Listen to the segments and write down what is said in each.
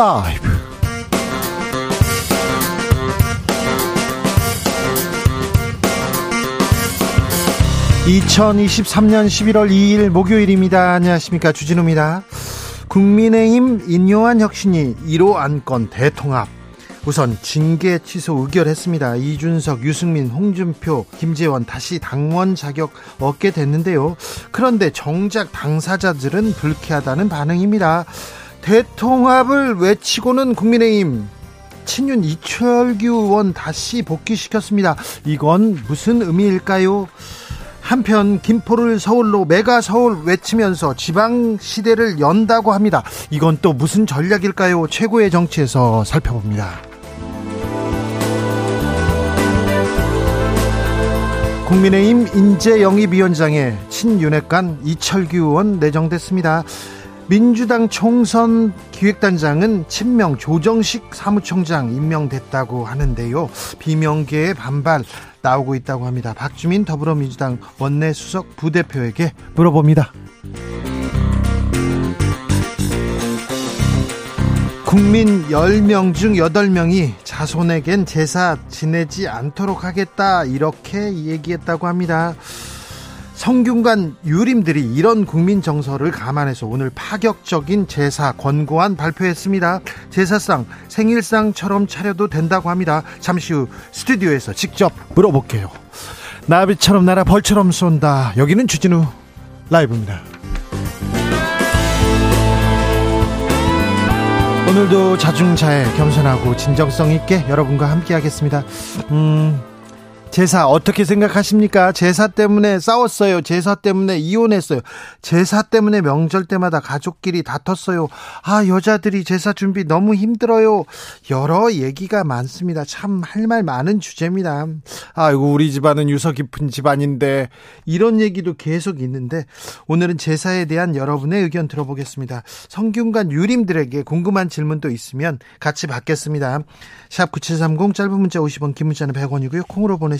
라이브 2023년 11월 2일 목요일입니다. 안녕하십니까. 주진우입니다. 국민의힘 인요한 혁신이 1호 안건 대통합. 우선 징계 취소 의결했습니다. 이준석, 유승민, 홍준표, 김재원 다시 당원 자격 얻게 됐는데요. 그런데 정작 당사자들은 불쾌하다는 반응입니다. 대통합을 외치고는 국민의힘 친윤 이철규 의원 다시 복귀시켰습니다. 이건 무슨 의미일까요? 한편 김포를 서울로 메가 서울 외치면서 지방 시대를 연다고 합니다. 이건 또 무슨 전략일까요? 최고의 정치에서 살펴봅니다. 국민의힘 인재 영입위원장에 친윤핵관 이철규 의원 내정됐습니다. 민주당 총선 기획단장은 친명 조정식 사무총장 임명됐다고 하는데요. 비명계의 반발 나오고 있다고 합니다. 박주민 더불어민주당 원내수석 부대표에게 물어봅니다. 국민 10명 중 8명이 자손에겐 제사 지내지 않도록 하겠다 이렇게 얘기했다고 합니다. 성균관 유림들이 이런 국민 정서를 감안해서 오늘 파격적인 제사 권고안 발표했습니다. 제사상 생일상처럼 차려도 된다고 합니다. 잠시 후 스튜디오에서 직접 물어볼게요. 나비처럼 날아 벌처럼 쏜다. 여기는 주진우 라이브입니다. 오늘도 자중자애 겸손하고 진정성 있게 여러분과 함께 하겠습니다. 음, 제사 어떻게 생각하십니까? 제사 때문에 싸웠어요. 제사 때문에 이혼했어요. 제사 때문에 명절 때마다 가족끼리 다퉜어요. 아, 여자들이 제사 준비 너무 힘들어요. 여러 얘기가 많습니다. 참 할 말 많은 주제입니다. 아이고, 우리 집안은 유서 깊은 집안인데 이런 얘기도 계속 있는데 오늘은 제사에 대한 여러분의 의견 들어보겠습니다. 성균관 유림들에게 궁금한 질문도 있으면 같이 받겠습니다. 샵 9730 짧은 문자 50원 긴 문자는 100원이고요. 콩으로 보내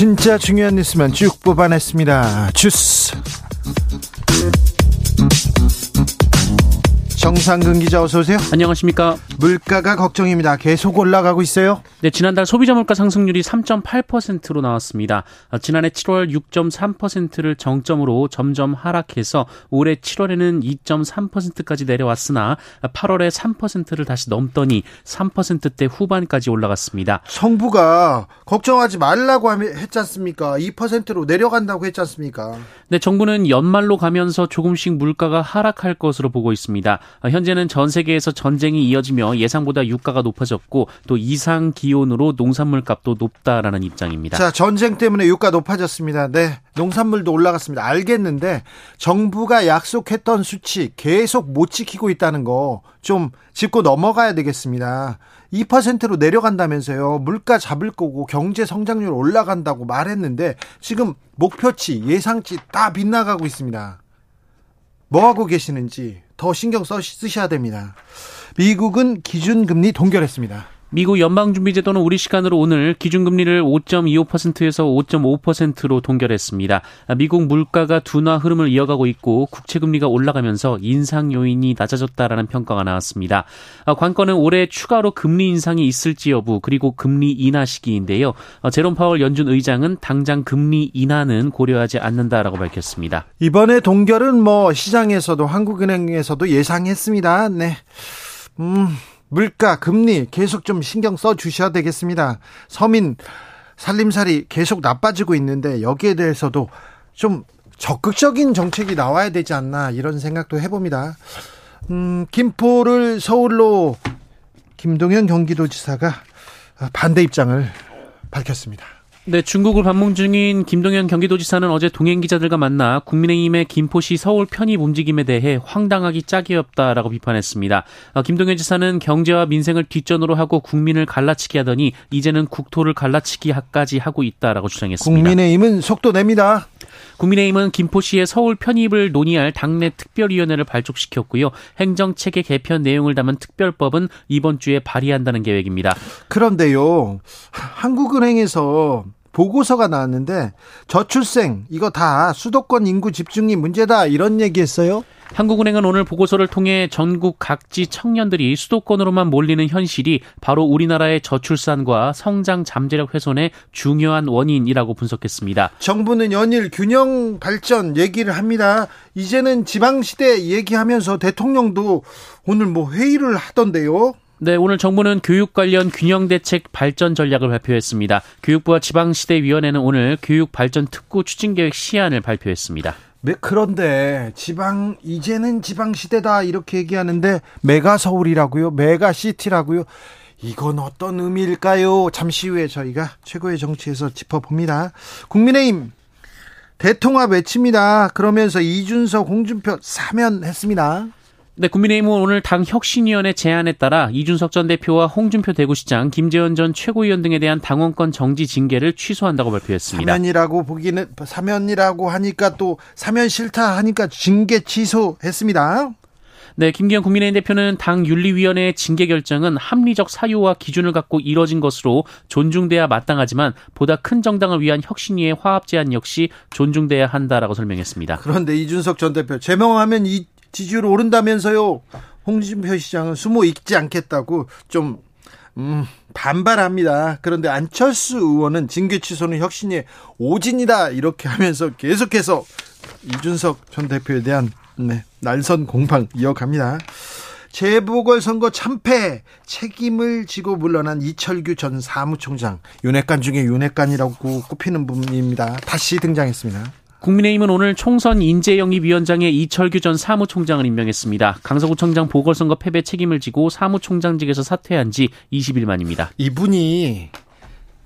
진짜 중요한 뉴스만 쭉 뽑아냈습니다. 주스. 정상근 기자 어서 오세요. 안녕하십니까. 물가가 걱정입니다. 계속 올라가고 있어요. 네, 지난달 소비자 물가 상승률이 3.8%로 나왔습니다. 어, 지난해 7월 6.3%를 정점으로 점점 하락해서 올해 7월에는 2.3%까지 내려왔으나 8월에 3%를 다시 넘더니 3%대 후반까지 올라갔습니다. 정부가 걱정하지 말라고 했지 않습니까? 2%로 내려간다고 했지 않습니까? 네, 정부는 연말로 가면서 조금씩 물가가 하락할 것으로 보고 있습니다. 어, 현재는 전 세계에서 전쟁이 이어지며 예상보다 유가가 높아졌고 또 이상 기온으로 농산물 값도 높다라는 입장입니다. 자, 전쟁 때문에 유가 높아졌습니다. 네. 농산물도 올라갔습니다. 알겠는데 정부가 약속했던 수치 계속 못 지키고 있다는 거 좀 짚고 넘어가야 되겠습니다. 2%로 내려간다면서요. 물가 잡을 거고 경제 성장률 올라간다고 말했는데 지금 목표치, 예상치 다 빗나가고 있습니다. 뭐 하고 계시는지 더 신경 써, 쓰셔야 됩니다. 미국은 기준금리 동결했습니다. 미국 연방준비제도는 우리 시간으로 오늘 기준금리를 5.25%에서 5.5%로 동결했습니다. 미국 물가가 둔화 흐름을 이어가고 있고 국채금리가 올라가면서 인상 요인이 낮아졌다라는 평가가 나왔습니다. 관건은 올해 추가로 금리 인상이 있을지 여부 그리고 금리 인하 시기인데요. 제롬 파월 연준 의장은 당장 금리 인하는 고려하지 않는다라고 밝혔습니다. 이번에 동결은 뭐 시장에서도 한국은행에서도 예상했습니다. 네. 음. 물가, 금리 계속 좀 신경 써 주셔야 되겠습니다. 서민 살림살이 계속 나빠지고 있는데 여기에 대해서도 좀 적극적인 정책이 나와야 되지 않나 이런 생각도 해봅니다. 음, 김포를 서울로 김동연 경기도지사가 반대 입장을 밝혔습니다. 네, 중국을 방문 중인 김동연 경기도지사는 어제 동행 기자들과 만나 국민의힘의 김포시 서울 편입 움직임에 대해 황당하기 짝이 없다라고 비판했습니다. 어, 김동연 지사는 경제와 민생을 뒷전으로 하고 국민을 갈라치기 하더니 이제는 국토를 갈라치기까지 하고 있다라고 주장했습니다. 국민의힘은 속도 냅니다. 국민의힘은 김포시의 서울 편입을 논의할 당내 특별위원회를 발족시켰고요. 행정체계 개편 내용을 담은 특별법은 이번 주에 발의한다는 계획입니다. 그런데요, 한국은행에서 보고서가 나왔는데 저출생 이거 다 수도권 인구 집중이 문제다 이런 얘기했어요. 한국은행은 오늘 보고서를 통해 전국 각지 청년들이 수도권으로만 몰리는 현실이 바로 우리나라의 저출산과 성장 잠재력 훼손의 중요한 원인이라고 분석했습니다. 정부는 연일 균형 발전 얘기를 합니다. 이제는 지방시대 얘기하면서 대통령도 오늘 뭐 회의를 하던데요. 네, 오늘 정부는 교육 관련 균형 대책 발전 전략을 발표했습니다. 교육부와 지방시대위원회는 오늘 교육 발전 특구 추진 계획 시안을 발표했습니다. 네, 그런데 지방 이제는 지방 시대다 이렇게 얘기하는데 메가 서울이라고요? 메가 시티라고요? 이건 어떤 의미일까요? 잠시 후에 저희가 최고의 정치에서 짚어봅니다. 국민의힘 대통합 외칩니다. 그러면서 이준석, 홍준표 사면했습니다. 네, 국민의힘은 오늘 당 혁신위원회 제안에 따라 이준석 전 대표와 홍준표 대구시장, 김재원 전 최고위원 등에 대한 당원권 정지 징계를 취소한다고 발표했습니다. 사면이라고 보기는 사면이라고 하니까 또 사면 싫다 하니까 징계 취소했습니다. 네, 김기현 국민의힘 대표는 당 윤리위원회의 징계 결정은 합리적 사유와 기준을 갖고 이뤄진 것으로 존중돼야 마땅하지만 보다 큰 정당을 위한 혁신위의 화합 제안 역시 존중돼야 한다라고 설명했습니다. 그런데 이준석 전 대표 제명하면 이 지지율 오른다면서요. 홍준표 시장은 숨어 있지 않겠다고 좀 음, 반발합니다. 그런데 안철수 의원은 징계 취소는 혁신의 오진이다 이렇게 하면서 계속해서 이준석 전 대표에 대한 네, 날선 공방 이어갑니다. 재보궐선거 참패 책임을 지고 물러난 이철규 전 사무총장 윤핵관 중에 윤핵관이라고 꼽히는 분입니다. 다시 등장했습니다. 국민의힘은 오늘 총선 인재영입위원장에 이철규 전 사무총장을 임명했습니다. 강서구청장 보궐선거 패배 책임을 지고 사무총장직에서 사퇴한 지 20일 만입니다. 이분이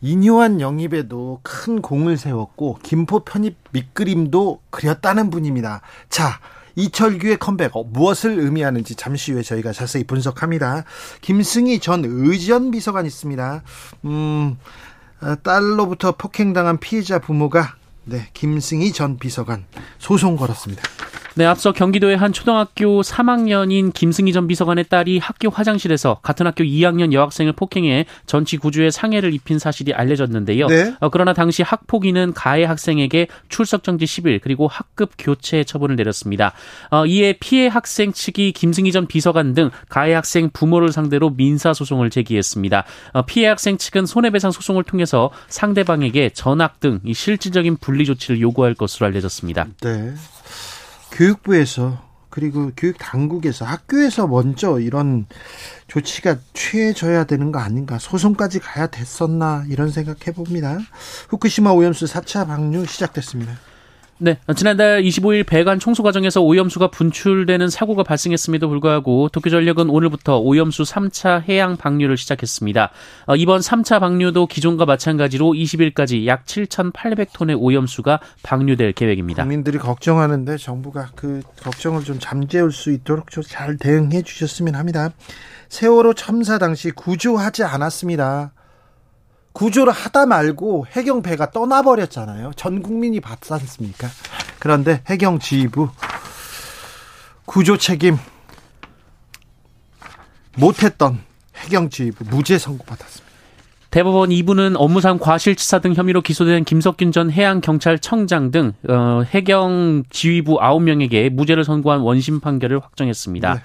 인요한 영입에도 큰 공을 세웠고 김포 편입 밑그림도 그렸다는 분입니다. 자, 이철규의 컴백 어, 무엇을 의미하는지 잠시 후에 저희가 자세히 분석합니다. 김승희 전 의전 비서관 있습니다. 음, 어, 딸로부터 폭행당한 피해자 부모가 네, 김승희 전 비서관 소송 걸었습니다. 네, 앞서 경기도의 한 초등학교 3학년인 김승희 전 비서관의 딸이 학교 화장실에서 같은 학교 2학년 여학생을 폭행해 전치 구조에 상해를 입힌 사실이 알려졌는데요. 네. 어, 그러나 당시 학폭위는 가해 학생에게 출석 정지 10일 그리고 학급 교체 처분을 내렸습니다. 어, 이에 피해 학생 측이 김승희 전 비서관 등 가해 학생 부모를 상대로 민사 소송을 제기했습니다. 어, 피해 학생 측은 손해배상 소송을 통해서 상대방에게 전학 등 실질적인 분리 조치를 요구할 것으로 알려졌습니다. 네. 교육부에서 그리고 교육 당국에서 학교에서 먼저 이런 조치가 취해져야 되는 거 아닌가 소송까지 가야 됐었나 이런 생각 해 봅니다. 후쿠시마 오염수 4차 방류 시작됐습니다. 네, 지난달 25일 배관 청소 과정에서 오염수가 분출되는 사고가 발생했음에도 불구하고 도쿄전력은 오늘부터 오염수 3차 해양 방류를 시작했습니다. 어, 이번 3차 방류도 기존과 마찬가지로 20일까지 약 7,800톤의 오염수가 방류될 계획입니다. 국민들이 걱정하는데 정부가 그 걱정을 좀 잠재울 수 있도록 잘 대응해 주셨으면 합니다. 세월호 참사 당시 구조하지 않았습니다. 구조를 하다 말고 해경 배가 떠나버렸잖아요. 전 국민이 봤지 않습니까? 그런데 해경 지휘부 구조 책임 못했던 해경 지휘부 무죄 선고받았습니다. 대법원 2부는 업무상 과실치사 등 혐의로 기소된 김석균 전 해양경찰청장 등 어, 해경 지휘부 9명에게 무죄를 선고한 원심 판결을 확정했습니다. 네.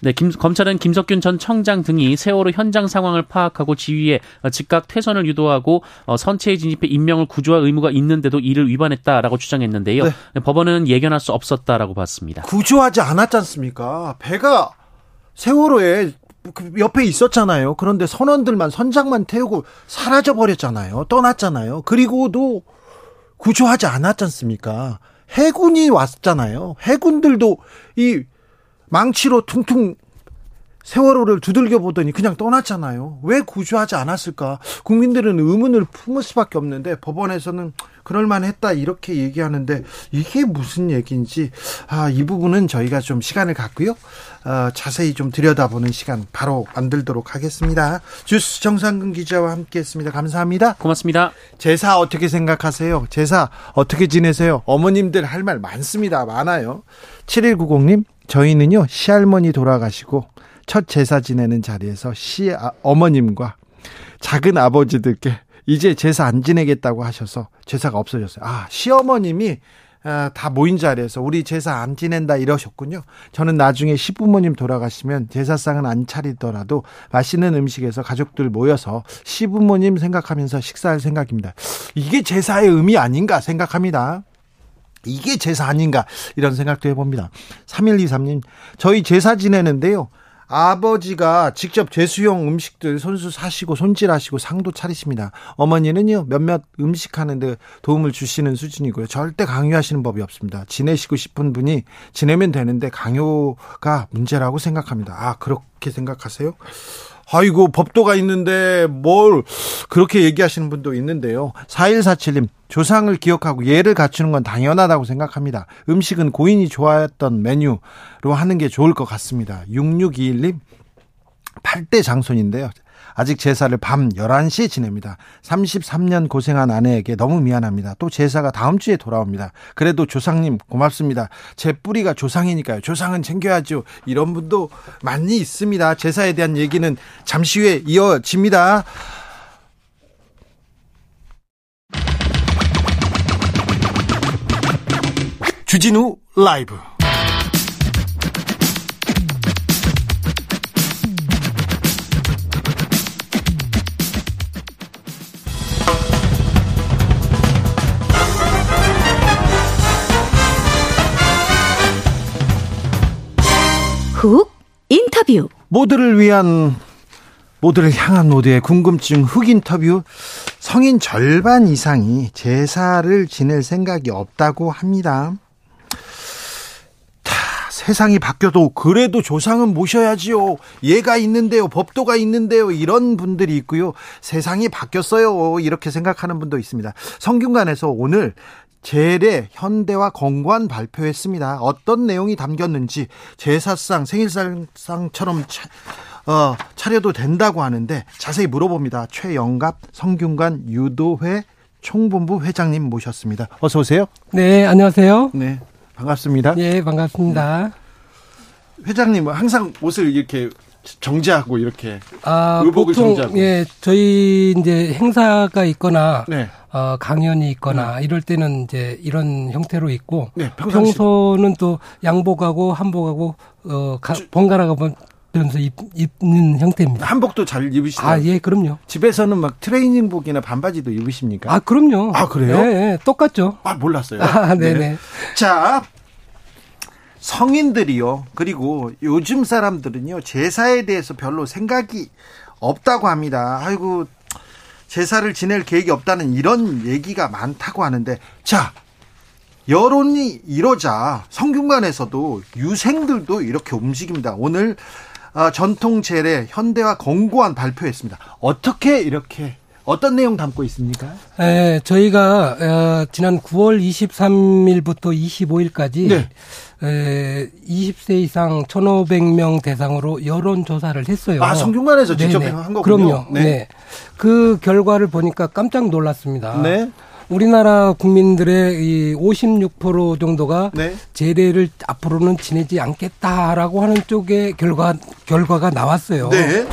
네, 김, 검찰은 김석균 전 청장 등이 세월호 현장 상황을 파악하고 지휘에 즉각 퇴선을 유도하고 어, 선체에 진입해 인명을 구조할 의무가 있는데도 이를 위반했다라고 주장했는데요. 네. 법원은 예견할 수 없었다라고 봤습니다. 구조하지 않았지 않습니까? 배가 세월호에 그 옆에 있었잖아요. 그런데 선원들만 선장만 태우고 사라져 버렸잖아요. 떠났잖아요. 그리고도 구조하지 않았지 않습니까? 해군이 왔잖아요. 해군들도 이 망치로 퉁퉁 세월호를 두들겨 보더니 그냥 떠났잖아요. 왜 구조하지 않았을까? 국민들은 의문을 품을 수밖에 없는데 법원에서는 그럴만했다 이렇게 얘기하는데 이게 무슨 얘기인지 아, 이 부분은 저희가 좀 시간을 갖고요. 어, 자세히 좀 들여다보는 시간 바로 만들도록 하겠습니다. 주스 정상근 기자와 함께했습니다. 감사합니다. 고맙습니다. 제사 어떻게 생각하세요? 제사 어떻게 지내세요? 어머님들 할 말 많습니다. 많아요. 7190님 저희는요 시할머니 돌아가시고 첫 제사 지내는 자리에서 시 아, 어머님과 작은 아버지들께 이제 제사 안 지내겠다고 하셔서 제사가 없어졌어요. 아, 시어머님이 아, 다 모인 자리에서 우리 제사 안 지낸다 이러셨군요. 저는 나중에 시부모님 돌아가시면 제사상은 안 차리더라도 맛있는 음식에서 가족들 모여서 시부모님 생각하면서 식사할 생각입니다. 이게 제사의 의미 아닌가 생각합니다. 이게 제사 아닌가 이런 생각도 해봅니다. 3123님, 저희 제사 지내는데요. 아버지가 직접 제수용 음식들 손수 사시고 손질하시고 상도 차리십니다. 어머니는요 몇몇 음식 하는데 도움을 주시는 수준이고요. 절대 강요하시는 법이 없습니다. 지내시고 싶은 분이 지내면 되는데 강요가 문제라고 생각합니다. 아 그렇게 생각하세요? 아이고 법도가 있는데 뭘 그렇게 얘기하시는 분도 있는데요. 4147님 조상을 기억하고 예를 갖추는 건 당연하다고 생각합니다. 음식은 고인이 좋아했던 메뉴로 하는 게 좋을 것 같습니다. 6621님 8대 장손인데요. 아직 제사를 밤 11시에 지냅니다. 33년 고생한 아내에게 너무 미안합니다. 또 제사가 다음 주에 돌아옵니다. 그래도 조상님 고맙습니다. 제 뿌리가 조상이니까요. 조상은 챙겨야죠. 이런 분도 많이 있습니다. 제사에 대한 얘기는 잠시 후에 이어집니다. 주진우 라이브 훅 인터뷰 모두를 위한 모두를 향한 모두의 궁금증 흑 인터뷰 성인 절반 이상이 제사를 지낼 생각이 없다고 합니다. 자, 세상이 바뀌어도 그래도 조상은 모셔야지요. 예가 있는데요. 법도가 있는데요. 이런 분들이 있고요. 세상이 바뀌었어요. 이렇게 생각하는 분도 있습니다. 성균관에서 오늘 제례 현대화 건관 발표했습니다. 어떤 내용이 담겼는지 제사상 생일상처럼 차, 어, 차려도 된다고 하는데 자세히 물어봅니다. 최영갑 성균관 유도회 총본부 회장님 모셨습니다. 어서 오세요. 네, 안녕하세요. 네, 반갑습니다. 네, 반갑습니다. 회장님 항상 옷을 이렇게 정제하고 이렇게 아, 의복을 보통 정제하고. 예, 저희 이제 행사가 있거나 네. 어, 강연이 있거나 이럴 때는 이제 이런 형태로 있고 네. 평소는 또 양복하고 한복하고 어, 가, 번갈아 가 면서 입, 입는 형태입니다. 한복도 잘 입으시나요? 아, 예, 그럼요. 집에서는 막 트레이닝복이나 반바지도 입으십니까? 아, 그럼요. 아, 그래요? 예, 예, 똑같죠. 아, 몰랐어요. 아, 네네. 자, 성인들이요. 그리고 요즘 사람들은요. 제사에 대해서 별로 생각이 없다고 합니다. 아이고, 제사를 지낼 계획이 없다는 이런 얘기가 많다고 하는데, 자, 여론이 이러자 성균관에서도 유생들도 이렇게 움직입니다. 오늘 어, 전통 제례 현대화 권고안 발표했습니다. 어떻게 이렇게 어떤 내용 담고 있습니까? 예, 저희가 어, 지난 9월 23일부터 25일까지 네. 에, 20세 이상 1,500명 대상으로 여론 조사를 했어요. 아, 성균관에서 직접 네네. 한 거군요. 그럼요. 네. 네. 그 결과를 보니까 깜짝 놀랐습니다. 네. 우리나라 국민들의 이 56% 정도가 네. 제례를 앞으로는 지내지 않겠다라고 하는 쪽의 결과 결과가 나왔어요. 네.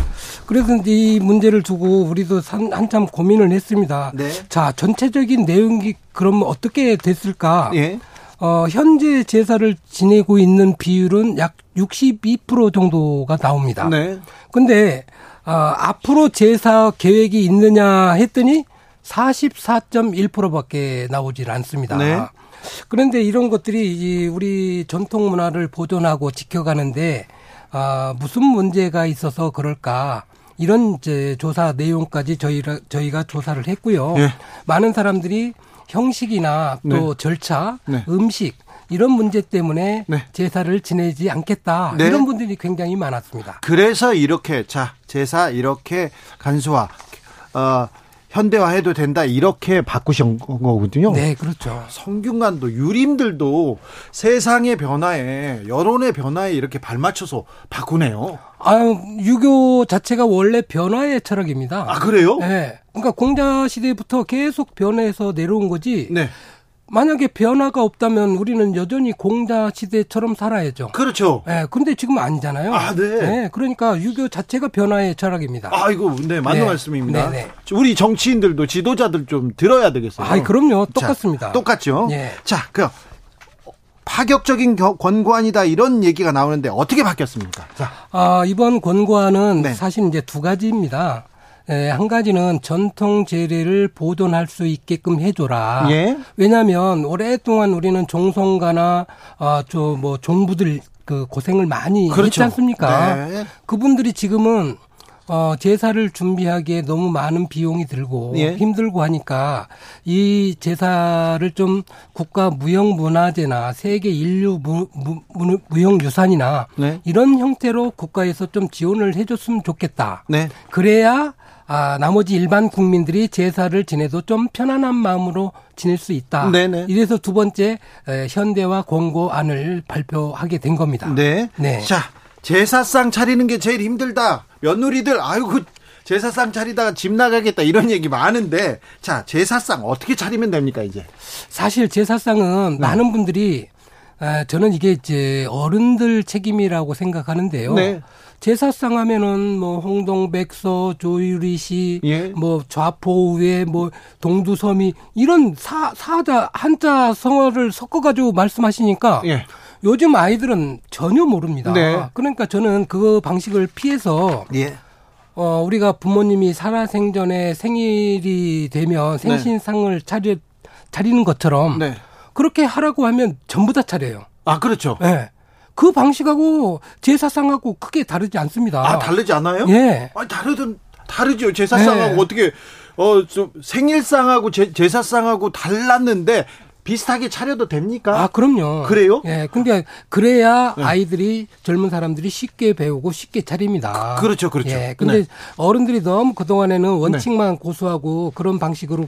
그래서 이 문제를 두고 우리도 한, 한참 고민을 했습니다. 네. 자, 전체적인 내용이 그럼 어떻게 됐을까? 예. 어, 현재 제사를 지내고 있는 비율은 약 62% 정도가 나옵니다. 네. 근데 어, 앞으로 제사 계획이 있느냐 했더니 44.1%밖에 나오질 않습니다. 네. 그런데 이런 것들이 이 우리 전통 문화를 보존하고 지켜가는데 아, 무슨 문제가 있어서 그럴까? 이런 이제 조사 내용까지 저희가 저희가 조사를 했고요. 예. 많은 사람들이 형식이나 또 네. 절차, 네. 음식 이런 문제 때문에 네. 제사를 지내지 않겠다. 네. 이런 분들이 굉장히 많았습니다. 그래서 이렇게 자 제사 이렇게 간소화 어, 현대화해도 된다 이렇게 바꾸신 거거든요. 네, 그렇죠. 성균관도 유림들도 세상의 변화에 여론의 변화에 이렇게 발맞춰서 바꾸네요. 아, 유교 자체가 원래 변화의 철학입니다. 아 그래요? 네. 그러니까 공자 시대부터 계속 변해서 내려온 거지. 네. 만약에 변화가 없다면 우리는 여전히 공자 시대처럼 살아야죠. 그렇죠. 예, 근데 지금 아니잖아요. 아, 네. 그러니까 유교 자체가 변화의 철학입니다. 아 이거 네 맞는 네. 말씀입니다. 네, 네. 우리 정치인들도 지도자들 좀 들어야 되겠어요. 아, 그럼요. 자, 똑같습니다. 똑같죠. 예. 자, 그 파격적인 겨- 권고안이다 이런 얘기가 나오는데 어떻게 바뀌었습니까? 자, 아, 이번 권고안은 네. 사실 이제 두 가지입니다. 예, 한 가지는 전통 재래를 보존할 수 있게끔 해줘라. 예. 왜냐하면 오랫동안 우리는 종성가나 아, 저뭐 종부들 그 고생을 많이 그렇죠. 했지 않습니까? 네. 그분들이 지금은 어, 제사를 준비하기에 너무 많은 비용이 들고 예. 힘들고 하니까 이 제사를 좀 국가 무형문화재나 세계 인류 무, 무, 무, 무형유산이나 네. 이런 형태로 국가에서 좀 지원을 해줬으면 좋겠다. 네. 그래야 아, 나머지 일반 국민들이 제사를 지내도 좀 편안한 마음으로 지낼 수 있다. 네네. 이래서 두 번째 에, 현대화 권고안을 발표하게 된 겁니다. 네. 네. 자, 제사상 차리는 게 제일 힘들다. 며느리들 아이고 제사상 차리다가 집 나가겠다 이런 얘기 많은데 자, 제사상 어떻게 차리면 됩니까, 이제? 사실 제사상은 네. 많은 분들이 에, 저는 이게 이제 어른들 책임이라고 생각하는데요. 네. 제사상 하면은 뭐 홍동백서, 조유리 씨, 예. 뭐 좌포우회, 뭐 동두섬이 이런 사 사자 한자 성어를 섞어 가지고 말씀하시니까 예. 요즘 아이들은 전혀 모릅니다. 네. 그러니까 저는 그 방식을 피해서 예. 어 우리가 부모님이 살아생전에 생일이 되면 생신상을 차려 차리는 것처럼 네. 그렇게 하라고 하면 전부 다 차려요. 아, 그렇죠. 예. 그 방식하고 제사상하고 크게 다르지 않습니다. 아, 다르지 않아요? 예. 아니, 다르든 다르죠. 제사상하고 네. 어떻게 어 좀 생일상하고 제, 제사상하고 달랐는데 비슷하게 차려도 됩니까? 아, 그럼요. 그래요? 예. 근데 그래야 네. 아이들이 젊은 사람들이 쉽게 배우고 쉽게 차립니다. 그 렇죠, 그렇죠. 예. 근데 네. 어른들이 너무 그동안에는 원칙만 고수하고 그런 방식으로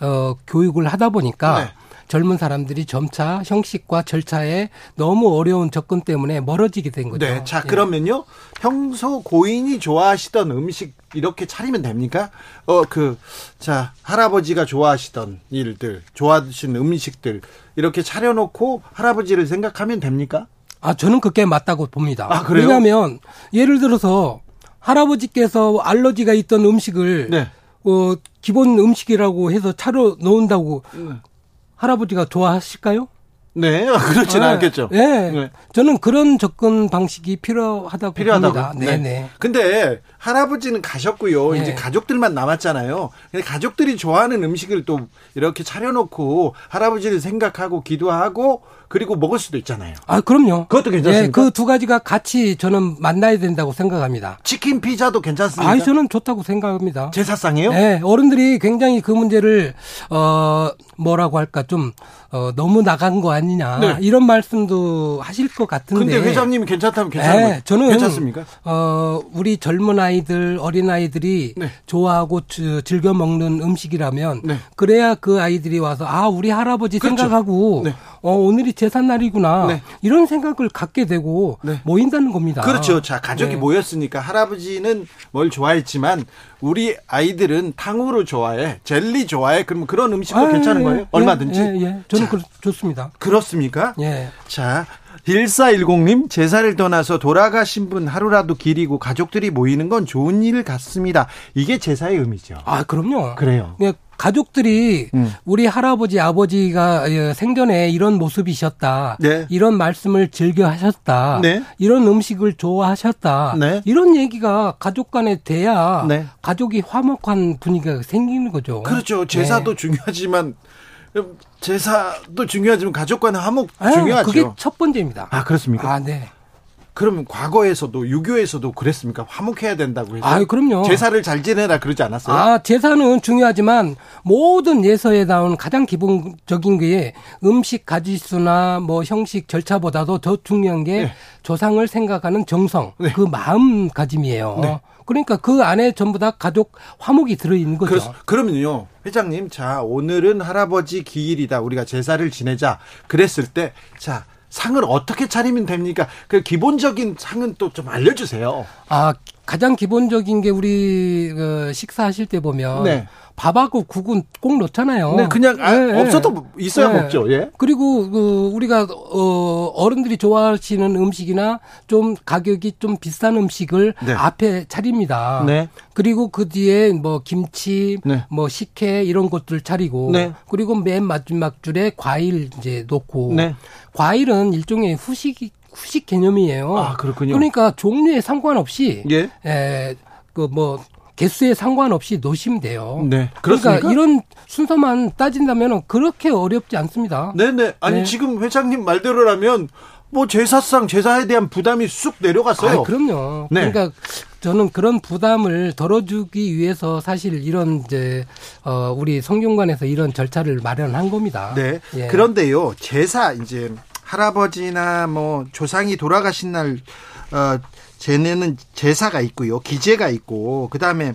어 교육을 하다 보니까 네. 젊은 사람들이 점차 형식과 절차에 너무 어려운 접근 때문에 멀어지게 된 거죠. 네. 자, 예. 그러면요. 평소 고인이 좋아하시던 음식 이렇게 차리면 됩니까? 어, 그, 자, 할아버지가 좋아하시던 일들, 좋아하시는 음식들, 이렇게 차려놓고 할아버지를 생각하면 됩니까? 아, 저는 그게 맞다고 봅니다. 아, 그래요? 왜냐하면 예를 들어서 할아버지께서 알러지가 있던 음식을 네. 어, 기본 음식이라고 해서 차려 놓은다고 네. 할아버지가 좋아하실까요? 네, 그렇지는 아, 않겠죠. 예. 네. 저는 그런 접근 방식이 필요하다고 필요하다고. 봅니다. 네, 네. 근데 할아버지는 가셨고요. 네. 이제 가족들만 남았잖아요. 근데 가족들이 좋아하는 음식을 또 이렇게 차려놓고 할아버지를 생각하고 기도하고 그리고 먹을 수도 있잖아요. 아, 그럼요. 그것도 괜찮습니까? 예, 그두 가지가 같이 저는 만나야 된다고 생각합니다. 치킨 피자도 괜찮습니까? 아, 저는 좋다고 생각합니다. 제사상이요? 네, 어른들이 굉장히 그 문제를 어 뭐라고 할까 좀 어, 너무 나간 거 아니냐 네. 이런 말씀도 하실 것 같은데. 근데 회장님이 괜찮다면 괜찮은 네, 거예요. 저는 괜찮습니까? 어 우리 젊은 아이 들 어린 아이들이 네. 좋아하고 주- 즐겨 먹는 음식이라면 네. 그래야 그 아이들이 와서 아 우리 할아버지 그렇죠. 생각하고 네. 어 오늘이 제삿 날이구나 네. 이런 생각을 갖게 되고 네. 모인다는 겁니다. 그렇죠. 자, 가족이 네. 모였으니까 할아버지는 뭘 좋아했지만 우리 아이들은 탕후루 좋아해, 젤리 좋아해. 그러면 그런 음식도 아, 괜찮은 예, 거예요? 예, 얼마든지. 예, 예. 저는 자, 그, 좋습니다. 그렇습니까? 예. 자, 1410님, 제사를 떠나서 돌아가신 분 하루라도 기리고 가족들이 모이는 건 좋은 일 같습니다. 이게 제사의 의미죠. 아, 그럼요. 그래요. 예, 가족들이 음. 우리 할아버지 아버지가 예, 생전에 이런 모습이셨다. 네. 이런 말씀을 즐겨 하셨다. 네. 이런 음식을 좋아하셨다. 네. 이런 얘기가 가족 간에 돼야 네. 가족이 화목한 분위기가 생기는 거죠. 그렇죠. 제사도 네. 중요하지만, 제사도 중요하지만 가족 간의 화목 아, 중요하죠. 그게 첫 번째입니다. 아, 그렇습니까? 아, 네. 그러면 과거에서도 유교에서도 그랬습니까? 화목해야 된다고 해서. 아, 그럼요. 제사를 잘 지내라 그러지 않았어요? 아, 제사는 중요하지만 모든 예서에 나온 가장 기본적인 게 음식 가지수나 뭐 형식 절차보다도 더 중요한 게 네. 조상을 생각하는 정성, 네. 그 마음가짐이에요. 네. 그러니까 그 안에 전부 다 가족 화목이 들어 있는 거죠. 그래서 그러면요, 회장님, 자 오늘은 할아버지 기일이다. 우리가 제사를 지내자. 그랬을 때, 자 상을 어떻게 차리면 됩니까? 그 기본적인 상은 또 좀 알려주세요. 아, 가장 기본적인 게 우리 그 식사하실 때 보면 네. 밥하고 국은 꼭 넣잖아요. 네, 그냥 아, 네, 네. 없어도 있어야 네. 먹죠. 예. 그리고 그 우리가 어 어른들이 좋아하시는 음식이나 좀 가격이 좀 비싼 음식을 네. 앞에 차립니다. 네. 그리고 그 뒤에 뭐 김치, 네. 뭐 식혜 이런 것들 차리고 네. 그리고 맨 마지막 줄에 과일 이제 놓고 네. 과일은 일종의 후식 후식 개념이에요. 아, 그렇군요. 그러니까 종류에 상관없이 예. 그뭐 개수에 상관없이 놓으시면 돼요. 네. 그러니까 그렇습니까? 이런 순서만 따진다면 그렇게 어렵지 않습니다. 네네. 아니 네. 지금 회장님 말대로라면 뭐 제사상 제사에 대한 부담이 쑥 내려갔어요. 아, 그럼요. 네. 그러니까 저는 그런 부담을 덜어주기 위해서 사실 이런 이제 어 우리 성균관에서 이런 절차를 마련한 겁니다. 네. 예. 그런데요, 제사 이제 할아버지나 뭐 조상이 돌아가신 날 어, 제내는 제사가 있고요, 기제가 있고 그 다음에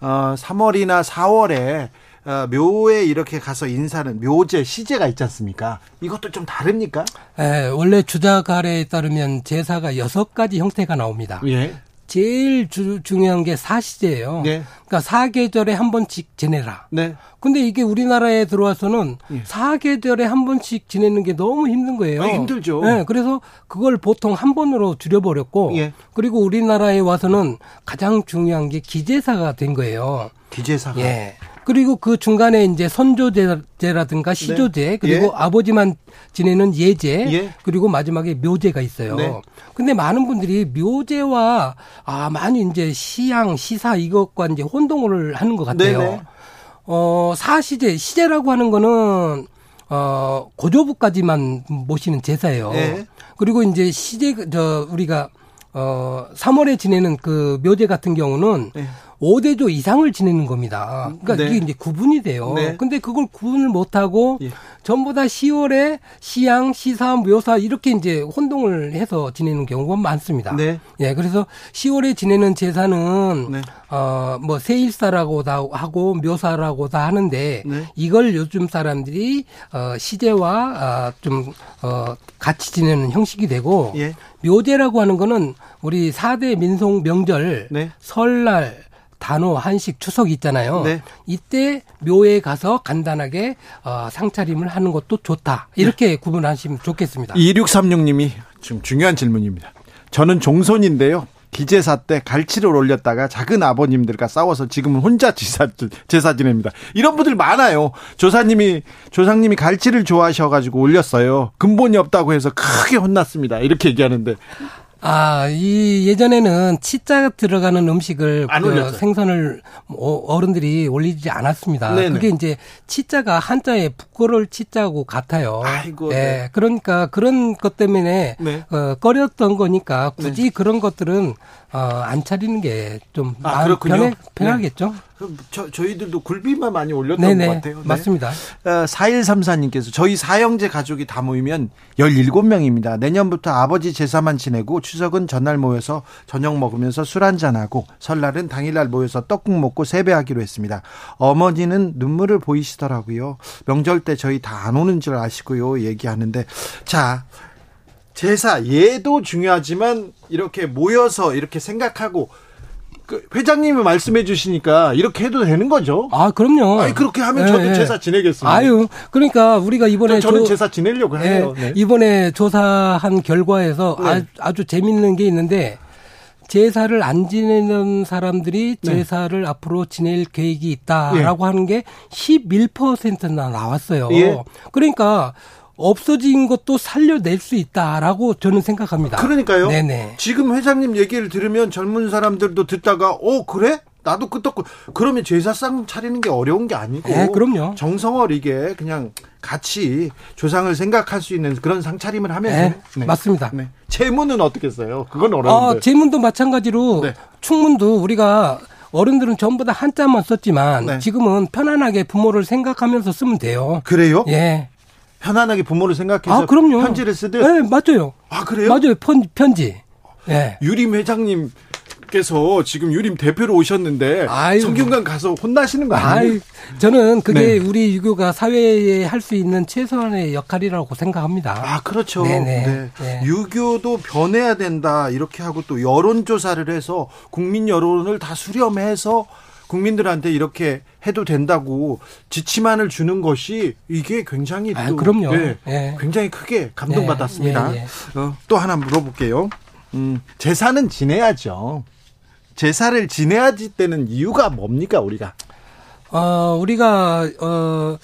어, 3월이나 4월에 어, 묘에 이렇게 가서 인사는 묘제, 시제가 있지 않습니까? 이것도 좀 다릅니까? 예, 원래 주자가래에 따르면 제사가 여섯 가지 형태가 나옵니다. 예. 제일 주, 중요한 게 사시제예요. 네. 그러니까 사계절에 한 번씩 지내라. 네. 근데 이게 우리나라에 들어와서는 예. 사계절에 한 번씩 지내는 게 너무 힘든 거예요. 아, 힘들죠. 네, 그래서 그걸 보통 한 번으로 줄여버렸고, 예. 그리고 우리나라에 와서는 가장 중요한 게 기제사가 된 거예요. 기제사가. 예. 그리고 그 중간에 이제 선조제라든가 시조제, 그리고 예. 아버지만 지내는 예제, 예. 그리고 마지막에 묘제가 있어요. 네. 근데 많은 분들이 묘제와 아 많이 이제 시양, 시사 이것과 이제 혼동을 하는 것 같아요. 네네. 어 사시제, 시제라고 하는 거는 어 고조부까지만 모시는 제사예요. 네. 그리고 이제 시제 저 우리가 어 3월에 지내는 그 묘제 같은 경우는 네. 5대조 이상을 지내는 겁니다. 그러니까 네. 이게 이제 구분이 돼요. 네. 근데 그걸 구분을 못 하고 예. 전부 다 10월에 시양, 시사, 묘사 이렇게 이제 혼동을 해서 지내는 경우가 많습니다. 네. 예, 그래서 10월에 지내는 제사는 네. 어뭐 세일사라고 다 하고 묘사라고 다 하는데 네. 이걸 요즘 사람들이 어 시제와 어좀어 같이 지내는 형식이 되고 예. 묘제라고 하는 거는 우리 4대 민속 명절 네. 설날 단오, 한식, 추석 있잖아요. 네. 이때 묘에 가서 간단하게 어, 상차림을 하는 것도 좋다. 이렇게 구분하시면 좋겠습니다. 2636님이 지금 중요한 질문입니다. 저는 종손인데요. 기제사 때 갈치를 올렸다가 작은 아버님들과 싸워서 지금은 혼자 제사, 제사 지냅니다. 이런 분들 많아요. 조사님이, 조상님이 갈치를 좋아하셔가지고 올렸어요. 근본이 없다고 해서 크게 혼났습니다. 이렇게 얘기하는데. 아, 이 예전에는 치자 들어가는 음식을 안 그. 생선을 어- 어른들이 올리지 않았습니다. 네네. 그게 이제 치자가 한자에 부끄러울 치자고 같아요. 아이고, 예. 네. 그러니까 그런 것 때문에 네. 어, 꺼렸던 거니까 굳이 그런 것들은 어, 안 차리는 게좀 아. 편해, 편하겠죠. 그럼 저, 저희들도 굴비만 많이 올렸던 네네. 것 같아요. 네. 맞습니다. 어, 4134님께서 저희 사형제 가족이 다 모이면 17명입니다. 내년부터 아버지 제사만 지내고 추석은 전날 모여서 저녁 먹으면서 술 한잔하고 설날은 당일날 모여서 떡국 먹고 세배하기로 했습니다. 어머니는 눈물을 보이시더라고요. 명절 때 저희 다 안 오는 줄 아시고요. 얘기하는데 자 제사 예도 중요하지만 이렇게 모여서 이렇게 생각하고 그 회장님이 말씀해 주시니까 이렇게 해도 되는 거죠? 아, 그럼요. 아니 그렇게 하면 예, 저도 예. 제사 지내겠습니다. 아유, 그러니까 우리가 이번에 저는 조- 제사 지내려고 예, 해요. 네. 이번에 조사한 결과에서 네. 아주, 아주 재밌는 게 있는데 제사를 안 지내는 사람들이 네. 제사를 앞으로 지낼 계획이 있다라고 하는 게 11%나 나왔어요. 예. 그러니까 없어진 것도 살려낼 수 있다라고 저는 생각합니다. 그러니까요. 네네. 지금 회장님 얘기를 들으면 젊은 사람들도 듣다가 어 그래? 나도 끄떡고 그러면 제사상 차리는 게 어려운 게 아니고 네, 그럼요. 정성어리게 그냥 같이 조상을 생각할 수 있는 그런 상차림을 하면 네, 맞습니다. 네. 제문은 어떻게 써요? 그건 아, 어려운데. 제문도 마찬가지로 네. 충문도 우리가 어른들은 전부 다 한자만 썼지만 네. 지금은 편안하게 부모를 생각하면서 쓰면 돼요. 그래요? 예. 편안하게 부모를 생각해서 아, 그럼요. 편지를 쓰듯. 네, 맞아요. 아 그래요? 맞아요. 편, 편지. 예. 유림 회장님 께서 지금 유림 대표로 오셨는데 아유. 성균관 가서 혼나시는 거 아니에요? 아이, 저는 그게 네. 우리 유교가 사회에 할 수 있는 최소한의 역할이라고 생각합니다. 아, 그렇죠. 네네. 네. 네. 유교도 변해야 된다. 이렇게 하고 또 여론 조사를 해서 국민 여론을 다 수렴해서 국민들한테 이렇게 해도 된다고 지침안을 주는 것이 이게 굉장히 또 아, 그럼요. 네, 예. 굉장히 크게 감동받았습니다. 예, 예, 어, 또 하나 물어볼게요. 음, 제사는 지내야죠. 제사를 지내야지 때는 이유가 뭡니까 우리가? 어, 우리가, 어,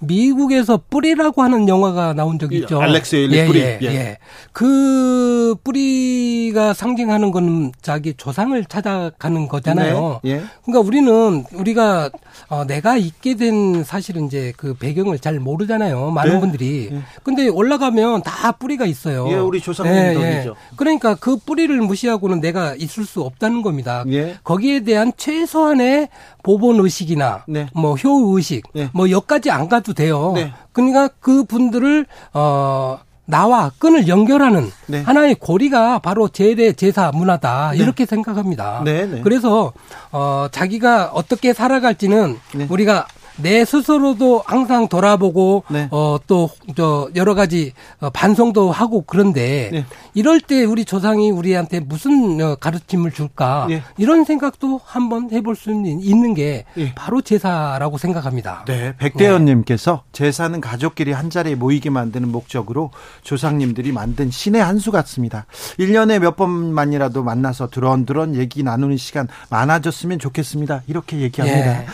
미국에서 뿌리라고 하는 영화가 나온 적이 이 있죠. 알렉스 에일리 예, 뿌리. 예, 예. 예. 그 뿌리가 상징하는 건 자기 조상을 찾아가는 거잖아요. 네, 예. 그러니까 우리는 우리가 어, 내가 있게 된 사실은 이제 그 배경을 잘 모르잖아요. 많은 네. 분들이. 예. 근데 올라가면 다 뿌리가 있어요. 예, 우리 조상님 덕이죠. 그러니까 그 뿌리를 무시하고는 내가 있을 수 없다는 겁니다. 예. 거기에 대한 최소한의 보본 의식이나 네. 뭐효 의식 네. 뭐 여기까지 안 가도 돼요. 네. 그러니까 그 분들을 어 나와 끈을 연결하는 네. 하나의 고리가 바로 제례 제사 문화다 네. 이렇게 생각합니다. 네, 네. 그래서 어 자기가 어떻게 살아갈지는 네. 우리가 내 스스로도 항상 돌아보고 네. 어또저 여러 가지 어, 반성도 하고 그런데 네. 이럴 때 우리 조상이 우리한테 무슨 어, 가르침을 줄까 네. 이런 생각도 한번 해볼 수 있는 게 예. 바로 제사라고 생각합니다. 네, 백대현님께서 제사는 가족끼리 한 자리에 모이게 만드는 목적으로 조상님들이 만든 신의 한 수 같습니다. 1년에 몇 번만이라도 만나서 드런드런 얘기 나누는 시간 많아졌으면 좋겠습니다. 이렇게 얘기합니다.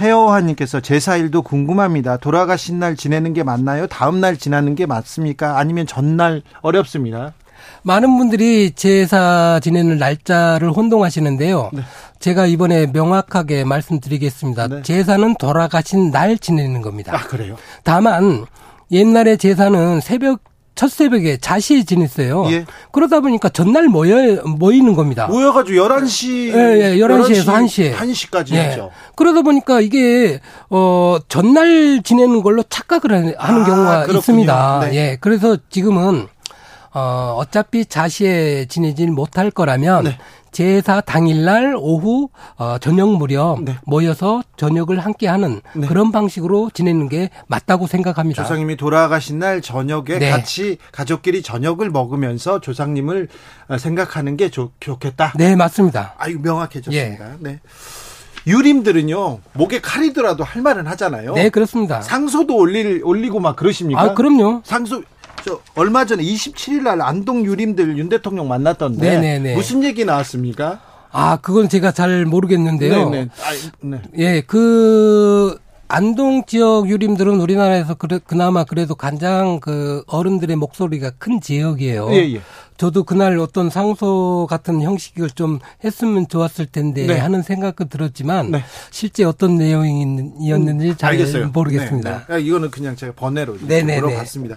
예. 헤어하님께서 제사일도 궁금합니다. 돌아가신 날 지내는 게 맞나요? 다음 날 지나는 게 맞습니까? 아니면 전날 어렵습니다. 많은 분들이 제사 지내는 날짜를 혼동하시는데요. 네. 제가 이번에 명확하게 말씀드리겠습니다. 네. 제사는 돌아가신 날 지내는 겁니다. 아, 그래요? 다만 옛날에 제사는 새벽 첫 새벽에 자시에 지냈어요. 예. 그러다 보니까 전날 모여 모이는 겁니다. 모여가지고 11시. 예, 예, 11시에서 1시에. 1시까지 예. 했죠. 그러다 보니까 이게 어 전날 지내는 걸로 착각을 하는 아, 경우가 그렇군요. 있습니다. 네. 예. 그래서 지금은 어 어차피 자시에 지내질 못할 거라면 네. 제사 당일날 오후 어 저녁 무렵 네. 모여서 저녁을 함께 하는 네. 그런 방식으로 지내는 게 맞다고 생각합니다. 조상님이 돌아가신 날 저녁에 네. 같이 가족끼리 저녁을 먹으면서 조상님을 어, 생각하는 게 좋, 좋겠다. 네, 맞습니다. 아유 명확해졌습니다. 예. 네. 유림들은요 목에 칼이더라도 할 말은 하잖아요. 네, 그렇습니다. 상소도 올릴 올리고 막 그러십니까? 아, 그럼요. 상소 저 얼마 전에 27일 날 안동 유림들 윤 대통령 만났던데 네네네. 무슨 얘기 나왔습니까? 아, 그건 제가 잘 모르겠는데요. 네네. 아, 네. 예, 그 안동 지역 유림들은 우리나라에서 그래, 그나마 그래도 가장 그 어른들의 목소리가 큰 지역이에요. 예, 예. 저도 그날 어떤 상소 같은 형식을 좀 했으면 좋았을 텐데 네. 하는 생각도 들었지만 네. 실제 어떤 내용이었는지 잘 알겠어요. 모르겠습니다. 네, 네. 아, 이거는 그냥 제가 번외로 이렇게 네네네. 물어봤습니다.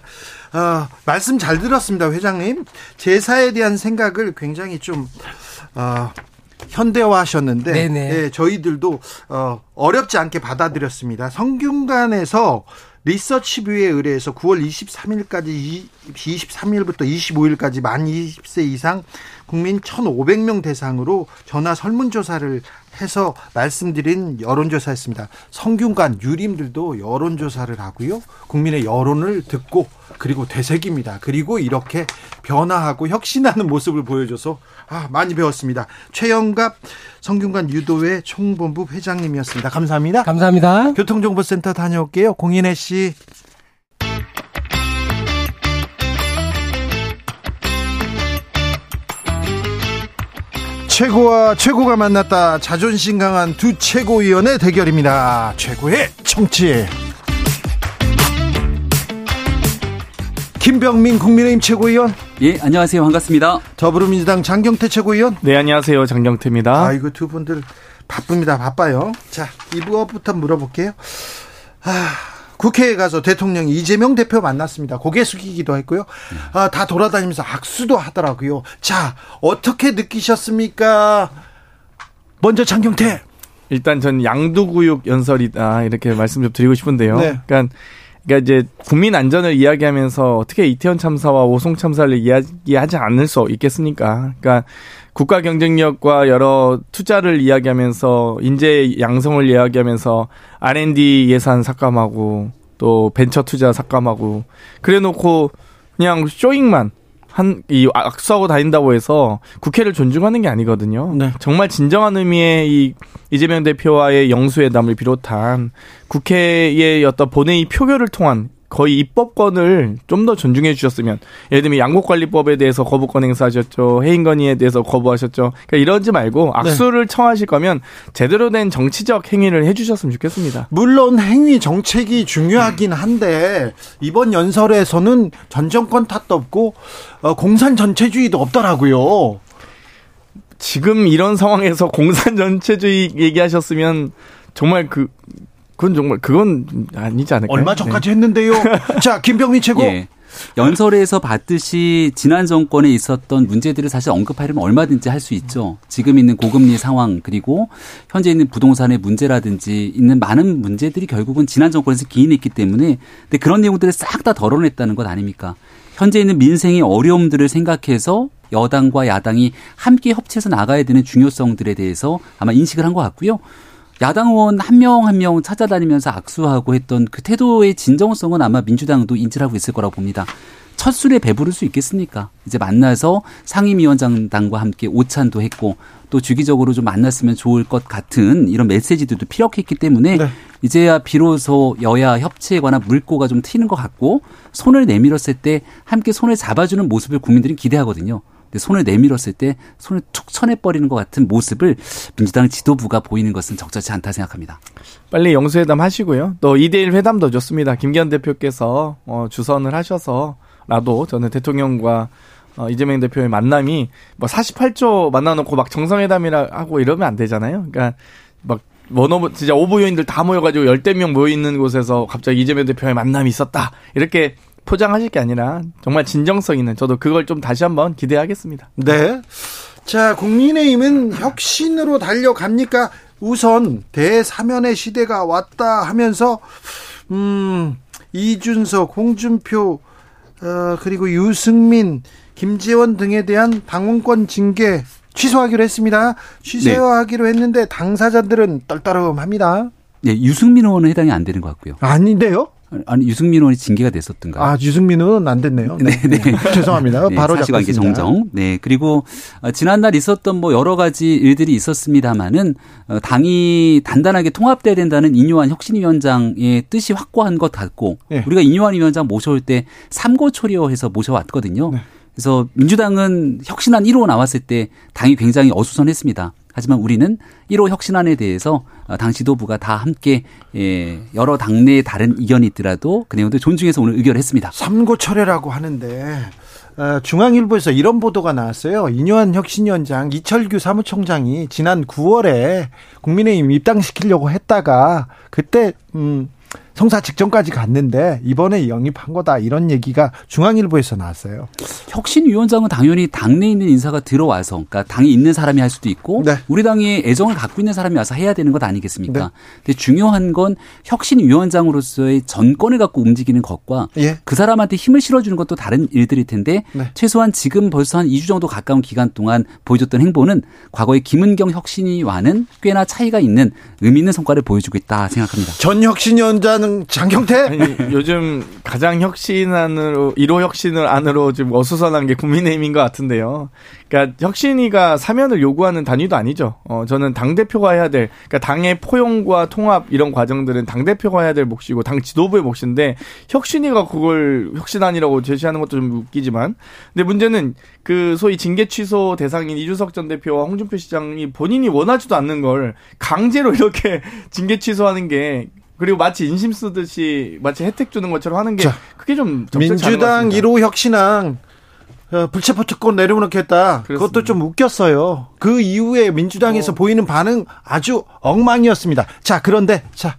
아, 말씀 잘 들었습니다, 회장님. 제사에 대한 생각을 굉장히 좀 아, 현대화하셨는데 네네. 예, 저희들도 어, 어렵지 않게 받아들였습니다. 성균관에서 리서치뷰에 의뢰해서 9월 23일까지 23일부터 25일까지 만 20세 이상 국민 1,500명 대상으로 전화 설문조사를 해서 말씀드린 여론조사였습니다. 성균관 유림들도 여론조사를 하고요. 국민의 여론을 듣고 그리고 되새깁니다. 그리고 이렇게 변화하고 혁신하는 모습을 보여줘서 아, 많이 배웠습니다. 최영갑 성균관 유도회 총본부 회장님이었습니다. 감사합니다. 감사합니다. 교통정보센터 다녀올게요. 공인혜 씨. 최고와 최고가 만났다. 자존심 강한 두 최고위원의 대결입니다. 최고의 정치. 김병민 국민의힘 최고위원. 예, 안녕하세요. 반갑습니다. 더불어민주당 장경태 최고위원. 네, 안녕하세요. 장경태입니다. 아이고, 두 분들 바쁩니다. 바빠요. 자, 이부부터 물어볼게요. 아, 국회에 가서 대통령 이재명 대표 만났습니다. 고개 숙이기도 했고요. 아, 다 돌아다니면서 악수도 하더라고요. 자, 어떻게 느끼셨습니까? 먼저 장경태. 일단 전 양두구육 연설이다 이렇게 말씀 좀 드리고 싶은데요. 네. 그러니까 그러니까 이제 국민 안전을 이야기하면서 어떻게 이태원 참사와 오송 참사를 이야기하지 않을 수 있겠습니까? 그러니까 국가 경쟁력과 여러 투자를 이야기하면서 인재 양성을 이야기하면서 R&D 예산 삭감하고 또 벤처 투자 삭감하고 그래 놓고 그냥 쇼잉만 한, 이 악수하고 다닌다고 해서 국회를 존중하는 게 아니거든요. 네. 정말 진정한 의미의 이 이재명 대표와의 영수회담을 비롯한 국회의 어떤 본회의 표결을 통한 거의 입법권을 좀 더 존중해 주셨으면 예를 들면 양곡관리법에 대해서 거부권 행사하셨죠 해임 건의에 대해서 거부하셨죠 그러니까 이러지 말고 악수를 네. 청하실 거면 제대로 된 정치적 행위를 해주셨으면 좋겠습니다. 물론 행위 정책이 중요하긴 한데 이번 연설에서는 전 정권 탓도 없고 어, 공산 전체주의도 없더라고요. 지금 이런 상황에서 공산 전체주의 얘기하셨으면 정말 그 그건 정말 그건 아니지 않을까요? 얼마 전까지 네. 했는데요. 자, 김병민 최고. 예. 연설에서 봤듯이 지난 정권에 있었던 문제들을 사실 언급하려면 얼마든지 할 수 있죠. 지금 있는 고금리 상황 그리고 현재 있는 부동산의 문제라든지 있는 많은 문제들이 결국은 지난 정권에서 기인했기 때문에 근데 그런 내용들을 싹 다 덜어냈다는 것 아닙니까? 현재 있는 민생의 어려움들을 생각해서 여당과 야당이 함께 협치해서 나가야 되는 중요성들에 대해서 아마 인식을 한 것 같고요. 야당 의원 한명 한 명 찾아다니면서 악수하고 했던 그 태도의 진정성은 아마 민주당도 인지를 하고 있을 거라고 봅니다. 첫 술에 배부를 수 있겠습니까? 이제 만나서 상임위원장당과 함께 오찬도 했고 또 주기적으로 좀 만났으면 좋을 것 같은 이런 메시지들도 피력했기 때문에 네. 이제야 비로소 여야 협치에 관한 물꼬가 좀 트이는 것 같고 손을 내밀었을 때 함께 손을 잡아주는 모습을 국민들이 기대하거든요. 손을 내밀었을 때 손을 툭 쳐내버리는 것 같은 모습을 민주당 지도부가 보이는 것은 적절치 않다 생각합니다. 빨리 영수회담 하시고요. 또 2대1 회담도 좋습니다. 김기현 대표께서 어, 주선을 하셔서라도 저는 대통령과 어, 이재명 대표의 만남이 뭐 48초 만나놓고 막 정상회담이라 하고 이러면 안 되잖아요. 그러니까 막 one of 진짜 of 요인들 다 모여가지고 열댓 명 모여 있는 곳에서 갑자기 이재명 대표의 만남이 있었다 이렇게 포장하실 게 아니라 정말 진정성 있는 저도 그걸 좀 다시 한번 기대하겠습니다. 네. 자, 국민의힘은 혁신으로 달려갑니까? 우선 대사면의 시대가 왔다 하면서 음, 이준석, 홍준표 어, 그리고 유승민, 김재원 등에 대한 방문권 징계 취소하기로 했습니다. 취소하기로 네. 했는데 당사자들은 떨떠름합니다. 네, 유승민 의원은 해당이 안 되는 것 같고요. 아닌데요? 아니 유승민 의원이 징계가 됐었던가요? 아 유승민 의원은 안 됐네요. 네, 네. 네. 죄송합니다. 네, 바로 사실관계 정정. 네 그리고 어, 지난날 있었던 뭐 여러 가지 일들이 있었습니다만은 어, 당이 단단하게 통합돼야 된다는 인요한 혁신위원장의 뜻이 확고한 것 같고 네. 우리가 인요한 위원장 모셔올 때 삼고초려해서 모셔왔거든요. 네. 그래서 민주당은 혁신안 1호 나왔을 때 당이 굉장히 어수선했습니다. 하지만 우리는 1호 혁신안에 대해서 어, 당 지도부가 다 함께 예, 여러 당내의 다른 의견이 있더라도 그 내용들 존중해서 오늘 의결을 했습니다. 삼고 철회라고 하는데 어, 중앙일보에서 이런 보도가 나왔어요. 이뇨한 혁신위원장 이철규 사무총장이 지난 9월에 국민의힘 입당시키려고 했다가 그때 음 성사 직전까지 갔는데 이번에 영입한 거다 이런 얘기가 중앙일보에서 나왔어요. 혁신위원장은 당연히 당내에 있는 인사가 들어와서 그러니까 당에 있는 사람이 할 수도 있고 네. 우리 당에 애정을 갖고 있는 사람이 와서 해야 되는 것 아니겠습니까? 네. 근데 중요한 건 혁신위원장으로서의 전권을 갖고 움직이는 것과 예. 그 사람한테 힘을 실어주는 것도 다른 일들일 텐데 네. 최소한 지금 벌써 한 2주 정도 가까운 기간 동안 보여줬던 행보는 과거의 김은경 혁신위와는 꽤나 차이가 있는 의미 있는 성과를 보여주고 있다 생각합니다. 전 혁신위원장 하는 장경태? 아니, 요즘 가장 혁신 안으로 1호 혁신을 안으로 좀 어수선한 게 국민의힘인 것 같은데요. 그러니까 혁신위가 사면을 요구하는 단위도 아니죠. 어, 저는 당 대표가 해야 될, 그러니까 당의 포용과 통합 이런 과정들은 당 대표가 해야 될 몫이고 당 지도부의 몫인데 혁신위가 그걸 혁신안이라고 제시하는 것도 좀 웃기지만, 근데 문제는 그 소위 징계 취소 대상인 이준석 전 대표와 홍준표 시장이 본인이 원하지도 않는 걸 강제로 이렇게 징계 취소하는 게 그리고 마치 인심 쓰듯이 마치 혜택 주는 것처럼 하는 게 자, 그게 좀 민주당 1호 혁신안 어, 불체포 특권 내려놓겠다. 그렇습니다. 그것도 좀 웃겼어요. 그 이후에 민주당에서 어. 보이는 반응 아주 엉망이었습니다. 자, 그런데 자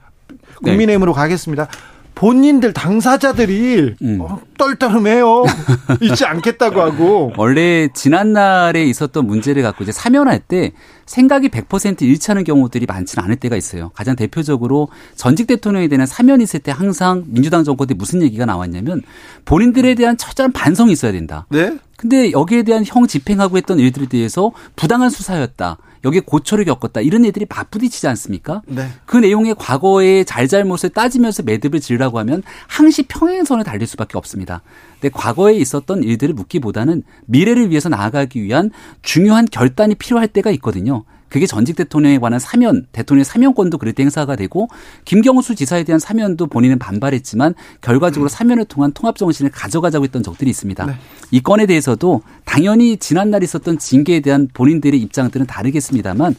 국민의힘으로 네. 가겠습니다. 본인들 당사자들이 음. 어, 떨떠름해요. 잊지 않겠다고 하고. 원래 지난날에 있었던 문제를 갖고 이제 사면할 때 생각이 100% 일치하는 경우들이 많지는 않을 때가 있어요. 가장 대표적으로 전직 대통령에 대한 사면이 있을 때 항상 민주당 정권 때 무슨 얘기가 나왔냐면 본인들에 대한 처절한 반성이 있어야 된다. 네? 근데 여기에 대한 형 집행하고 했던 일들에 대해서 부당한 수사였다. 여기에 고초를 겪었다. 이런 애들이 맞부딪히지 않습니까? 네. 그 내용의 과거의 잘잘못을 따지면서 매듭을 지으라고 하면 항시 평행선을 달릴 수밖에 없습니다. 근데 과거에 있었던 일들을 묻기보다는 미래를 위해서 나아가기 위한 중요한 결단이 필요할 때가 있거든요. 그게 전직 대통령에 관한 사면, 대통령의 사면권도 그럴 때 행사가 되고 김경수 지사에 대한 사면도 본인은 반발했지만 결과적으로 사면을 통한 통합 정신을 가져가자고 했던 적들이 있습니다. 네. 이 건에 대해서도 당연히 지난날 있었던 징계에 대한 본인들의 입장들은 다르겠습니다만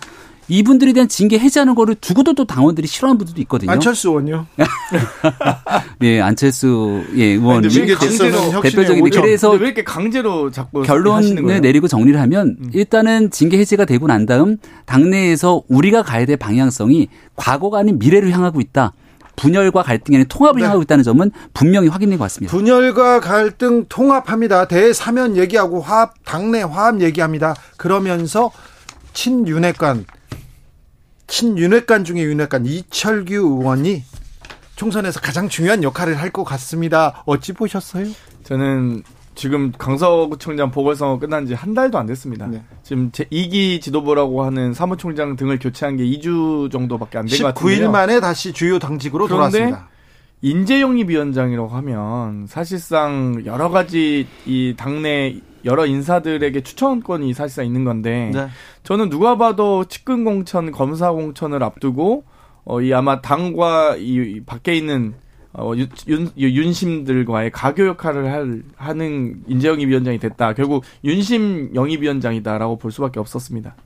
이분들에 대한 징계 해제하는 거를 두고도 또 당원들이 싫어하는 분들도 있거든요. 안철수 의원요. 네, 안철수 예, 의원이 대표적인 그래서 왜 이렇게 강제로 자꾸 결론을 내리고 정리를 하면 음. 일단은 징계 해제가 되고 난 다음 당내에서 우리가 가야 될 방향성이 과거가 아닌 미래를 향하고 있다. 분열과 갈등이 아닌 통합을 네. 향하고 있다는 점은 분명히 확인된 것 같습니다. 분열과 갈등 통합합니다. 대사면 얘기하고 화합 당내 화합 얘기합니다. 그러면서 친윤핵관 친윤핵관 중에 윤핵관 이철규 의원이 총선에서 가장 중요한 역할을 할 것 같습니다. 어찌 보셨어요? 저는 지금 강서구청장 보궐선거 끝난 지 한 달도 안 됐습니다. 네. 지금 제 2기 지도부라고 하는 사무총장 등을 교체한 게 2주 정도밖에 안 된 것 같은데요. 19일 만에 다시 주요 당직으로 돌아왔습니다. 인재영입위원장이라고 하면 사실상 여러 가지 이 당내 여러 인사들에게 추천권이 사실상 있는 건데 네. 저는 누가 봐도 측근 공천, 검사 공천을 앞두고 어, 이 아마 당과 이 밖에 있는 어, 윤, 윤, 윤심들과의 가교 역할을 할, 하는 인재영입 위원장이 됐다. 결국 윤심 영입 위원장이다라고 볼 수밖에 없었습니다.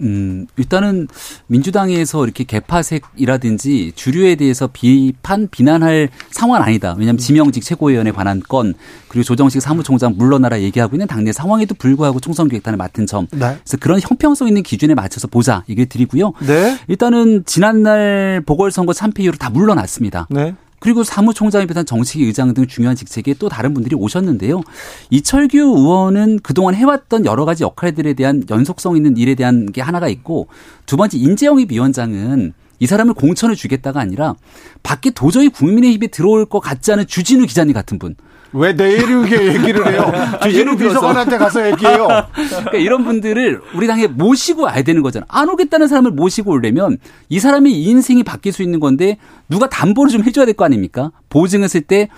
음, 일단은 민주당에서 이렇게 개파색이라든지 주류에 대해서 비판, 비난할 상황은 아니다. 왜냐하면 음. 지명직 최고위원에 관한 건 그리고 조정식 사무총장 물러나라 얘기하고 있는 당내 상황에도 불구하고 총선기획단을 맡은 점. 네. 그래서 그런 형평성 있는 기준에 맞춰서 보자 얘기를 드리고요. 네. 일단은 지난날 보궐선거 참패 이후로 다 물러났습니다. 네. 그리고 사무총장에 비롯한 정치계 의장 등 중요한 직책에 또 다른 분들이 오셨는데요. 이철규 의원은 그동안 해왔던 여러 가지 역할들에 대한 연속성 있는 일에 대한 게 하나가 있고 두 번째 인재영입 위원장은 이 사람을 공천을 주겠다가 아니라 밖에 도저히 국민의힘에 들어올 것 같지 않은 주진우 기자님 같은 분. 왜 내일게 얘기를 해요? 주진우 비서관한테 가서 얘기해요. 그러니까 이런 분들을 우리 당에 모시고 와야 되는 거잖아. 안 오겠다는 사람을 모시고 오려면 이 사람의 인생이 바뀔 수 있는 건데 누가 담보를 좀 해줘야 될 거 아닙니까? 보증했을 때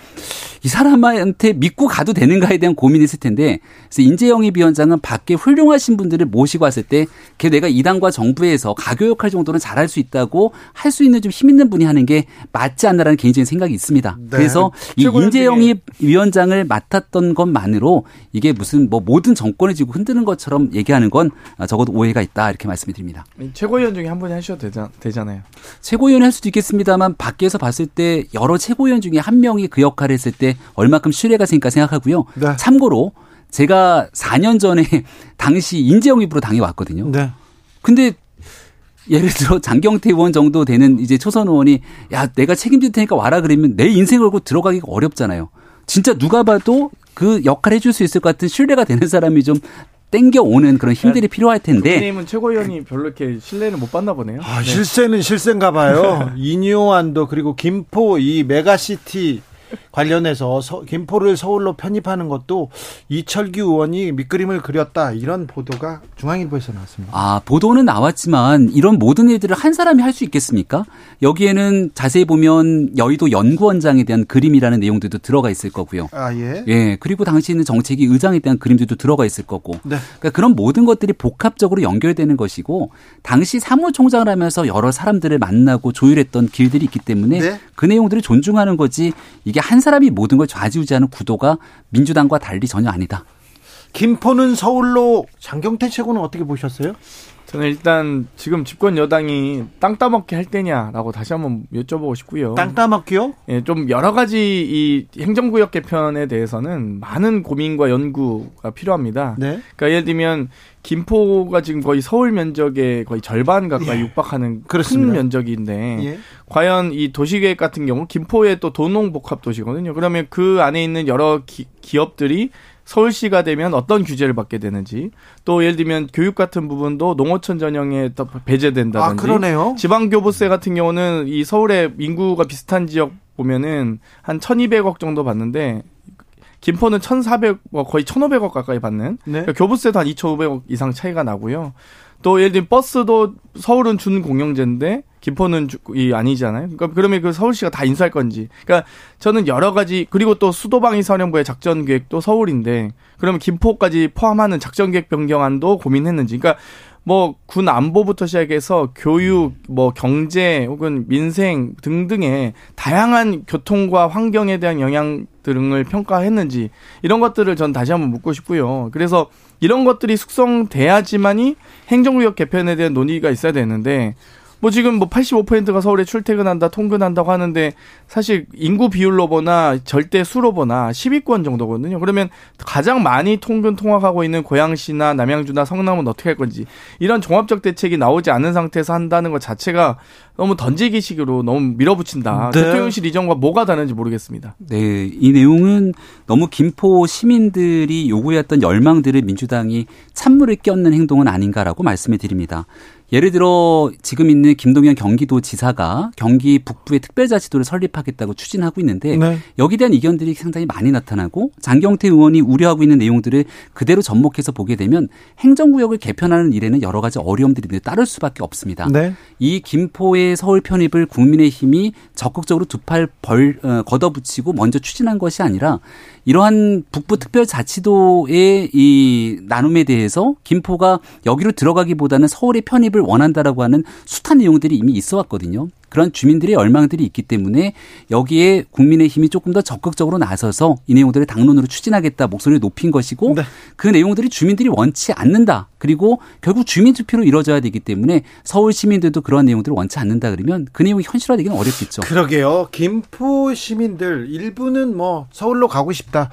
이 사람한테 믿고 가도 되는가에 대한 고민이 있을 텐데 그래서 인재영입 위원장은 밖에 훌륭하신 분들을 모시고 왔을 때 걔 내가 이 당과 정부에서 가교 역할 정도는 잘할 수 있다고 할 수 있는 좀 힘 있는 분이 하는 게 맞지 않나라는 개인적인 생각이 있습니다. 네. 그래서 이 인재영입 위원장을 맡았던 것만으로 이게 무슨 뭐 모든 정권을 지고 흔드는 것처럼 얘기하는 건 적어도 오해가 있다 이렇게 말씀드립니다. 최고위원 중에 한 분이 하셔도 되잖, 아요 최고위원 할 수도 있겠습니다만 밖에서 봤을 때 여러 최고위원 중에 한 명이 그 역할을 했을 때 얼마큼 신뢰가 생길까 생각하고요. 네. 참고로 제가 4년 전에 당시 인재영입으로 당해왔거든요. 네. 근데 예를 들어 장경태 의원 정도 되는 이제 초선 의원이 야 내가 책임질 테니까 와라 그러면 내 인생을 걸고 들어가기가 어렵잖아요. 진짜 누가 봐도 그 역할 해줄 수 있을 것 같은 신뢰가 되는 사람이 좀 땡겨오는 그런 힘들이 필요할 텐데. 국민의힘은 최고위원이 별로 이렇게 신뢰를 못 받나 보네요. 아, 네. 실세는 실세인가 봐요. 인요한도 그리고 김포 이 메가시티 관련해서 서, 김포를 서울로 편입하는 것도 이철규 의원이 밑그림을 그렸다 이런 보도가 중앙일보에서 나왔습니다. 아 보도는 나왔지만 이런 모든 일들을 한 사람이 할 수 있겠습니까? 여기에는 자세히 보면 여의도 연구원장에 대한 그림이라는 내용들도 들어가 있을 거고요. 아 예. 예 그리고 당시에는 정책위 의장에 대한 그림들도 들어가 있을 거고. 네. 그러니까 그런 모든 것들이 복합적으로 연결되는 것이고 당시 사무총장을 하면서 여러 사람들을 만나고 조율했던 길들이 있기 때문에 네. 그 내용들을 존중하는 거지 이게 한 사람이 모든 걸 좌지우지하는 구도가 민주당과 달리 전혀 아니다. 김포는 서울로 장경태 최고는 어떻게 보셨어요? 저는 일단 지금 집권 여당이 땅 따먹기 할 때냐라고 다시 한번 여쭤보고 싶고요. 땅 따먹기요? 예, 좀 여러 가지 이 행정구역 개편에 대해서는 많은 고민과 연구가 필요합니다. 네. 그러니까 예를 들면 김포가 지금 거의 서울 면적의 거의 절반 가까이 예. 육박하는 그렇습니다. 큰 면적인데 예. 과연 이 도시계획 같은 경우 김포에 또 도농복합 도시거든요. 그러면 그 안에 있는 여러 기, 기업들이 서울시가 되면 어떤 규제를 받게 되는지 또 예를 들면 교육 같은 부분도 농어촌 전형에 더 배제된다든지 아, 그러네요. 지방교부세 같은 경우는 이 서울의 인구가 비슷한 지역 보면은 한 1,200억 정도 받는데 김포는 1,400억 거의 1,500억 가까이 받는 네. 그러니까 교부세도 한 2,500억 이상 차이가 나고요. 또 예를 들면 버스도 서울은 준 공영제인데 김포는 이 아니잖아요. 그러니까 그러면 그 서울시가 다 인수할 건지. 그러니까 저는 여러 가지 그리고 또 수도방위 사령부의 작전 계획도 서울인데 그러면 김포까지 포함하는 작전 계획 변경안도 고민했는지. 그러니까 뭐 군 안보부터 시작해서 교육, 뭐 경제 혹은 민생 등등의 다양한 교통과 환경에 대한 영향 등을 평가했는지 이런 것들을 전 다시 한번 묻고 싶고요. 그래서 이런 것들이 숙성돼야지만이 행정구역 개편에 대한 논의가 있어야 되는데 뭐 지금 뭐 85%가 서울에 출퇴근한다, 통근한다고 하는데 사실 인구 비율로 보나 절대 수로 보나 10위권 정도거든요. 그러면 가장 많이 통근 통학하고 있는 고양시나 남양주나 성남은 어떻게 할 건지 이런 종합적 대책이 나오지 않은 상태에서 한다는 것 자체가 너무 던지기식으로 너무 밀어붙인다. 네. 대통령실 이전과 뭐가 다른지 모르겠습니다. 네, 이 내용은 너무 김포 시민들이 요구했던 열망들을 민주당이 찬물을 껴얹는 행동은 아닌가라고 말씀을 드립니다. 예를 들어 지금 있는 김동연 경기도지사가 경기 북부의 특별자치도를 설립하겠다고 추진하고 있는데 네. 여기에 대한 이견들이 상당히 많이 나타나고 장경태 의원이 우려하고 있는 내용들을 그대로 접목해서 보게 되면 행정구역을 개편하는 일에는 여러 가지 어려움들이 따를 수밖에 없습니다. 네. 이 김포의 서울 편입을 국민의힘이 적극적으로 두 팔벌 어, 걷어붙이고 먼저 추진한 것이 아니라 이러한 북부 특별자치도의 이 나눔에 대해서 김포가 여기로 들어가기보다는 서울의 편입을 원한다라고 하는 숱한 내용들이 이미 있어 왔거든요. 그런 주민들의 열망들이 있기 때문에 여기에 국민의힘이 조금 더 적극적으로 나서서 이 내용들을 당론으로 추진하겠다 목소리를 높인 것이고 네. 그 내용들이 주민들이 원치 않는다. 그리고 결국 주민 투표로 이루어져야 되기 때문에 서울 시민들도 그러한 내용들을 원치 않는다 그러면 그 내용이 현실화되기는 어렵겠죠. 그러게요. 김포 시민들 일부는 뭐 서울로 가고 싶다.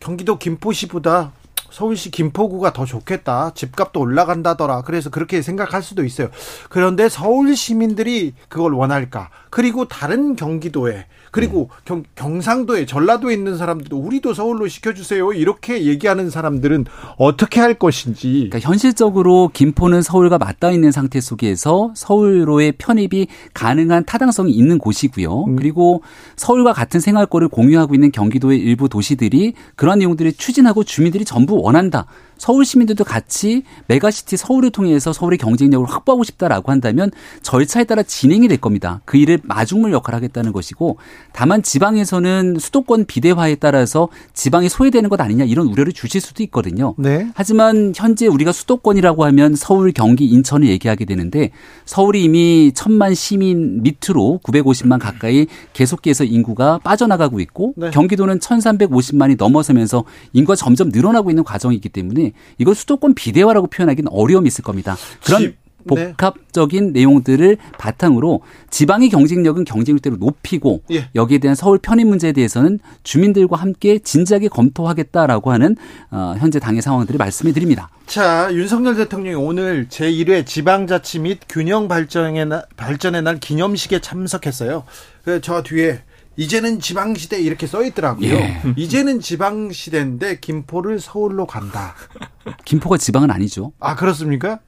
경기도 김포시보다 서울시 김포구가 더 좋겠다. 집값도 올라간다더라. 그래서 그렇게 생각할 수도 있어요. 그런데 서울 시민들이 그걸 원할까? 그리고 다른 경기도에 그리고 음. 경, 경상도에 전라도에 있는 사람들도 우리도 서울로 시켜주세요 이렇게 얘기하는 사람들은 어떻게 할 것인지 그러니까 현실적으로 김포는 서울과 맞닿아 있는 상태 속에서 서울로의 편입이 가능한 타당성이 있는 곳이고요 음. 그리고 서울과 같은 생활권을 공유하고 있는 경기도의 일부 도시들이 그런 내용들을 추진하고 주민들이 전부 원한다 서울 시민들도 같이 메가시티 서울을 통해서 서울의 경쟁력을 확보하고 싶다라고 한다면 절차에 따라 진행이 될 겁니다. 그 일을 마중물 역할을 하겠다는 것이고 다만 지방에서는 수도권 비대화에 따라서 지방이 소외되는 것 아니냐 이런 우려를 주실 수도 있거든요. 네. 하지만 현재 우리가 수도권이라고 하면 서울, 경기, 인천을 얘기하게 되는데 서울이 이미 천만 시민 밑으로 950만 가까이 계속해서 인구가 빠져나가고 있고 네. 경기도는 1350만이 넘어서면서 인구가 점점 늘어나고 있는 과정이기 때문에 이걸 수도권 비대화라고 표현하기는 어려움이 있을 겁니다. 그런 집. 네. 복합적인 네. 내용들을 바탕으로 지방의 경쟁력은 경쟁력대로 높이고 예. 여기에 대한 서울 편입 문제에 대해서는 주민들과 함께 진지하게 검토하겠다라고 하는 어, 현재 당의 상황들을 말씀해 드립니다. 자, 윤석열 대통령이 오늘 제1회 지방자치 및 균형 발전의 날, 발전의 날 기념식에 참석했어요. 그저 뒤에 이제는 지방시대 이렇게 써 있더라고요. 예. 이제는 지방시대인데 김포를 서울로 간다. 김포가 지방은 아니죠. 아, 그렇습니까?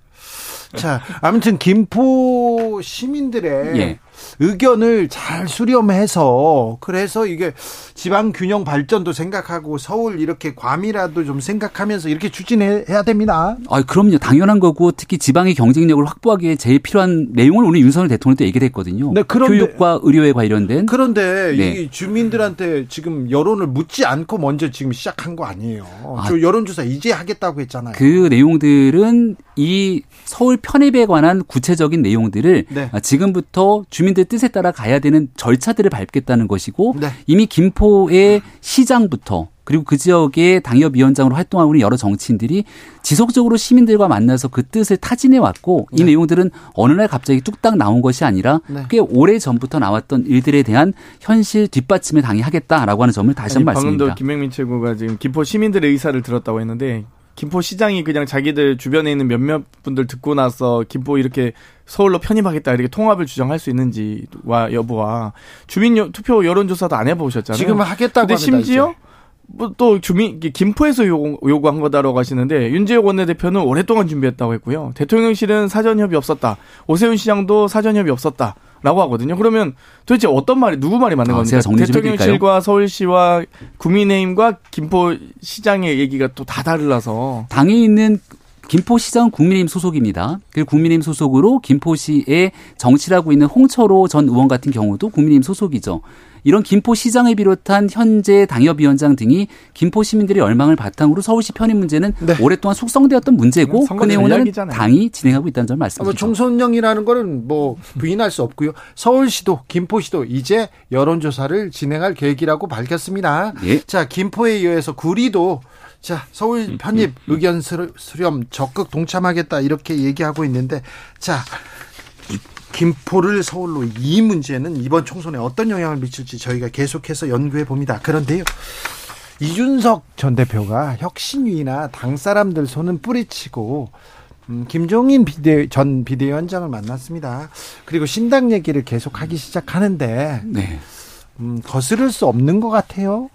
자, 아무튼 김포 시민들의 예. 의견을 잘 수렴해서 그래서 이게 지방 균형 발전도 생각하고 서울 이렇게 괌이라도 좀 생각하면서 이렇게 추진해야 됩니다. 아, 그럼요. 당연한 거고 특히 지방의 경쟁력을 확보하기에 제일 필요한 내용을 오늘 윤석열 대통령도 얘기를 했거든요. 네, 그런데, 교육과 의료에 관련된. 그런데 네. 이 주민들한테 지금 여론을 묻지 않고 먼저 지금 시작한 거 아니에요. 아, 저 여론조사 이제 하겠다고 했잖아요. 그 내용들은 이 서울 편입에 관한 구체적인 내용들을 네. 지금부터 주민 국민들 뜻에 따라 가야 되는 절차들을 밟겠다는 것이고 네. 이미 김포의 시장부터 그리고 그 지역의 당협위원장으로 활동하고 있는 여러 정치인들이 지속적으로 시민들과 만나서 그 뜻을 타진해 왔고 이 네. 내용들은 어느 날 갑자기 뚝딱 나온 것이 아니라 네. 꽤 오래 전부터 나왔던 일들에 대한 현실 뒷받침을 당해하겠다라고 하는 점을 다시 한번 말씀드립니다. 방금도 김명민 최고가 지금 김포 시민들의 의사를 들었다고 했는데 김포시장이 그냥 자기들 주변에 있는 몇몇 분들 듣고 나서 김포 이렇게 서울로 편입하겠다 이렇게 통합을 주장할 수 있는지와 여부와 주민 투표 여론조사도 안 해보셨잖아요. 지금 하겠다고 근데 심지어 뭐 또 주민 김포에서 요구, 요구 한 거다라고 하시는데 윤재욱 원내대표는 오랫동안 준비했다고 했고요. 대통령실은 사전 협의 없었다. 오세훈 시장도 사전 협의 없었다. 라고 하거든요. 그러면 도대체 어떤 말이 누구 말이 맞는 아, 겁니까? 대통령실과 서울시와 국민의힘과 김포시장의 얘기가 또 다 달라서 당에 있는 김포시장 국민의힘 소속입니다. 그리고 국민의힘 소속으로 김포시에 정치하고 있는 홍철호 전 의원 같은 경우도 국민의힘 소속이죠. 이런 김포시장을 비롯한 현재 당협위원장 등이 김포 시민들의 열망을 바탕으로 서울시 편입 문제는 네. 오랫동안 숙성되었던 문제고 그 내용은 당이 진행하고 있다는 점을 말씀드립니다. 총선령이라는 거는 뭐 부인할 수 없고요. 서울시도 김포시도 이제 여론조사를 진행할 계획이라고 밝혔습니다. 예. 자 김포에 의해서 구리도 자, 서울 음, 편입 음, 음. 의견 수렴 적극 동참하겠다 이렇게 얘기하고 있는데 자, 김포를 서울로 이 문제는 이번 총선에 어떤 영향을 미칠지 저희가 계속해서 연구해 봅니다. 그런데요. 이준석 전 대표가 혁신위나 당 사람들 손은 뿌리치고 음, 김종인 비대, 전 비대위원장을 만났습니다. 그리고 신당 얘기를 계속하기 시작하는데 네. 음, 거스를 수 없는 것 같아요.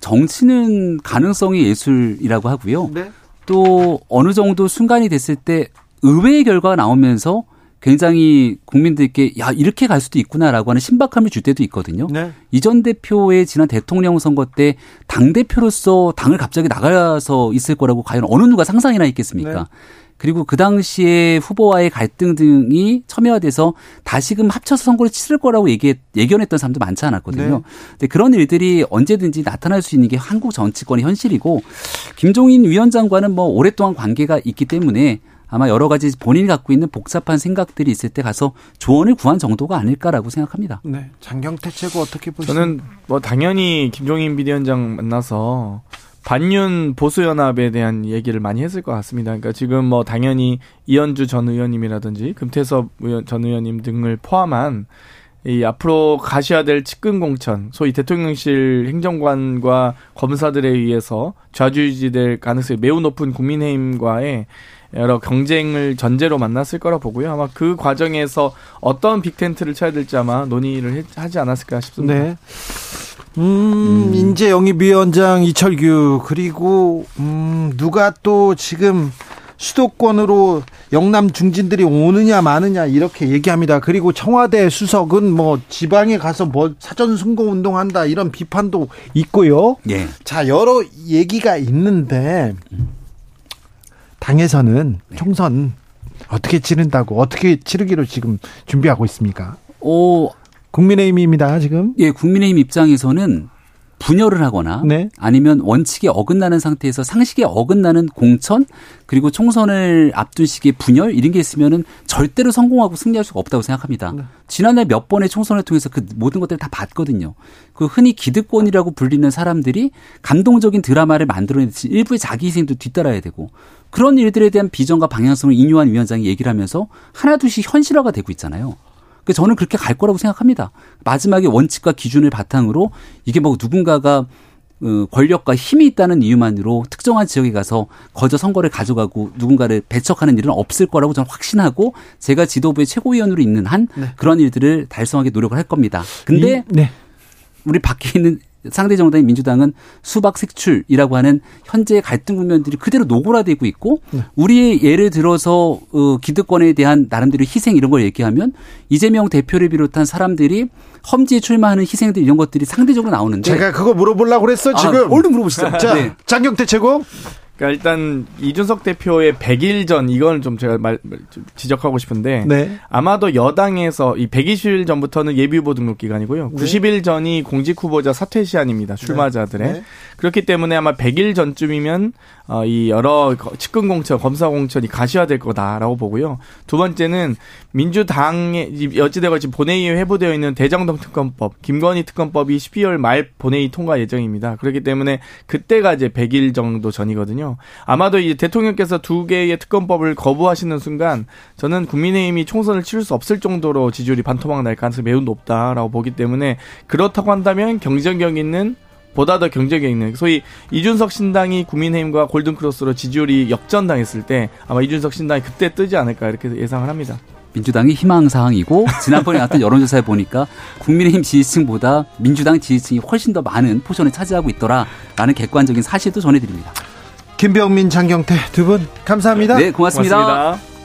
정치는 가능성이 예술이라고 하고요. 네. 또 어느 정도 순간이 됐을 때 의외의 결과가 나오면서 굉장히 국민들께 야 이렇게 갈 수도 있구나라고 하는 신박함을 줄 때도 있거든요. 네. 이전 대표의 지난 대통령 선거 때 당 대표로서 당을 갑자기 나가서 있을 거라고 과연 어느 누가 상상이나 했겠습니까? 네. 그리고 그 당시에 후보와의 갈등 등이 첨예화돼서 다시금 합쳐서 선거를 치를 거라고 얘기 예견했던 사람도 많지 않았거든요. 네. 근데 그런 일들이 언제든지 나타날 수 있는 게 한국 정치권의 현실이고 김종인 위원장과는 뭐 오랫동안 관계가 있기 때문에 아마 여러 가지 본인이 갖고 있는 복잡한 생각들이 있을 때 가서 조언을 구한 정도가 아닐까라고 생각합니다. 네. 장경태 최고 어떻게 보시나요? 저는 뭐 당연히 김종인 비대위원장 만나서 반윤 보수연합에 대한 얘기를 많이 했을 것 같습니다. 그러니까 지금 뭐 당연히 이현주 전 의원님이라든지 금태섭 의원, 전 의원님 등을 포함한 이 앞으로 가셔야 될 측근 공천, 소위 대통령실 행정관과 검사들에 의해서 좌지우지될 가능성이 매우 높은 국민의힘과의 여러 경쟁을 전제로 만났을 거라 보고요. 아마 그 과정에서 어떤 빅텐트를 쳐야 될지 아마 논의를 하지 않았을까 싶습니다. 네. 음, 음. 인재 영입위원장 이철규 그리고 음, 누가 또 지금 수도권으로 영남 중진들이 오느냐 마느냐 이렇게 얘기합니다. 그리고 청와대 수석은 뭐 지방에 가서 뭐 사전 선거 운동한다 이런 비판도 있고요. 예. 자 여러 얘기가 있는데 당에서는 네. 총선 어떻게 치른다고 어떻게 치르기로 지금 준비하고 있습니까? 오 국민의힘입니다, 지금. 예, 국민의힘 입장에서는 분열을 하거나 네. 아니면 원칙에 어긋나는 상태에서 상식에 어긋나는 공천 그리고 총선을 앞둔 시기에 분열 이런 게 있으면은 절대로 성공하고 승리할 수가 없다고 생각합니다. 네. 지난해 몇 번의 총선을 통해서 그 모든 것들을 다 봤거든요. 그 흔히 기득권이라고 불리는 사람들이 감동적인 드라마를 만들어내듯이 일부의 자기 희생도 뒤따라야 되고 그런 일들에 대한 비전과 방향성을 인유한 위원장이 얘기를 하면서 하나둘씩 현실화가 되고 있잖아요. 그 저는 그렇게 갈 거라고 생각합니다. 마지막에 원칙과 기준을 바탕으로 이게 뭐 누군가가 어, 권력과 힘이 있다는 이유만으로 특정한 지역에 가서 거저 선거를 가져가고 누군가를 배척하는 일은 없을 거라고 저는 확신하고 제가 지도부의 최고위원으로 있는 한 네. 그런 일들을 달성하게 노력을 할 겁니다. 근데 이, 네. 우리 밖에 있는 상대 정당인 민주당은 수박 색출이라고 하는 현재 갈등 국면들이 그대로 노골화되고 있고 네. 우리의 예를 들어서 어, 기득권에 대한 나름대로 희생 이런 걸 얘기하면 이재명 대표를 비롯한 사람들이 험지에 출마하는 희생들 이런 것들이 상대적으로 나오는데 제가 그거 물어보려고 그랬어 지금 아, 얼른 물어보시죠. 자 네. 장경태 최고 그러니까 일단 이준석 대표의 100일 전 이건 좀 제가 말 좀 지적하고 싶은데 네. 아마도 여당에서 이 120일 전부터는 예비 후보 등록 기간이고요. 네. 90일 전이 공직 후보자 사퇴 시한입니다. 출마자들의. 네. 네. 그렇기 때문에 아마 100일 전쯤이면 어, 이 여러 측근 공천, 검사 공천이 가시화될 거다라고 보고요. 두 번째는 민주당에 어찌되고 지금 본회의에 회부되어 있는 대장동 특검법, 김건희 특검법이 12월 말 본회의 통과 예정입니다. 그렇기 때문에 그때가 이제 100일 정도 전이거든요. 아마도 이제 대통령께서 두 개의 특검법을 거부하시는 순간 저는 국민의힘이 총선을 치를 수 없을 정도로 지지율이 반토막 날 가능성이 매우 높다라고 보기 때문에 그렇다고 한다면 경쟁력 있는 보다 더 경제력 있는 소위 이준석 신당이 국민의힘과 골든크로스로 지지율이 역전당했을 때 아마 이준석 신당이 그때 뜨지 않을까 이렇게 예상을 합니다. 민주당이 희망사항이고 지난번에 나왔던 여론조사에 보니까 국민의힘 지지층보다 민주당 지지층이 훨씬 더 많은 포션을 차지하고 있더라라는 객관적인 사실도 전해드립니다. 김병민, 장경태 두 분 감사합니다. 네, 고맙습니다. 고맙습니다.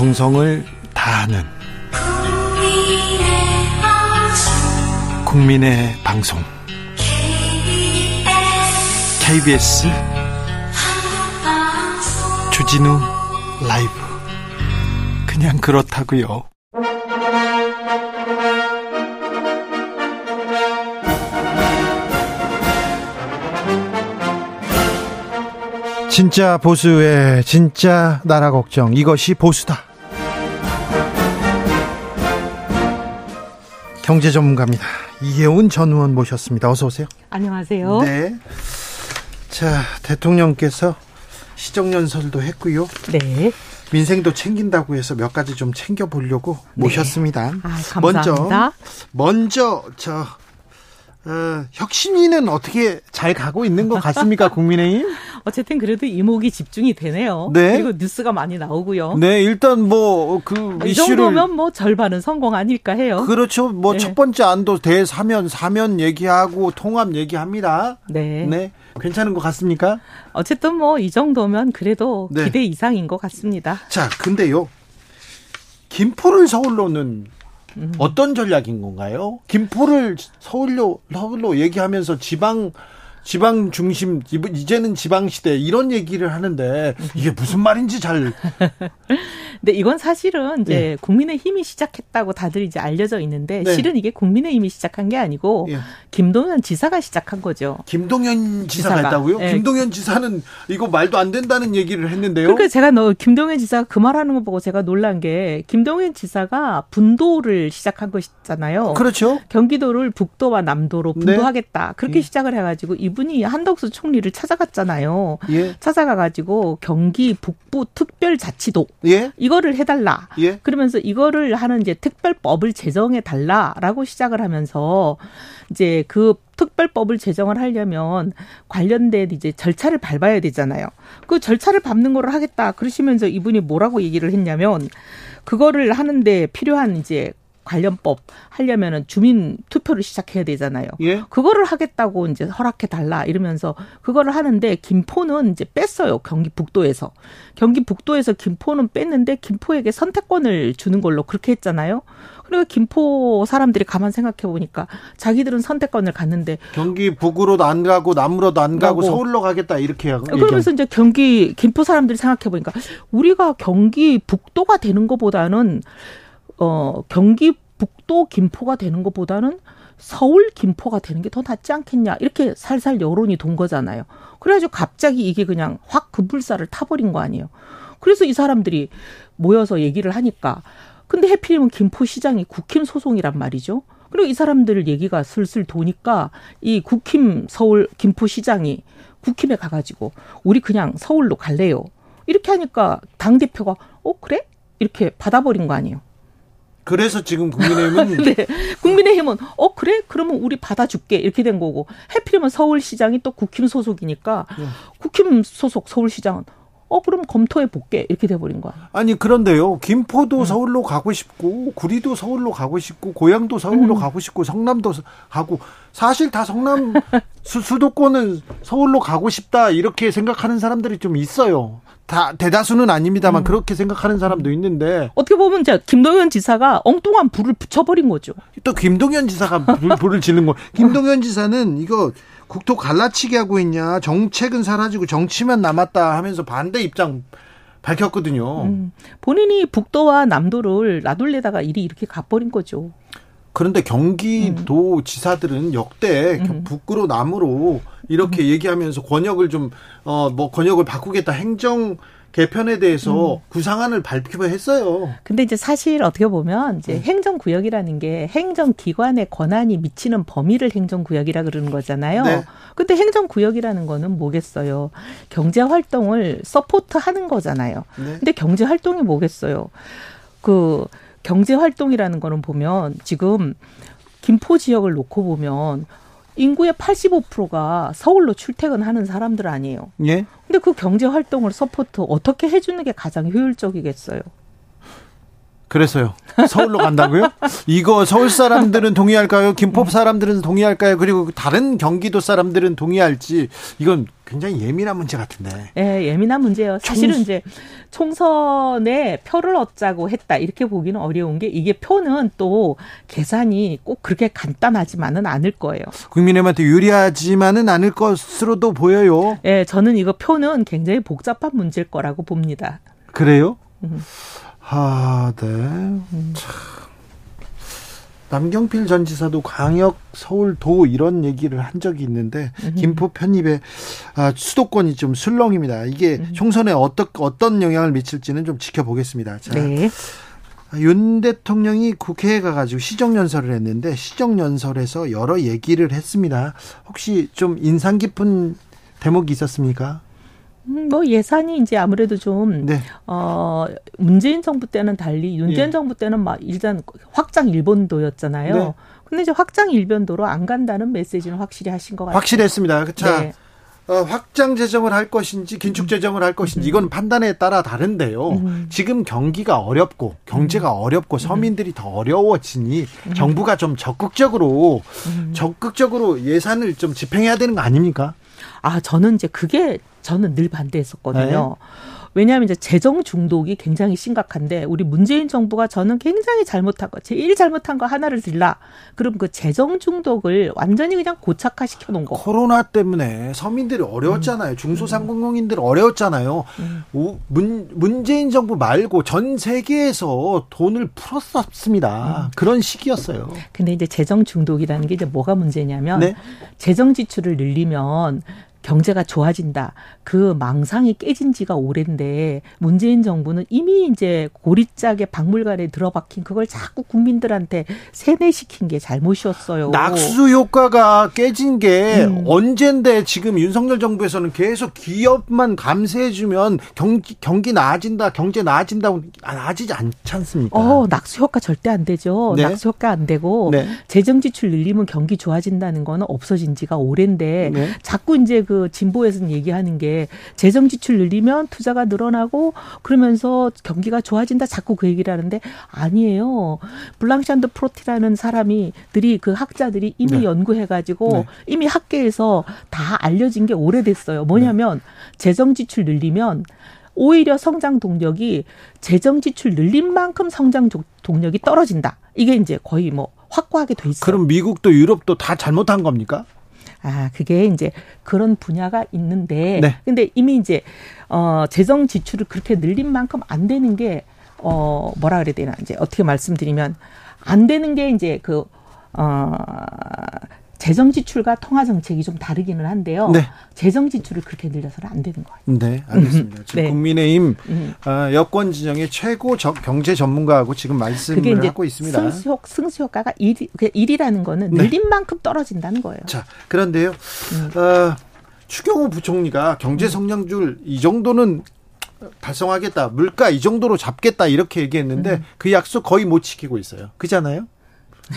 정성을 다하는 국민의 방송 KBS 주진우 라이브 그냥 그렇다고요. 진짜 보수의 진짜 나라 걱정 이것이 보수다. 경제 전문가입니다. 이혜훈 전 의원 모셨습니다. 어서 오세요. 안녕하세요. 네. 자, 대통령께서 시정연설도 했고요. 네. 민생도 챙긴다고 해서 몇 가지 좀 챙겨 보려고 네. 모셨습니다. 아, 감사합니다. 먼저 먼저 저 어, 혁신위는 어떻게 잘 가고 있는 것 같습니까, 국민의힘? 어쨌든 그래도 이목이 집중이 되네요. 네. 그리고 뉴스가 많이 나오고요. 네, 일단 뭐그 이 정도면 뭐 절반은 성공 아닐까 해요. 그렇죠. 뭐첫 네. 번째 안도 대사면 사면 얘기하고 통합 얘기합니다. 네. 네. 괜찮은 것 같습니까? 어쨌든 뭐 이 정도면 그래도 네. 기대 이상인 것 같습니다. 자, 근데요. 김포를 서울로는 음. 어떤 전략인 건가요? 김포를 서울로 서울로 얘기하면서 지방 지방 중심 이제는 지방 시대 이런 얘기를 하는데 이게 무슨 말인지 잘 근데 이건 사실은 이제 네. 국민의 힘이 시작했다고 다들 이제 알려져 있는데 네. 실은 이게 국민의 힘이 시작한 게 아니고 네. 김동연 지사가 시작한 거죠. 김동연 지사가, 지사가. 했다고요? 네. 김동연 지사는 이거 말도 안 된다는 얘기를 했는데요. 그러니까 제가 너 김동연 지사가 그 말하는 거 보고 제가 놀란 게 김동연 지사가 분도를 시작한 것이잖아요. 그렇죠. 경기도를 북도와 남도로 네. 분도하겠다 그렇게 예. 시작을 해가지고 이분 이 한덕수 총리를 찾아갔잖아요. 예. 찾아가가지고 경기 북부 특별자치도 예. 이거를 해달라. 예. 그러면서 이거를 하는 이제 특별법을 제정해 달라라고 시작을 하면서 이제 그 특별법을 제정을 하려면 관련된 이제 절차를 밟아야 되잖아요. 그 절차를 밟는 거를 하겠다. 그러시면서 이분이 뭐라고 얘기를 했냐면 그거를 하는데 필요한 이제 관련법 하려면은 주민 투표를 시작해야 되잖아요. 예? 그거를 하겠다고 이제 허락해 달라 이러면서 그거를 하는데 김포는 이제 뺐어요. 경기 북도에서. 경기 북도에서 김포는 뺐는데 김포에게 선택권을 주는 걸로 그렇게 했잖아요. 그리고 김포 사람들이 가만 생각해 보니까 자기들은 선택권을 갖는데 경기 북으로도 안 가고 남으로도 안 가고 서울로 가겠다 이렇게 그러면서 이제 경기 김포 사람들이 생각해 보니까 우리가 경기 북도가 되는 것보다는 어, 경기 북도 김포가 되는 것보다는 서울 김포가 되는 게 더 낫지 않겠냐 이렇게 살살 여론이 돈 거잖아요. 그래가지고 갑자기 이게 그냥 확 급불사를 타버린 거 아니에요. 그래서 이 사람들이 모여서 얘기를 하니까 근데 해필이면 김포시장이 국힘 소송이란 말이죠. 그리고 이 사람들 얘기가 슬슬 도니까 이 국힘 서울 김포시장이 국힘에 가가지고 우리 그냥 서울로 갈래요. 이렇게 하니까 당 대표가 어 그래 이렇게 받아버린 거 아니에요. 그래서 지금 국민의힘은 네. 국민의힘은 어 그래 그러면 우리 받아줄게 이렇게 된 거고 해필이면 서울시장이 또 국힘 소속이니까 네. 국힘 소속 서울시장은 어 그럼 검토해 볼게 이렇게 돼버린 거야. 아니 그런데요 김포도 음. 서울로 가고 싶고 구리도 서울로 가고 싶고 고향도 서울로 음. 가고 싶고 성남도 가고 사실 다 성남 수, 수도권은 서울로 가고 싶다 이렇게 생각하는 사람들이 좀 있어요. 다 대다수는 아닙니다만 음. 그렇게 생각하는 사람도 있는데 어떻게 보면 제 김동연 지사가 엉뚱한 불을 붙여버린 거죠. 또 김동연 지사가 불, 불을 지는 거. 김동연 지사는 이거 국토 갈라치기 하고 있냐 정책은 사라지고 정치만 남았다 하면서 반대 입장 밝혔거든요. 음, 본인이 북도와 남도를 나돌래다가 일이 이렇게 가버린 거죠. 그런데 경기도 음. 지사들은 역대 음. 북으로 남으로 이렇게 음. 얘기하면서 권역을 좀 어 뭐 권역을 바꾸겠다 행정 개편에 대해서 음. 구상안을 발표했어요. 근데 이제 사실 어떻게 보면 이제 네. 행정구역이라는 게 행정기관의 권한이 미치는 범위를 행정구역이라 그러는 거잖아요. 네. 근데 행정구역이라는 거는 뭐겠어요? 경제활동을 support 하는 거잖아요. 네. 근데 경제활동이 뭐겠어요? 그 경제 활동이라는 거는 보면 지금 김포 지역을 놓고 보면 인구의 85%가 서울로 출퇴근하는 사람들 아니에요. 예. 근데 그 경제 활동을 support 어떻게 해주는 게 가장 효율적이겠어요? 그래서요. 서울로 간다고요? 이거 서울 사람들은 동의할까요? 김포 사람들은 동의할까요? 그리고 다른 경기도 사람들은 동의할지 이건 굉장히 예민한 문제 같은데. 예, 예민한 문제예요. 사실은 총... 이제 총선에 표를 얻자고 했다 이렇게 보기는 어려운 게 이게 표는 또 계산이 꼭 그렇게 간단하지만은 않을 거예요. 국민의힘한테 유리하지만은 않을 것으로도 보여요. 예, 저는 이거 표는 굉장히 복잡한 문제일 거라고 봅니다. 그래요? 음. 아, 네. 음. 남경필 전 지사도 광역 서울도 이런 얘기를 한 적이 있는데 음. 김포 편입에 아, 수도권이 좀 술렁입니다. 이게 음. 총선에 어떤 어떤 영향을 미칠지는 좀 지켜보겠습니다. 자, 네. 윤 대통령이 국회에 가가지고 시정연설을 했는데 시정연설에서 여러 얘기를 했습니다. 혹시 좀 인상 깊은 대목이 있었습니까? 음, 뭐 예산이 이제 아무래도 좀, 네. 어, 문재인 정부 때는 달리 윤재인 예. 정부 때는 막 일단 확장 일본도였잖아요. 네. 근데 이제 확장 일본도로 안 간다는 메시지는 확실히 하신 것 같아요. 확실했습니다. 자, 네. 어, 확장 재정을 할 것인지 긴축 재정을 할 것인지 이건 판단에 따라 다른데요. 음. 지금 경기가 어렵고 경제가 음. 어렵고 서민들이 더 어려워지니 음. 정부가 좀 적극적으로 음. 적극적으로 예산을 좀 집행해야 되는 거 아닙니까? 아, 저는 이제 그게 저는 늘 반대했었거든요. 네. 왜냐하면 이제 재정 중독이 굉장히 심각한데 우리 문재인 정부가 저는 굉장히 잘못한 거 제일 잘못한 거 하나를 들라 그럼 그 재정 중독을 완전히 그냥 고착화 시켜 놓은 거 코로나 때문에 서민들이 어려웠잖아요 음. 중소상공인들 어려웠잖아요 음. 문, 문재인 정부 말고 전 세계에서 돈을 풀었었습니다 음. 그런 시기였어요 근데 이제 재정 중독이라는 게 이제 뭐가 문제냐면 네? 재정 지출을 늘리면 경제가 좋아진다. 그 망상이 깨진 지가 오랜데 문재인 정부는 이미 이제 고리짝에 박물관에 들어박힌 그걸 자꾸 국민들한테 세뇌시킨 게 잘못이었어요. 낙수 효과가 깨진 게 음. 언젠데 지금 윤석열 정부에서는 계속 기업만 감세해주면 경기, 경기 나아진다, 경제 나아진다, 나아지지 않지 않습니까? 어, 낙수 효과 절대 안 되죠. 네. 낙수 효과 안 되고 네. 재정 지출 늘리면 경기 좋아진다는 거는 없어진 지가 오랜데 네. 자꾸 이제 그 진보에서는 얘기하는 게 재정 지출 늘리면 투자가 늘어나고 그러면서 경기가 좋아진다 자꾸 그 얘기를 하는데 아니에요. 블랑샤 and 페로티라는 사람이 들이 그 학자들이 이미 네. 연구해 가지고 네. 이미 학계에서 다 알려진 게 오래됐어요. 뭐냐면 네. 재정 지출 늘리면 오히려 성장 동력이 재정 지출 늘린 만큼 성장 동력이 떨어진다. 이게 이제 거의 뭐 확고하게 돼 있어요. 그럼 미국도 유럽도 다 잘못한 겁니까? 아, 그게 이제 그런 분야가 있는데 네. 근데 이미 이제 어 재정 지출을 그렇게 늘린 만큼 안 되는 게 어 뭐라 그래야 되나 이제 어떻게 말씀드리면 안 되는 게 이제 그 어 재정 지출과 통화 정책이 좀 다르기는 한데요. 네. 재정 지출을 그렇게 늘려서는 안 되는 거예요. 네, 알겠습니다. 지금 네. 국민의힘 음. 어, 여권 진영의 최고 저, 경제 전문가하고 지금 말씀을 하고 있습니다. 승수, 승수 효과가 1, 1이라는 거는 네. 늘린 만큼 떨어진다는 거예요. 자, 그런데요. 음. 어, 추경호 부총리가 경제 성장률 이 정도는 달성하겠다. 물가 이 정도로 잡겠다. 이렇게 얘기했는데 음. 그 약속 거의 못 지키고 있어요. 그잖아요.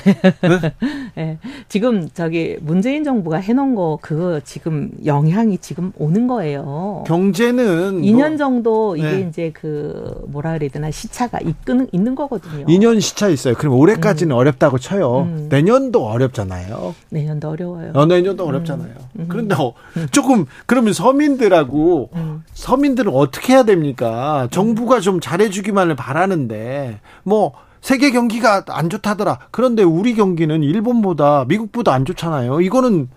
네? 네. 지금 저기 문재인 정부가 해놓은 거 그거 지금 영향이 지금 오는 거예요. 경제는 2년 뭐, 정도 이게 네. 이제 그 뭐라 그래야 되나 시차가 있는 있는 거거든요. 2년 시차 있어요. 그럼 올해까지는 음. 어렵다고 쳐요. 음. 내년도 어렵잖아요. 내년도 어려워요. 어, 내년도 어렵잖아요. 음. 음. 그런데 어, 조금 그러면 서민들하고 음. 서민들은 어떻게 해야 됩니까? 정부가 좀 잘해주기만을 바라는데 뭐. 세계 경기가 안 좋다더라. 그런데 우리 경기는 일본보다 미국보다 안 좋잖아요. 이거는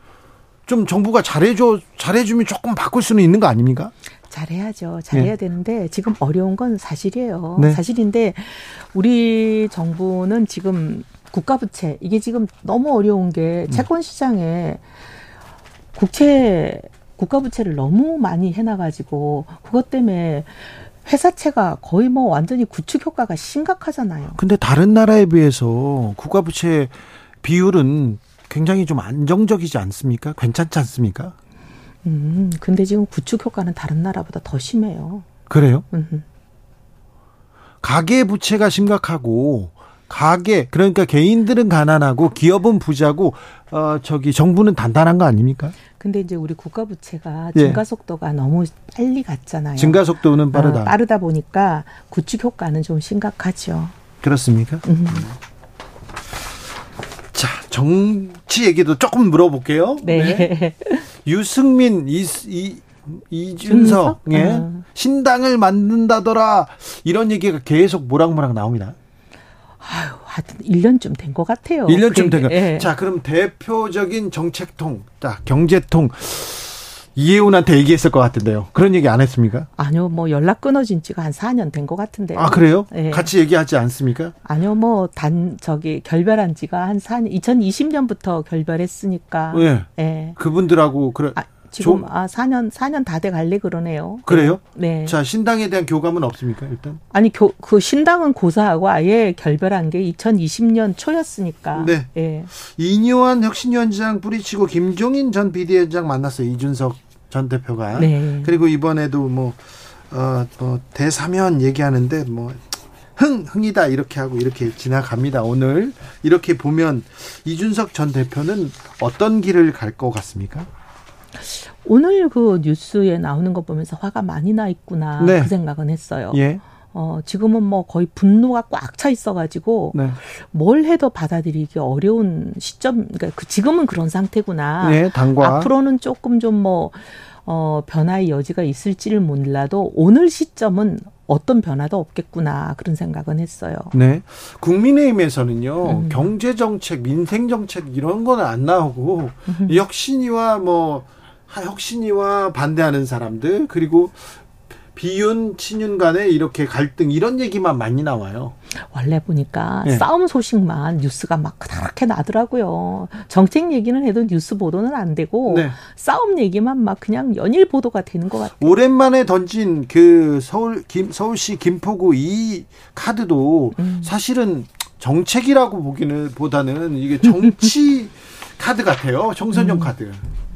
좀 정부가 잘해줘 잘해주면 조금 바꿀 수는 있는 거 아닙니까? 잘해야죠. 잘해야 네. 되는데 지금 어려운 건 사실이에요. 네. 사실인데 우리 정부는 지금 국가 부채 이게 지금 너무 어려운 게 음. 채권 시장에 국채 국가 부채를 너무 많이 해놔 가지고 그것 때문에 회사채가 거의 뭐 완전히 구축 효과가 심각하잖아요. 근데 다른 나라에 비해서 국가 부채 비율은 굉장히 좀 안정적이지 않습니까? 괜찮지 않습니까? 음, 근데 지금 구축 효과는 다른 나라보다 더 심해요. 그래요? 음. 가계 부채가 심각하고 가계 그러니까 개인들은 가난하고 기업은 부자고 어 저기 정부는 단단한 거 아닙니까? 근데 이제 우리 국가 부채가 예. 증가 속도가 예. 너무 빨리 갔잖아요. 증가 속도는 빠르다. 어, 빠르다 보니까 구축 효과는 좀 심각하죠. 그렇습니까? 음. 자, 정치 얘기도 조금 물어볼게요. 네. 네. 유승민 이, 이 이준석 예. 어. 신당을 만든다더라. 이런 얘기가 계속 모락모락 나옵니다. 아유, 하여튼 1년쯤 된 것 같아요. 1년쯤 된 거. 예. 자, 그럼 대표적인 정책통, 자, 경제통 이혜훈한테 얘기했을 것 같은데요. 그런 얘기 안 했습니까? 아니요, 뭐 연락 끊어진 지가 한 4년 된 것 같은데요. 아, 그래요? 예. 같이 얘기하지 않습니까? 아니요, 뭐 단 저기 결별한 지가 한 4년, 2020년부터 결별했으니까. 예. 예. 그분들하고 그래. 아, 지금 조... 아 4년 4년 다 돼 갈래 그러네요. 그래요? 네. 자 신당에 대한 교감은 없습니까 일단? 아니 교, 그 신당은 고사하고 아예 결별한 게 2020년 초였으니까. 네. 예. 이뇨한 혁신위원장 뿌리치고 김종인 전 비대위원장 만났어요 이준석 전 대표가. 네. 그리고 이번에도 뭐 어, 뭐 대사면 얘기하는데 뭐 흥, 흥이다 이렇게 하고 이렇게 지나갑니다. 오늘 이렇게 보면 이준석 전 대표는 어떤 길을 갈 것 같습니까? 오늘 그 뉴스에 나오는 거 보면서 화가 많이 나 있구나 네. 그 생각은 했어요. 예. 어, 지금은 뭐 거의 분노가 꽉 차 있어가지고 네. 뭘 해도 받아들이기 어려운 시점, 그러니까 그 지금은 그런 상태구나. 네, 당과 앞으로는 조금 좀 뭐, 어, 변화의 여지가 있을지를 몰라도 오늘 시점은 어떤 변화도 없겠구나 그런 생각은 했어요. 네. 국민의힘에서는요 음. 경제 정책, 민생 정책 이런 거는 안 나오고 음. 혁신이와 뭐 혁신이와 반대하는 사람들 그리고 비윤 친윤 간에 이렇게 갈등 이런 얘기만 많이 나와요. 원래 보니까 네. 싸움 소식만 뉴스가 막 그렇게 나더라고요. 정책 얘기는 해도 뉴스 보도는 안 되고 네. 싸움 얘기만 막 그냥 연일 보도가 되는 것 같아요. 오랜만에 던진 그 서울 김 서울시 김포구 이 카드도 음. 사실은 정책이라고 보기는 보다는 이게 정치 카드 같아요. 청소년 음. 카드.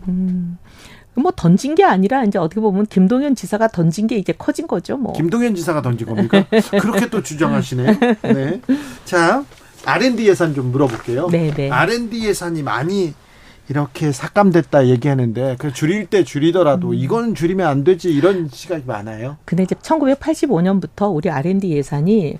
음. 뭐 던진 게 아니라 이제 어떻게 보면 김동연 지사가 던진 게 이제 커진 거죠, 뭐. 김동연 지사가 던진 겁니까? 그렇게 또 주장하시네. 네. 자, R&D 예산 좀 물어볼게요. 네, 네. R&D 예산이 많이 이렇게 삭감됐다 얘기하는데 그 줄일 때 줄이더라도 음. 이건 줄이면 안 되지 이런 시각이 많아요. 근데 이제 1985년부터 우리 R&D 예산이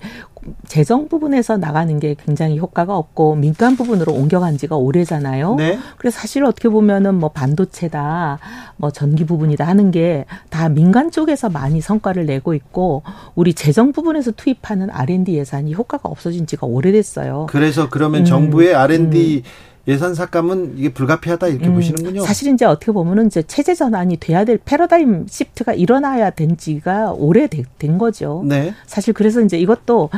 재정 부분에서 나가는 게 굉장히 효과가 없고 민간 부분으로 옮겨간 지가 오래잖아요. 네. 그래서 사실 어떻게 보면은 뭐 반도체다, 뭐 전기 부분이다 하는 게 다 민간 쪽에서 많이 성과를 내고 있고 우리 재정 부분에서 투입하는 R&D 예산이 효과가 없어진 지가 오래됐어요. 그래서 그러면 음, 정부의 R&D 음. 예산 삭감은 이게 불가피하다 이렇게 음, 보시는군요. 사실 이제 어떻게 보면은 이제 체제 전환이 돼야 될 패러다임 시프트가 일어나야 된 지가 오래된 거죠. 네. 사실 그래서 이제 이것도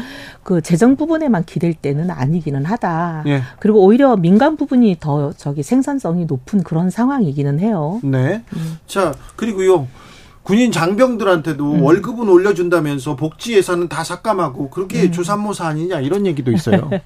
그 재정 부분에만 기댈 때는 아니기는 하다. 예. 그리고 오히려 민간 부분이 더 저기 생산성이 높은 그런 상황이기는 해요. 네. 음. 자 그리고요. 군인 장병들한테도 음. 월급은 올려준다면서 복지 예산은 다 삭감하고 그렇게 음. 조산모사 아니냐 이런 얘기도 있어요.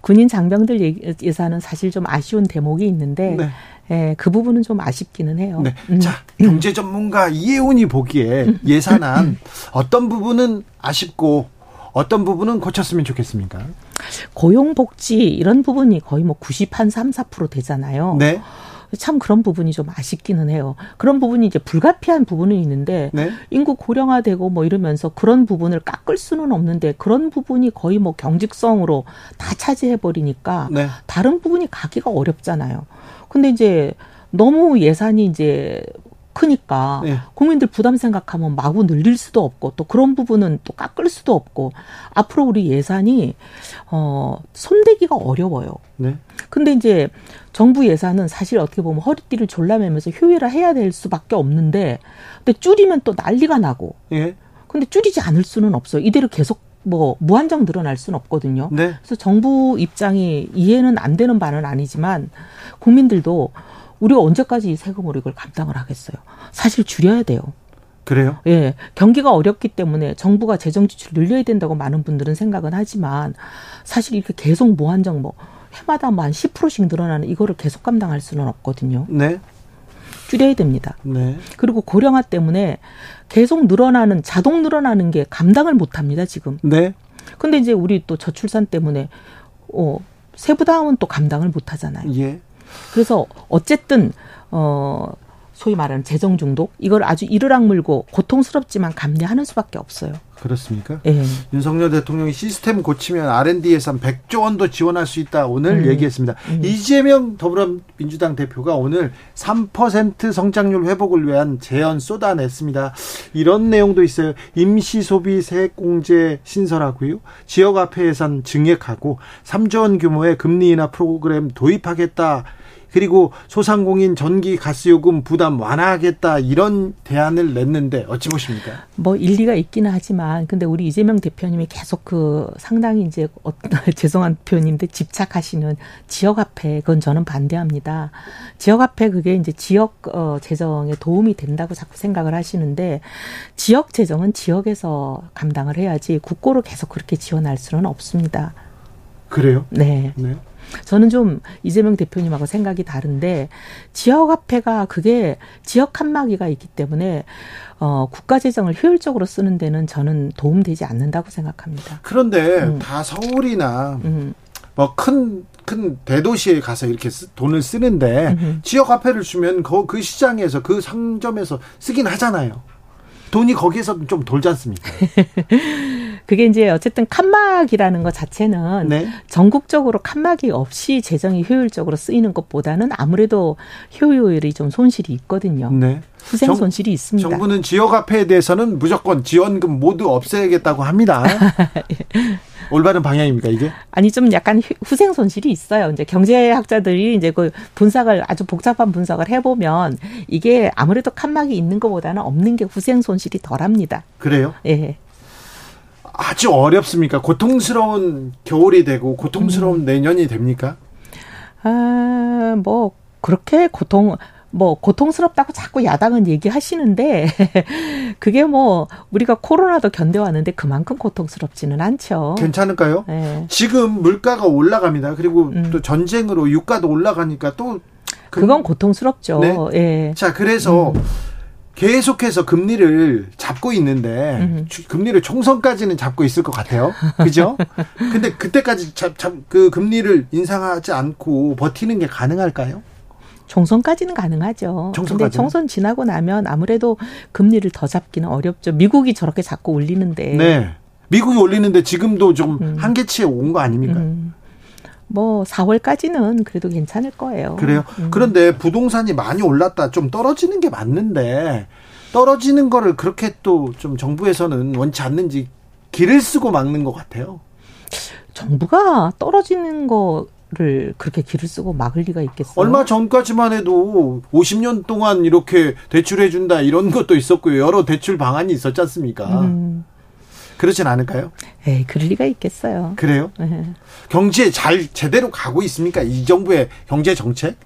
군인 장병들 예산은 사실 좀 아쉬운 대목이 있는데 네. 예, 그 부분은 좀 아쉽기는 해요. 네. 음. 자, 경제 전문가 이혜훈이 보기에 예산안 어떤 부분은 아쉽고 어떤 부분은 고쳤으면 좋겠습니까? 고용복지 이런 부분이 거의 뭐 90 한 3, 4% 되잖아요. 네. 참 그런 부분이 좀 아쉽기는 해요. 그런 부분이 이제 불가피한 부분은 있는데 네? 인구 고령화되고 뭐 이러면서 그런 부분을 깎을 수는 없는데 그런 부분이 거의 뭐 경직성으로 다 차지해 버리니까 네. 다른 부분이 가기가 어렵잖아요. 근데 이제 너무 예산이 이제 크니까 네. 국민들 부담 생각하면 마구 늘릴 수도 없고 또 그런 부분은 또 깎을 수도 없고 앞으로 우리 예산이 어 손대기가 어려워요. 네. 근데 이제 정부 예산은 사실 어떻게 보면 허리띠를 졸라매면서 효율화 해야 될 수밖에 없는데 근데 줄이면 또 난리가 나고. 예. 근데 줄이지 않을 수는 없어요. 이대로 계속 뭐 무한정 늘어날 수는 없거든요. 네. 그래서 정부 입장이 이해는 안 되는 바는 아니지만 국민들도 우리가 언제까지 이 세금으로 이걸 감당을 하겠어요. 사실 줄여야 돼요. 그래요? 예. 경기가 어렵기 때문에 정부가 재정 지출을 늘려야 된다고 많은 분들은 생각은 하지만 사실 이렇게 계속 무한정 뭐 해마다 뭐한 10%씩 늘어나는 이거를 계속 감당할 수는 없거든요. 네. 줄여야 됩니다. 네. 그리고 고령화 때문에 계속 늘어나는 자동 늘어나는 게 감당을 못 합니다, 지금. 네. 근데 이제 우리 또 저출산 때문에 어 세부담은 또 감당을 못 하잖아요. 예. 그래서 어쨌든 어 소위 말하는 재정 중독 이걸 아주 이르락 물고 고통스럽지만 감내하는 수밖에 없어요. 그렇습니까? 예. 윤석열 대통령이 시스템 고치면 R&D 예산 100조 원도 지원할 수 있다 오늘 음. 얘기했습니다. 음. 이재명 더불어민주당 대표가 오늘 3% 성장률 회복을 위한 제언 쏟아냈습니다. 이런 내용도 있어요. 임시 소비 세액 공제 신설하고요. 지역 화폐 예산 증액하고 3조 원 규모의 금리 인하 프로그램 도입하겠다. 그리고 소상공인 전기 가스요금 부담 완화하겠다 이런 대안을 냈는데 어찌 보십니까? 뭐 일리가 있기는 하지만 근데 우리 이재명 대표님이 계속 그 상당히 이제 어떤 죄송한 표현인데 집착하시는 지역화폐 그건 저는 반대합니다. 지역화폐 그게 이제 지역 어 재정에 도움이 된다고 자꾸 생각을 하시는데 지역 재정은 지역에서 감당을 해야지 국고로 계속 그렇게 지원할 수는 없습니다. 그래요? 네. 네. 저는 좀 이재명 대표님하고 생각이 다른데 지역 화폐가 그게 지역 칸막이가 있기 때문에 어, 국가 재정을 효율적으로 쓰는 데는 저는 도움되지 않는다고 생각합니다. 그런데 음. 다 서울이나 음. 뭐큰 큰 대도시에 가서 이렇게 쓰, 돈을 쓰는데 음흠. 지역 화폐를 주면 그, 그 시장에서 그 상점에서 쓰긴 하잖아요. 돈이 거기에서 좀 돌지 않습니까? 그게 이제 어쨌든 칸막이라는 것 자체는 네. 전국적으로 칸막이 없이 재정이 효율적으로 쓰이는 것보다는 아무래도 효율이 좀 손실이 있거든요. 네. 후생 정, 손실이 있습니다. 정부는 지역 화폐에 대해서는 무조건 지원금 모두 없애야겠다고 합니다. 올바른 방향입니까 이게? 아니 좀 약간 후생 손실이 있어요. 이제 경제학자들이 이제 그 분석을 아주 복잡한 분석을 해보면 이게 아무래도 칸막이 있는 것보다는 없는 게 후생 손실이 덜합니다. 그래요? 예. 아주 어렵습니까? 고통스러운 겨울이 되고 고통스러운 음. 내년이 됩니까? 아, 뭐 그렇게 고통 뭐 고통스럽다고 자꾸 야당은 얘기하시는데 그게 뭐 우리가 코로나도 견뎌왔는데 그만큼 고통스럽지는 않죠. 괜찮을까요? 네. 지금 물가가 올라갑니다. 그리고 음. 또 전쟁으로 유가도 올라가니까 또 그, 그건 고통스럽죠. 네. 예. 자, 그래서 음. 계속해서 금리를 잡고 있는데 음. 금리를 총선까지는 잡고 있을 것 같아요. 그죠? 근데 그때까지 잡, 잡, 그 금리를 인상하지 않고 버티는 게 가능할까요? 총선까지는 가능하죠. 총선까지는? 근데 총선 지나고 나면 아무래도 금리를 더 잡기는 어렵죠. 미국이 저렇게 자꾸 올리는데. 네. 미국이 올리는데 지금도 좀 음. 한계치에 온 거 아닙니까? 음. 뭐 4월까지는 그래도 괜찮을 거예요. 그래요. 음. 그런데 부동산이 많이 올랐다 좀 떨어지는 게 맞는데 떨어지는 거를 그렇게 또 좀 정부에서는 원치 않는지 길을 쓰고 막는 것 같아요. 정부가 떨어지는 거를 그렇게 길을 쓰고 막을 리가 있겠어요? 얼마 전까지만 해도 50년 동안 이렇게 대출해 준다 이런 것도 있었고요. 여러 대출 방안이 있었지 않습니까? 음. 그렇진 않을까요? 에이, 그럴 리가 있겠어요. 그래요? 네. 경제 잘 제대로 가고 있습니까? 이 정부의 경제 정책?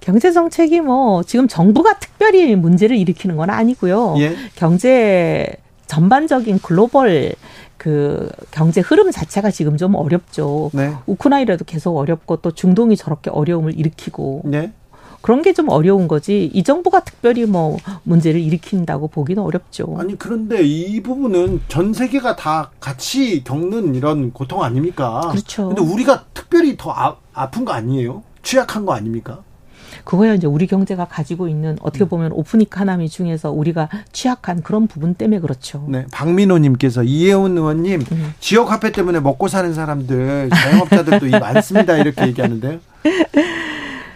경제 정책이 뭐 지금 정부가 특별히 문제를 일으키는 건 아니고요. 예. 경제 전반적인 글로벌 그 경제 흐름 자체가 지금 좀 어렵죠. 네. 우크라이나도 계속 어렵고 또 중동이 저렇게 어려움을 일으키고. 네. 그런 게 좀 어려운 거지 이 정부가 특별히 뭐 문제를 일으킨다고 보기는 어렵죠. 아니 그런데 이 부분은 전 세계가 다 같이 겪는 이런 고통 아닙니까? 그렇죠. 근데 우리가 특별히 더 아, 아픈 거 아니에요? 취약한 거 아닙니까? 그거야 이제 우리 경제가 가지고 있는 어떻게 음. 보면 오픈 이카나미 중에서 우리가 취약한 그런 부분 때문에 그렇죠. 네, 박민호님께서 이혜훈 의원님 음. 지역 화폐 때문에 먹고 사는 사람들 자영업자들도 이 많습니다 이렇게 얘기하는데요.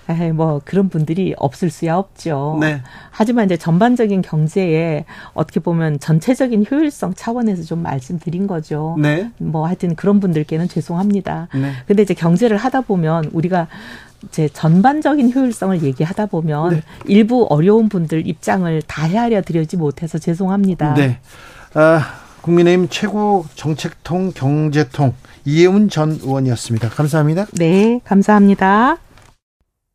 에이, 뭐 그런 분들이 없을 수야 없죠. 네. 하지만 이제 전반적인 경제에 어떻게 보면 전체적인 효율성 차원에서 좀 말씀드린 거죠. 네. 뭐 하여튼 그런 분들께는 죄송합니다. 네. 근데 이제 경제를 하다 보면 우리가 이제 전반적인 효율성을 얘기하다 보면 네. 일부 어려운 분들 입장을 다 헤아려 드리지 못해서 죄송합니다. 네. 아, 국민의힘 최고 정책통 경제통 이혜훈 전 의원이었습니다. 감사합니다. 네, 감사합니다.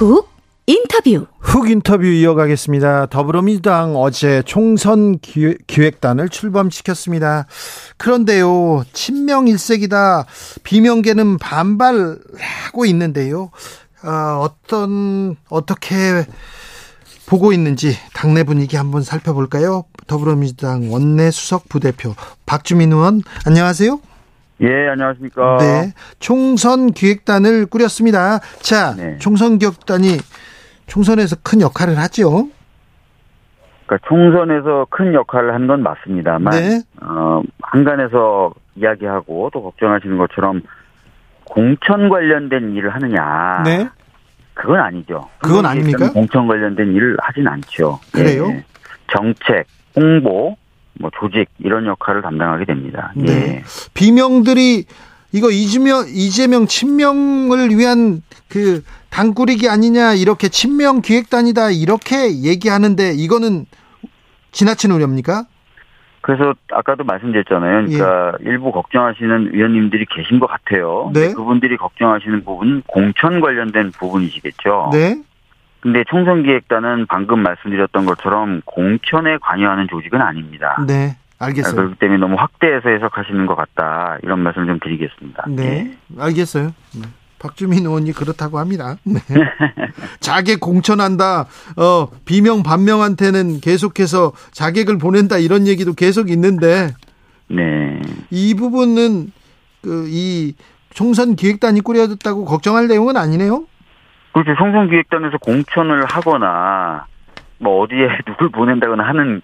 훅 인터뷰. 훅 인터뷰 이어가겠습니다. 더불어민주당 어제 총선 기획단을 출범시켰습니다. 그런데요, 친명 일색이다. 비명계는 반발하고 있는데요. 어, 어떤 어떻게 보고 있는지 당내 분위기 한번 살펴볼까요? 더불어민주당 원내 수석 부대표 박주민 의원 안녕하세요. 예, 안녕하십니까. 네. 총선 기획단을 꾸렸습니다. 자, 네. 총선 기획단이 총선에서 큰 역할을 하죠. 그러니까 총선에서 큰 역할을 한 건 맞습니다만, 네. 어, 한간에서 이야기하고 또 걱정하시는 것처럼 공천 관련된 일을 하느냐. 네. 그건 아니죠. 그건 아닙니까? 공천 관련된 일을 하진 않죠. 그래요? 네. 정책, 홍보, 뭐 조직 이런 역할을 담당하게 됩니다. 네. 예. 비명들이 이거 이재명 이재명 친명을 위한 그 당꾸리기 아니냐 이렇게 친명 기획단이다 이렇게 얘기하는데 이거는 지나친 우려입니까? 그래서 아까도 말씀드렸잖아요. 그러니까 예. 일부 걱정하시는 위원님들이 계신 것 같아요. 네. 그분들이 걱정하시는 부분은 공천 관련된 부분이시겠죠. 네. 근데 총선기획단은 방금 말씀드렸던 것처럼 공천에 관여하는 조직은 아닙니다. 네. 알겠어요. 그렇기 때문에 너무 확대해서 해석하시는 것 같다. 이런 말씀 좀 드리겠습니다. 네. 네. 알겠어요. 네. 박주민 의원이 그렇다고 합니다. 네. 자객 공천한다. 어, 비명 반명한테는 계속해서 자객을 보낸다 이런 얘기도 계속 있는데 네. 이 부분은 그 이 총선 기획단이 꾸려졌다고 걱정할 내용은 아니네요. 그렇죠. 총선 기획단에서 공천을 하거나 뭐 어디에 누굴 보낸다거나 하는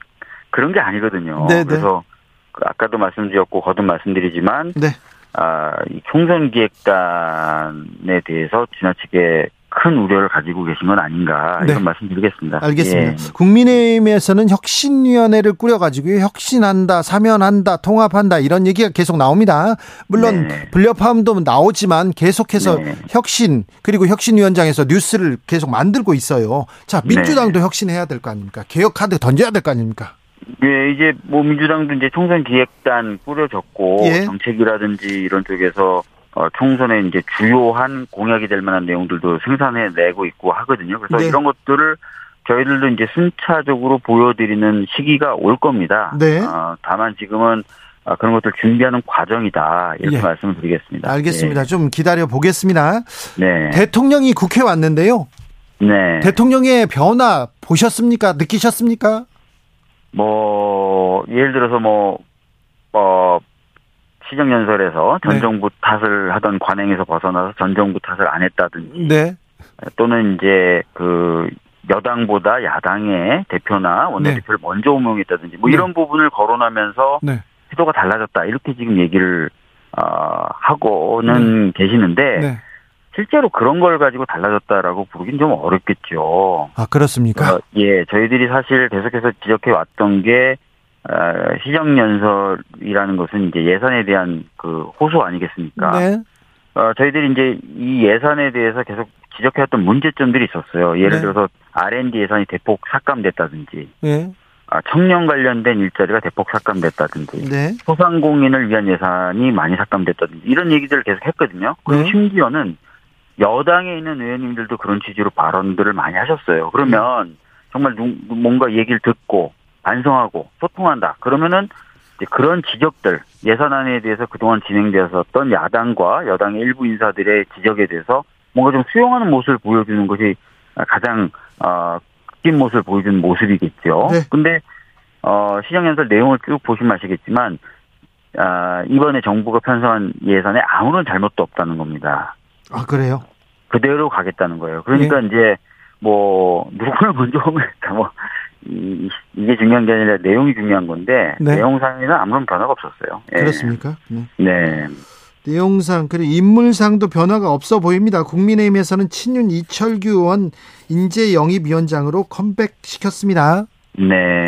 그런 게 아니거든요. 네네. 네. 그래서 그 아까도 말씀드렸고 거듭 말씀드리지만 네. 아, 이 총선 기획단에 대해서 지나치게 큰 우려를 가지고 계신 건 아닌가 이런 네. 말씀드리겠습니다. 알겠습니다. 예. 국민의힘에서는 혁신위원회를 꾸려가지고 혁신한다, 사면한다, 통합한다 이런 얘기가 계속 나옵니다. 물론 네. 불협화음도 나오지만 계속해서 네. 혁신 그리고 혁신위원장에서 뉴스를 계속 만들고 있어요. 자 민주당도 네. 혁신해야 될 거 아닙니까? 개혁 카드 던져야 될 거 아닙니까? 예, 이제 뭐 민주당도 이제 총선 기획단 꾸려졌고 예. 정책이라든지 이런 쪽에서 어, 총선에 이제 주요한 공약이 될 만한 내용들도 생산해 내고 있고 하거든요. 그래서 네. 이런 것들을 저희들도 이제 순차적으로 보여드리는 시기가 올 겁니다. 네. 어, 다만 지금은 아, 그런 것들 준비하는 과정이다 이렇게 예. 말씀을 드리겠습니다. 알겠습니다. 네. 좀 기다려 보겠습니다. 네. 대통령이 국회 왔는데요. 네. 대통령의 변화 보셨습니까? 느끼셨습니까? 뭐 예를 들어서 뭐 어, 시정연설에서 전 네. 정부 탓을 하던 관행에서 벗어나서 전 정부 탓을 안 했다든지 네. 또는 이제 그 여당보다 야당의 대표나 원내대표를 네. 먼저 호명했다든지 뭐 네. 이런 부분을 거론하면서 네. 태도가 달라졌다 이렇게 지금 얘기를 어, 하고는 네. 계시는데 네. 실제로 그런 걸 가지고 달라졌다라고 부르긴 좀 어렵겠죠. 아 그렇습니까? 어, 예, 저희들이 사실 계속해서 지적해 왔던 게 어, 시정연설이라는 것은 이제 예산에 대한 그 호소 아니겠습니까? 네. 어, 저희들이 이제 이 예산에 대해서 계속 지적해왔던 문제점들이 있었어요. 예를 네. 들어서 R&D 예산이 대폭 삭감됐다든지, 네. 아, 청년 관련된 일자리가 대폭 삭감됐다든지, 네. 소상공인을 위한 예산이 많이 삭감됐다든지 이런 얘기들을 계속 했거든요. 그리고 네. 심지어는 여당에 있는 의원님들도 그런 취지로 발언들을 많이 하셨어요. 그러면 정말 뭔가 얘기를 듣고 반성하고 소통한다. 그러면은 그런 지적들 예산안에 대해서 그동안 진행되었었던 야당과 여당의 일부 인사들의 지적에 대해서 뭔가 좀 수용하는 모습을 보여주는 것이 가장 어, 긴 모습을 보여주는 모습이겠죠. 네. 근데 어, 시정연설 내용을 쭉 보시면 아시겠지만 아, 이번에 정부가 편성한 예산에 아무런 잘못도 없다는 겁니다. 아 그래요? 그대로 가겠다는 거예요. 그러니까 네. 이제 뭐 누구를 먼저 오면 뭐 이게 중요한 게 아니라 내용이 중요한 건데 네. 내용상에는 아무런 변화가 없었어요. 예. 그렇습니까? 네. 네. 내용상 그리고 인물상도 변화가 없어 보입니다. 국민의힘에서는 친윤 이철규 의원 인재 영입 위원장으로 컴백시켰습니다. 네.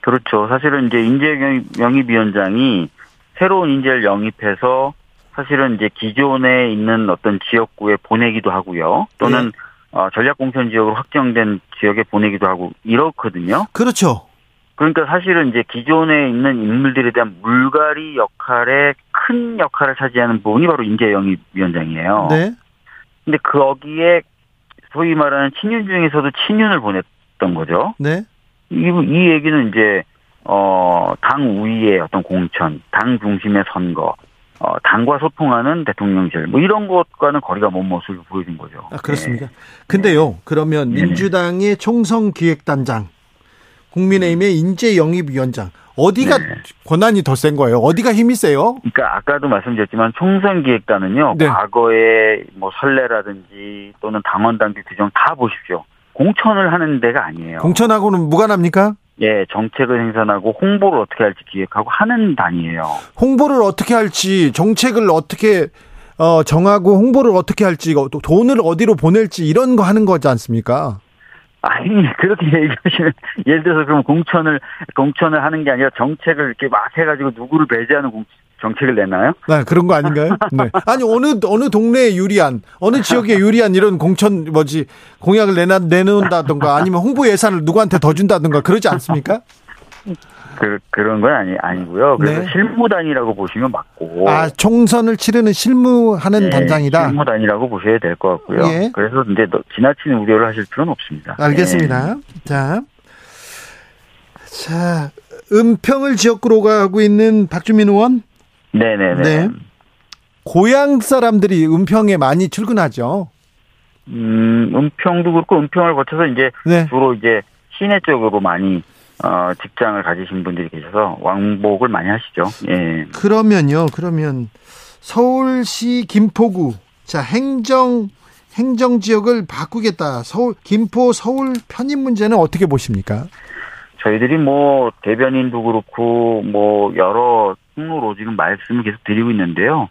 그렇죠. 사실은 이제 인재 영입 위원장이 새로운 인재를 영입해서 사실은 이제 기존에 있는 어떤 지역구에 보내기도 하고요. 또는 네. 어, 전략공천 지역으로 확정된 지역에 보내기도 하고 이렇거든요. 그렇죠. 그러니까 사실은 이제 기존에 있는 인물들에 대한 물갈이 역할에 큰 역할을 차지하는 부분이 바로 인재 영입위원장이에요. 네. 근데 거기에 소위 말하는 친윤 중에서도 친윤을 보냈던 거죠. 네. 이, 이 얘기는 이제 어, 당 우위의 어떤 공천, 당 중심의 선거, 어, 당과 소통하는 대통령실, 뭐 이런 것과는 거리가 먼 모습을 보여준 거죠. 아, 그렇습니다. 네. 근데요, 그러면 네. 민주당의 총선 기획단장, 국민의힘의 인재 영입위원장, 어디가 네. 권한이 더 센 거예요? 어디가 힘이 세요? 그러니까 아까도 말씀드렸지만 총선 기획단은요, 네. 과거에 뭐 선례라든지 또는 당원 당규 규정 다 보십시오. 공천을 하는 데가 아니에요. 공천하고는 무관합니까? 예, 정책을 생산하고 홍보를 어떻게 할지 기획하고 하는 단위예요. 홍보를 어떻게 할지, 정책을 어떻게 어, 정하고 홍보를 어떻게 할지, 또 돈을 어디로 보낼지 이런 거 하는 거지 않습니까? 아니 그렇게 얘기하시면 예를 들어서 그럼 공천을 공천을 하는 게 아니라 정책을 이렇게 막 해가지고 누구를 배제하는 공, 정책을 내나요? 네, 그런 거 아닌가요? 네. 아니 어느 어느 동네에 유리한 어느 지역에 유리한 이런 공천 뭐지 공약을 내나 내놓는다던가 아니면 홍보 예산을 누구한테 더 준다던가 그러지 않습니까? 그, 그런 건 아니, 아니고요. 그래서 네. 실무단이라고 보시면 맞고. 아, 총선을 치르는 실무하는 네, 단장이다? 실무단이라고 보셔야 될 것 같고요. 예. 그래서 이제 지나치는 우려를 하실 필요는 없습니다. 알겠습니다. 네. 자. 자, 은평을 지역구로 가고 있는 박주민 의원? 네네네. 네. 고향 사람들이 은평에 많이 출근하죠. 음, 은평도 그렇고 은평을 거쳐서 이제 네. 주로 이제 시내 쪽으로 많이 어, 직장을 가지신 분들이 계셔서 왕복을 많이 하시죠. 예. 그러면요. 그러면 서울시 김포구 자 행정 행정 지역을 바꾸겠다. 서울 김포 서울 편입 문제는 어떻게 보십니까? 저희들이 뭐 대변인도 그렇고 뭐 여러 통로로 지금 말씀을 계속 드리고 있는데요.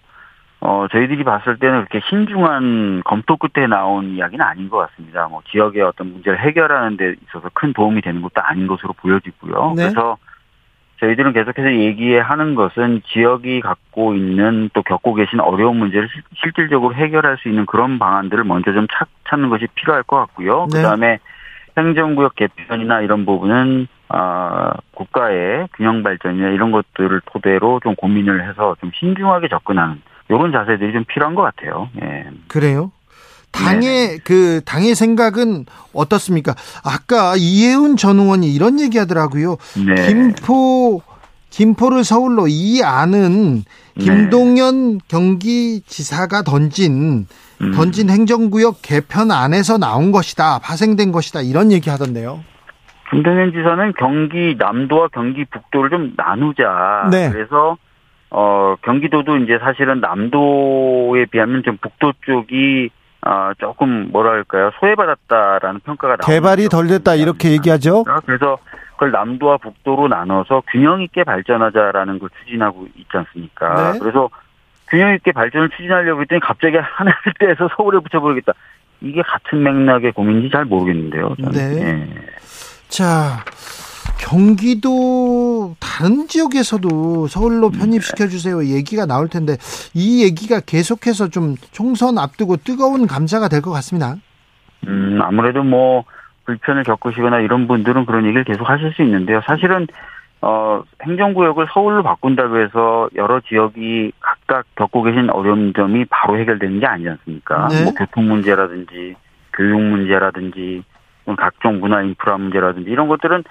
어, 저희들이 봤을 때는 그렇게 신중한 검토 끝에 나온 이야기는 아닌 것 같습니다. 뭐 지역의 어떤 문제를 해결하는 데 있어서 큰 도움이 되는 것도 아닌 것으로 보여지고요. 네. 그래서 저희들은 계속해서 얘기하는 것은 지역이 갖고 있는 또 겪고 계신 어려운 문제를 실질적으로 해결할 수 있는 그런 방안들을 먼저 좀 찾, 찾는 것이 필요할 것 같고요. 네. 그 다음에 행정구역 개편이나 이런 부분은 어, 국가의 균형 발전이나 이런 것들을 토대로 좀 고민을 해서 좀 신중하게 접근하는 이런 자세들이 좀 필요한 것 같아요. 예. 그래요? 당의 네. 그 당의 생각은 어떻습니까? 아까 이혜훈 전 의원이 이런 얘기하더라고요. 네. 김포 김포를 서울로 이 안은 네. 김동연 네. 경기지사가 던진 음. 던진 행정구역 개편 안에서 나온 것이다, 파생된 것이다 이런 얘기 하던데요. 김동연 지사는 경기 남도와 경기 북도를 좀 나누자. 네. 그래서 어 경기도도 이제 사실은 남도에 비하면 좀 북도 쪽이 어 조금 뭐랄까요 소외받았다라는 평가가 나옵니다. 개발이 덜 됐다 이렇게 얘기하죠. 그래서 그걸 남도와 북도로 나눠서 균형 있게 발전하자라는 걸 추진하고 있지 않습니까? 네. 그래서 균형 있게 발전을 추진하려고 했더니 갑자기 하나를 떼서 서울에 붙여버리겠다. 이게 같은 맥락의 고민인지 잘 모르겠는데요. 저는. 네. 네. 자, 경기도 다른 지역에서도 서울로 편입시켜 주세요 얘기가 나올 텐데 이 얘기가 계속해서 좀 총선 앞두고 뜨거운 감자가 될 것 같습니다. 음 아무래도 뭐 불편을 겪으시거나 이런 분들은 그런 얘기를 계속 하실 수 있는데요. 사실은 어 행정구역을 서울로 바꾼다고 해서 여러 지역이 각각 겪고 계신 어려운 점이 바로 해결되는 게 아니지 않습니까? 네. 뭐 교통 문제라든지 교육 문제라든지 각종 문화 인프라 문제라든지 이런 것들은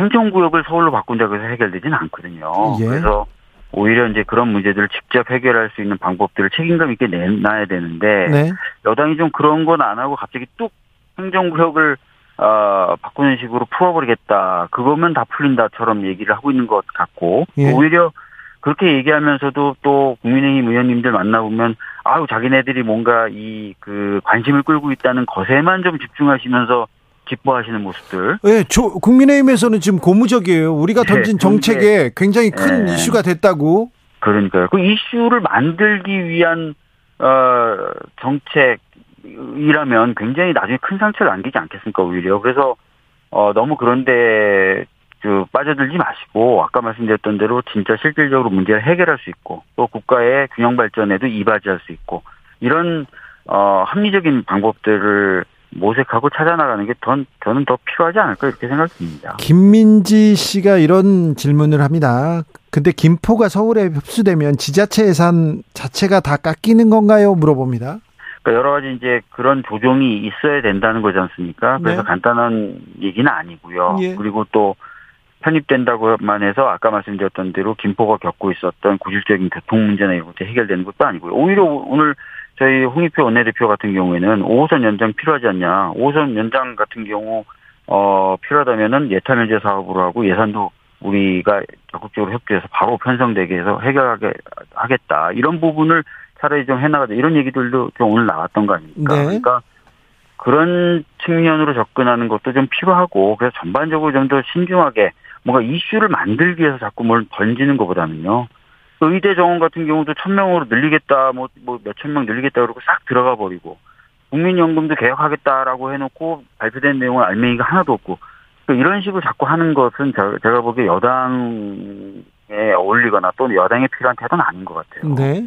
행정구역을 서울로 바꾼다고 해서 해결되지는 않거든요. 예. 그래서 오히려 이제 그런 문제들을 직접 해결할 수 있는 방법들을 책임감 있게 내놔야 되는데 네. 여당이 좀 그런 건 안 하고 갑자기 뚝 행정구역을 어, 바꾸는 식으로 풀어버리겠다. 그거면 다 풀린다처럼 얘기를 하고 있는 것 같고 예. 오히려 그렇게 얘기하면서도 또 국민의힘 의원님들 만나보면 아유 자기네들이 뭔가 이 그 관심을 끌고 있다는 것에만 좀 집중하시면서 기뻐하시는 모습들. 네, 저 국민의힘에서는 지금 고무적이에요. 우리가 네, 던진 네, 정책에 굉장히 큰 네. 이슈가 됐다고. 그러니까요. 그 이슈를 만들기 위한 어 정책 이라면 굉장히 나중에 큰 상처를 안기지 않겠습니까 오히려. 그래서 어 너무 그런데 그 빠져들지 마시고 아까 말씀드렸던 대로 진짜 실질적으로 문제를 해결할 수 있고 또 국가의 균형 발전에도 이바지할 수 있고 이런 어 합리적인 방법들을 모색하고 찾아나가는 게 전, 저는 더 필요하지 않을까 이렇게 생각됩니다. 김민지 씨가 이런 질문을 합니다. 근데 김포가 서울에 흡수되면 지자체 예산 자체가 다 깎이는 건가요? 물어봅니다. 그러니까 여러 가지 이제 그런 조정이 있어야 된다는 거지 않습니까? 그래서 네. 간단한 얘기는 아니고요. 예. 그리고 또 편입된다고만 해서 아까 말씀드렸던 대로 김포가 겪고 있었던 구질적인 교통 문제나 이런 것들이 해결되는 것도 아니고요. 오히려 오늘 저희 홍익표 원내대표 같은 경우에는 5호선 연장 필요하지 않냐. 5호선 연장 같은 경우 어 필요하다면은 예타 면제 사업으로 하고 예산도 우리가 적극적으로 협조해서 바로 편성되게 해서 해결하게 하겠다. 이런 부분을 차라리 좀 해나가자. 이런 얘기들도 좀 오늘 나왔던 거 아닙니까? 네. 그러니까 그런 측면으로 접근하는 것도 좀 필요하고 그래서 전반적으로 좀 더 신중하게 뭔가 이슈를 만들기 위해서 자꾸 뭘 던지는 것보다는요. 의대 정원 같은 경우도 천 명으로 늘리겠다, 뭐, 뭐 몇천 명 늘리겠다 그러고 싹 들어가 버리고, 국민연금도 개혁하겠다라고 해놓고 발표된 내용은 알맹이가 하나도 없고, 그러니까 이런 식으로 자꾸 하는 것은 제가 보기에 여당에 어울리거나 또는 여당에 필요한 태도는 아닌 것 같아요. 네.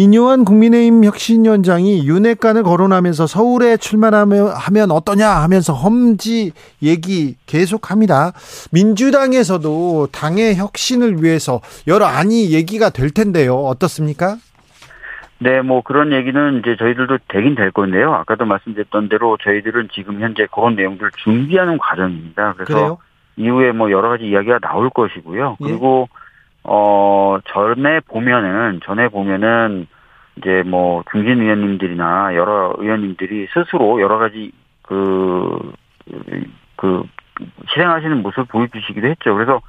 이뇨한 국민의힘 혁신위원장이 윤핵관을 거론하면서 서울에 출마하면 어떠냐 하면서 험지 얘기 계속합니다. 민주당에서도 당의 혁신을 위해서 여러 안이 얘기가 될 텐데요. 어떻습니까? 네, 뭐 그런 얘기는 이제 저희들도 되긴 될 건데요. 아까도 말씀드렸던 대로 저희들은 지금 현재 그런 내용들을 준비하는 과정입니다. 그래서 그래요? 이후에 뭐 여러 가지 이야기가 나올 것이고요. 예. 그리고 예. 어, 전에 보면은, 전에 보면은, 이제 뭐, 중진 의원님들이나 여러 의원님들이 스스로 여러 가지 그, 그, 실행하시는 모습을 보여주시기도 했죠. 그래서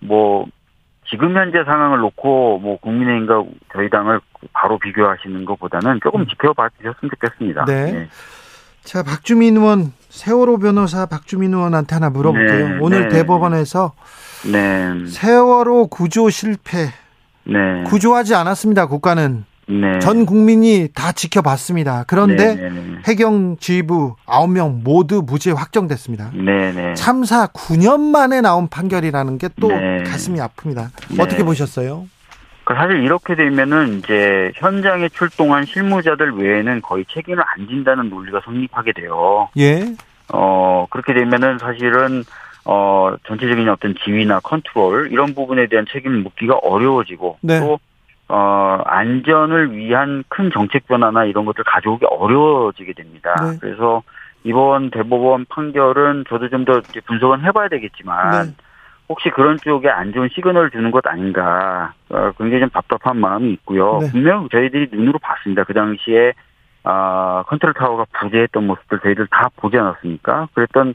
뭐, 지금 현재 상황을 놓고 뭐 국민의힘과 저희 당을 바로 비교하시는 것보다는 조금 음. 지켜봐 주셨으면 좋겠습니다. 네. 네. 자, 박주민 의원, 세월호 변호사 박주민 의원한테 하나 물어볼게요. 네, 오늘 네. 대법원에서 네. 세월호 구조 실패. 네. 구조하지 않았습니다. 국가는. 네. 전 국민이 다 지켜봤습니다. 그런데 네, 네, 네. 해경 지휘부 9명 모두 무죄 확정됐습니다. 네, 참사 9년 만에 나온 판결이라는 게또 가슴이 아픕니다. 어떻게 보셨어요? 그러니까 사실 이렇게 되면은 이제 현장에 출동한 실무자들 외에는 거의 책임을 안 진다는 논리가 성립하게 돼요. 예. 어, 그렇게 되면은 사실은 어, 전체적인 어떤 지위나 컨트롤 이런 부분에 대한 책임을 묻기가 어려워지고 네. 또 어, 안전을 위한 큰 정책 변화나 이런 것들 가져오기 어려워지게 됩니다. 네. 그래서 이번 대법원 판결은 저도 좀 더 분석은 해봐야 되겠지만 네. 혹시 그런 쪽에 안 좋은 시그널을 주는 것 아닌가 어, 굉장히 좀 답답한 마음이 있고요. 네. 분명 저희들이 눈으로 봤습니다. 그 당시에 아 컨트롤 타워가 부재했던 모습들 저희들 다 보지 않았습니까? 그랬던 어,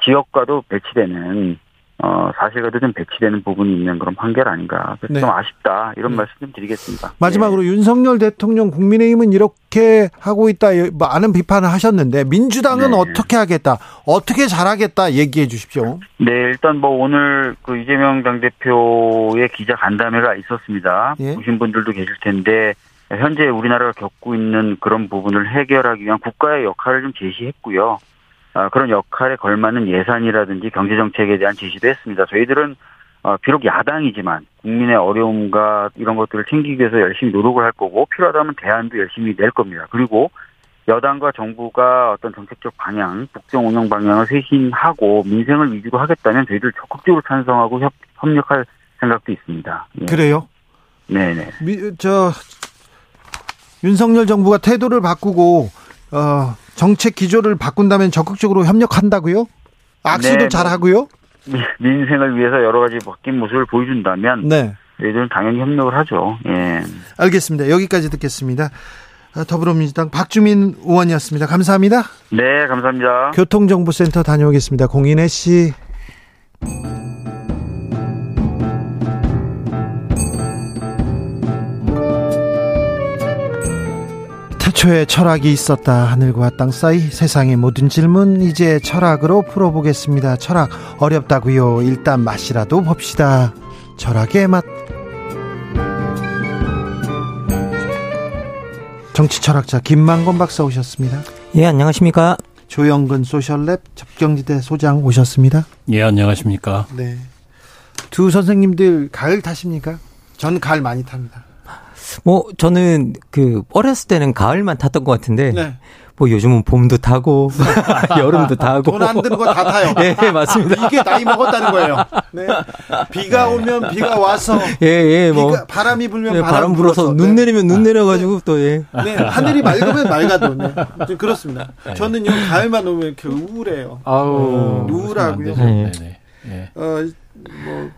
기업과도 배치되는 어, 사실과도 좀 배치되는 부분이 있는 그런 판결 아닌가. 그래서 네. 좀 아쉽다. 이런 네. 말씀 좀 드리겠습니다. 마지막으로 네. 윤석열 대통령 국민의힘은 이렇게 하고 있다. 많은 비판을 하셨는데 민주당은 네. 어떻게 하겠다. 어떻게 잘하겠다 얘기해 주십시오. 네, 일단 뭐 오늘 그 이재명 당대표의 기자 간담회가 있었습니다. 예. 보신 분들도 계실 텐데 현재 우리나라가 겪고 있는 그런 부분을 해결하기 위한 국가의 역할을 좀 제시했고요. 아, 그런 역할에 걸맞는 예산이라든지 경제 정책에 대한 제시도 했습니다. 저희들은 어, 비록 야당이지만 국민의 어려움과 이런 것들을 챙기기 위해서 열심히 노력을 할 거고 필요하다면 대안도 열심히 낼 겁니다. 그리고 여당과 정부가 어떤 정책적 방향, 국정 운영 방향을 쇄신하고 민생을 위주로 하겠다면 저희들 적극적으로 찬성하고 협, 협력할 생각도 있습니다. 예. 그래요? 네네. 미, 저 윤석열 정부가 태도를 바꾸고 어, 정책 기조를 바꾼다면 적극적으로 협력한다고요? 악수도 네, 잘하고요? 민생을 위해서 여러 가지 바뀐 모습을 보여준다면 네. 저희들은 당연히 협력을 하죠. 예. 알겠습니다. 여기까지 듣겠습니다. 아, 더불어민주당 박주민 의원이었습니다. 감사합니다. 네, 감사합니다. 교통정보센터 다녀오겠습니다. 공인혜 씨. 태초에 철학이 있었다. 하늘과 땅 사이 세상의 모든 질문 이제 철학으로 풀어보겠습니다. 철학 어렵다고요. 일단 맛이라도 봅시다. 철학의 맛. 정치 철학자 김만건 박사 오셨습니다. 예, 안녕하십니까? 조영근 소셜랩 접경지대 소장 오셨습니다. 예, 안녕하십니까? 네. 두 선생님들 가을 타십니까? 전 가을 많이 탑니다. 뭐 저는 그 어렸을 때는 가을만 탔던 것 같은데 네. 뭐 요즘은 봄도 타고 여름도 타고 돈 안 드는 거 다 타요. 예, 네, 맞습니다. 이게 나이 먹었다는 거예요. 네. 비가 오면 비가 와서 예, 예, 뭐 비가, 바람이 불면 네, 바람, 바람 불어서 눈 네. 내리면 눈 내려 가지고 또 예. 네, 하늘이 맑으면 맑아도 네. 그렇습니다. 저는요 가을만 오면 이렇게 우울해요. 아우 우울하고요. 네. 네. 어, 뭐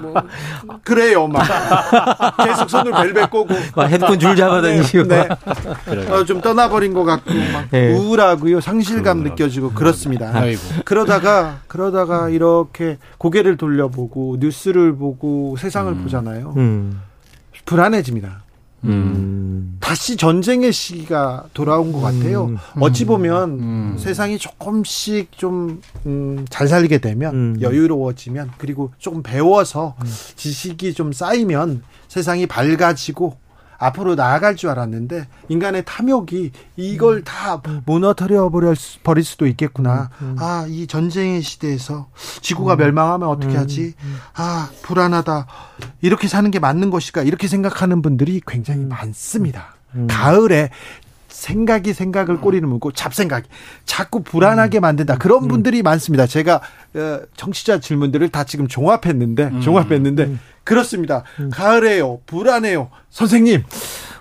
뭐, 그래요, 막. 계속 손을 벨벨 꼬고. 막 헤드폰 줄 잡아다니시고. 네. 네. 어, 좀 떠나버린 것 같고, 막. 네. 우울하고요, 상실감. 느껴지고, 그렇습니다. 아이고. 그러다가, 그러다가 이렇게 고개를 돌려보고, 뉴스를 보고, 세상을 음. 보잖아요. 음. 불안해집니다. 음. 다시 전쟁의 시기가 돌아온 것 같아요. 음. 어찌 보면 음. 세상이 조금씩 좀, 음, 잘 살게 되면, 음. 여유로워지면, 그리고 조금 배워서 음. 지식이 좀 쌓이면 세상이 밝아지고, 앞으로 나아갈 줄 알았는데 인간의 탐욕이 이걸 음. 다 무너뜨려 버릴 수도 있겠구나. 음, 음. 아, 이 전쟁의 시대에서 지구가 멸망하면 어떻게 하지? 아, 불안하다. 이렇게 사는 게 맞는 것일까? 이렇게 생각하는 분들이 굉장히 많습니다. 가을에 생각이 생각을 꼬리를 물고 잡생각이 자꾸 불안하게 만든다. 그런 분들이 많습니다. 제가 어, 정치자 질문들을 다 지금 종합했는데 종합했는데 그렇습니다. 음. 가을에요. 불안해요. 선생님.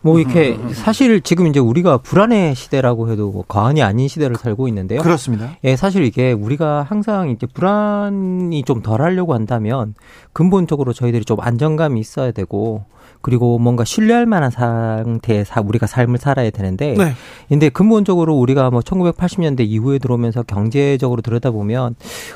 뭐 이렇게 사실 지금 이제 우리가 불안의 시대라고 해도 뭐 과언이 아닌 시대를 살고 있는데요. 그렇습니다. 예, 사실 이게 우리가 항상 이제 불안이 좀 덜 하려고 한다면 근본적으로 저희들이 좀 안정감이 있어야 되고 그리고 뭔가 신뢰할 만한 상태의 사, 우리가 삶을 살아야 되는데 네. 근데 근본적으로 우리가 뭐 1980년대 이후에 들어오면서 경제적으로 들여다보면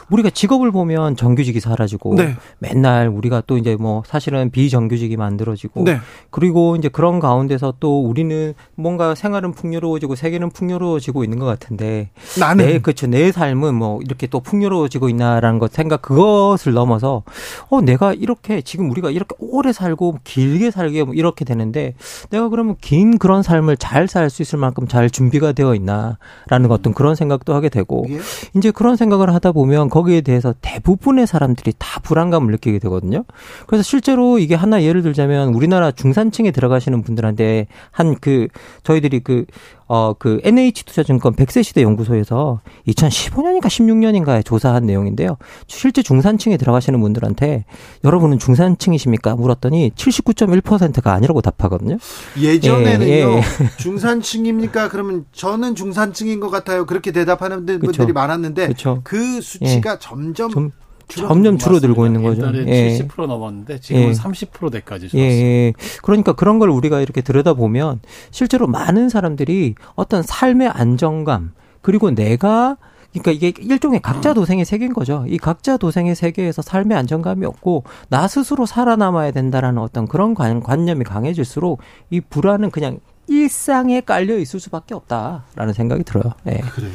우리가 직업을 보면 정규직이 사라지고 네. 맨날 우리가 또 이제 뭐 사실은 비정규직이 만들어지고 네. 그리고 이제 그런 가운데서 또 우리는 뭔가 생활은 풍요로워지고 세계는 풍요로워지고 있는 것 같은데 나는 내 그렇죠 내 삶은 뭐 이렇게 또 풍요로워지고 있나라는 것 생각 그것을 넘어서 어 내가 이렇게 지금 우리가 이렇게 오래 살고 길게 살게 뭐 이렇게 되는데 내가 그러면 긴 그런 삶을 잘 살 수 있을 만큼 잘 준비가 되어 있나라는 어떤 그런 생각도 하게 되고 예? 이제 그런 생각을 하다 보면 거기에 대해서 대부분의 사람들이 다 불안감을 느끼게 되거든요. 그래서 실제로 이게 하나 예를 들자면 우리나라 중산층에 들어가시는 분들한테 한 그 저희들이 그 어, 그 NH투자증권 100세 시대 연구소에서 2015년인가 16년인가에 조사한 내용인데요. 실제 중산층에 들어가시는 분들한테 여러분은 중산층이십니까? 물었더니 79.1%가 아니라고 답하거든요. 예전에는요. 예, 예. 중산층입니까? 그러면 저는 중산층인 것 같아요. 그렇게 대답하는 분들이 그쵸. 많았는데 그쵸. 그 수치가 예. 점점 좀 점점 줄어들고 있는 거죠. 옛날에 예. 70% 넘었는데 지금은 예. 30%대까지 줄었어요. 예. 그러니까 그런 걸 우리가 이렇게 들여다보면 실제로 많은 사람들이 어떤 삶의 안정감 그리고 내가 그러니까 이게 일종의 각자 도생의 세계인 거죠. 이 각자 도생의 세계에서 삶의 안정감이 없고 나 스스로 살아남아야 된다라는 어떤 그런 관념이 강해질수록 이 불안은 그냥 일상에 깔려 있을 수밖에 없다라는 생각이 들어요. 네. 그래요?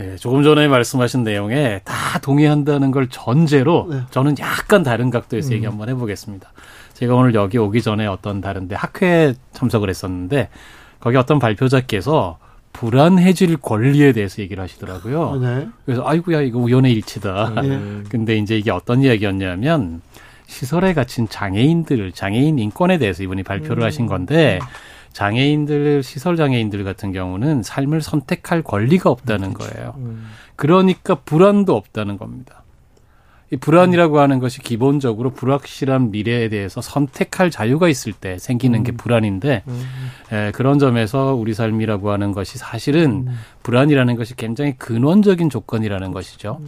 예, 조금 전에 말씀하신 내용에 다 동의한다는 걸 전제로 네. 저는 약간 다른 각도에서 음. 얘기 한번 해보겠습니다. 제가 오늘 여기 오기 전에 어떤 다른데 학회에 참석을 했었는데 거기 어떤 발표자께서 불안해질 권리에 대해서 얘기를 하시더라고요. 네. 그래서 아이고야 이거 우연의 일치다. 네. 근데 이제 이게 어떤 이야기였냐면 시설에 갇힌 장애인들, 장애인 인권에 대해서 이분이 발표를 음. 하신 건데 장애인들 시설 장애인들 같은 경우는 삶을 선택할 권리가 없다는 거예요. 음. 그러니까 불안도 없다는 겁니다. 이 불안이라고 하는 것이 기본적으로 불확실한 미래에 대해서 선택할 자유가 있을 때 생기는 게 음. 불안인데 에, 예, 그런 점에서 우리 삶이라고 하는 것이 사실은 음. 불안이라는 것이 굉장히 근원적인 조건이라는 것이죠.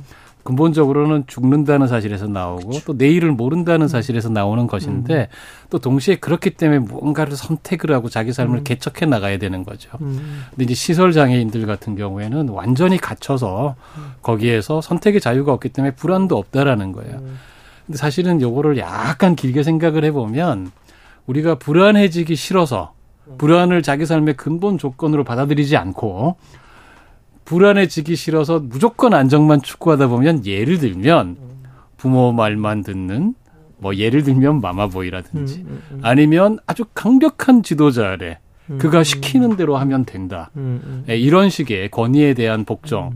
근본적으로는 죽는다는 사실에서 나오고 그렇죠. 또 내일을 모른다는 음. 사실에서 나오는 것인데 음. 또 동시에 그렇기 때문에 무언가를 선택을 하고 자기 삶을 음. 개척해 나가야 되는 거죠. 음. 근데 이제 시설 장애인들 같은 경우에는 완전히 갇혀서 음. 거기에서 선택의 자유가 없기 때문에 불안도 없다라는 거예요. 음. 근데 사실은 요거를 약간 길게 생각을 해 보면 우리가 불안해지기 싫어서 불안을 자기 삶의 근본 조건으로 받아들이지 않고 불안해지기 싫어서 무조건 안정만 추구하다 보면 예를 들면 부모 말만 듣는 뭐 예를 들면 마마보이라든지 음, 음, 음. 아니면 아주 강력한 지도자 아래 그가 시키는 대로 하면 된다. 네, 이런 식의 권위에 대한 복종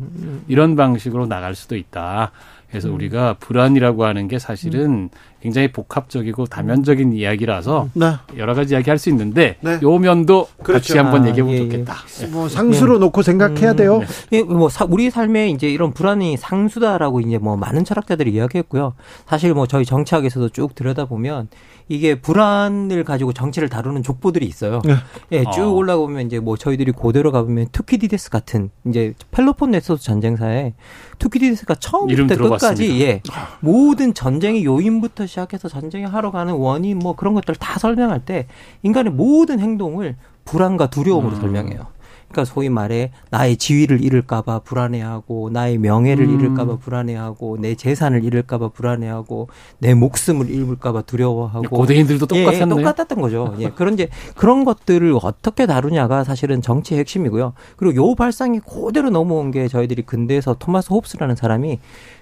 이런 방식으로 나갈 수도 있다. 그래서 음. 우리가 불안이라고 하는 게 사실은 음. 굉장히 복합적이고 다면적인 이야기라서 네. 여러 가지 이야기 할 수 있는데 네. 요 면도 그렇죠. 같이 한번 아, 얘기해 보면 예, 예. 좋겠다. 예. 뭐 상수로 예. 놓고 생각해야 음, 돼요. 예, 뭐 사, 우리 삶에 이제 이런 불안이 상수다라고 이제 뭐 많은 철학자들이 이야기했고요. 사실 뭐 저희 정치학에서도 쭉 들여다보면 이게 불안을 가지고 정치를 다루는 족보들이 있어요. 네. 예, 쭉 어. 올라보면 이제 뭐 저희들이 고대로 가보면 투키디데스 같은 이제 펠로폰네소스 전쟁사에 투키디데스가 처음부터 끝까지 예 모든 전쟁의 요인부터 시작해서 전쟁에 하러 가는 원인 뭐 그런 것들 다 설명할 때 인간의 모든 행동을 불안과 두려움으로 음. 설명해요. 그러니까 소위 말해 나의 지위를 잃을까봐 불안해하고 나의 명예를 음. 잃을까봐 불안해하고 내 재산을 잃을까봐 불안해하고 내 목숨을 잃을까봐 두려워하고 고대인들도 똑같았네요. 예, 똑같았던 거죠. 예, 그런 이제 그런 것들을 어떻게 다루냐가 사실은 정치의 핵심이고요. 그리고 요 발상이 그대로 넘어온 게 저희들이 근대에서 토마스 홉스라는 사람이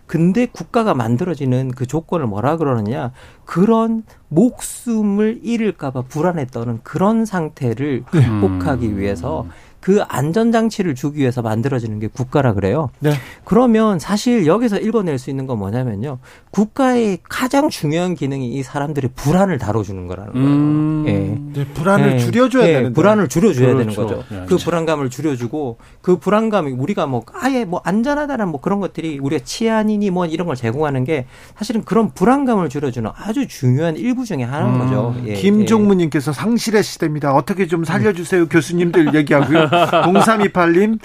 근데 국가가 만들어지는 그 조건을 뭐라 그러느냐 그런 목숨을 잃을까봐 떠는 그런 상태를 네. 극복하기 음. 위해서 그 안전장치를 주기 위해서 만들어지는 게 국가라 그래요. 네. 그러면 사실 여기서 읽어낼 수 있는 건 뭐냐면요. 국가의 가장 중요한 기능이 이 사람들의 불안을 다뤄주는 거라는 거예요. 음. 예. 네, 불안을 예. 줄여줘야 예. 되는 불안을 줄여줘야 그렇죠. 되는 거죠. 예. 그 불안감을 줄여주고 그 불안감이 우리가 뭐 아예 뭐 안전하다는 뭐 그런 것들이 우리가 치안이니 뭐 이런 걸 제공하는 게 사실은 그런 불안감을 줄여주는 아주 중요한 일부 중에 하나인 음. 거죠. 예. 김종무님께서 상실의 시대입니다. 어떻게 좀 살려주세요. 교수님들 얘기하고요. 0328님,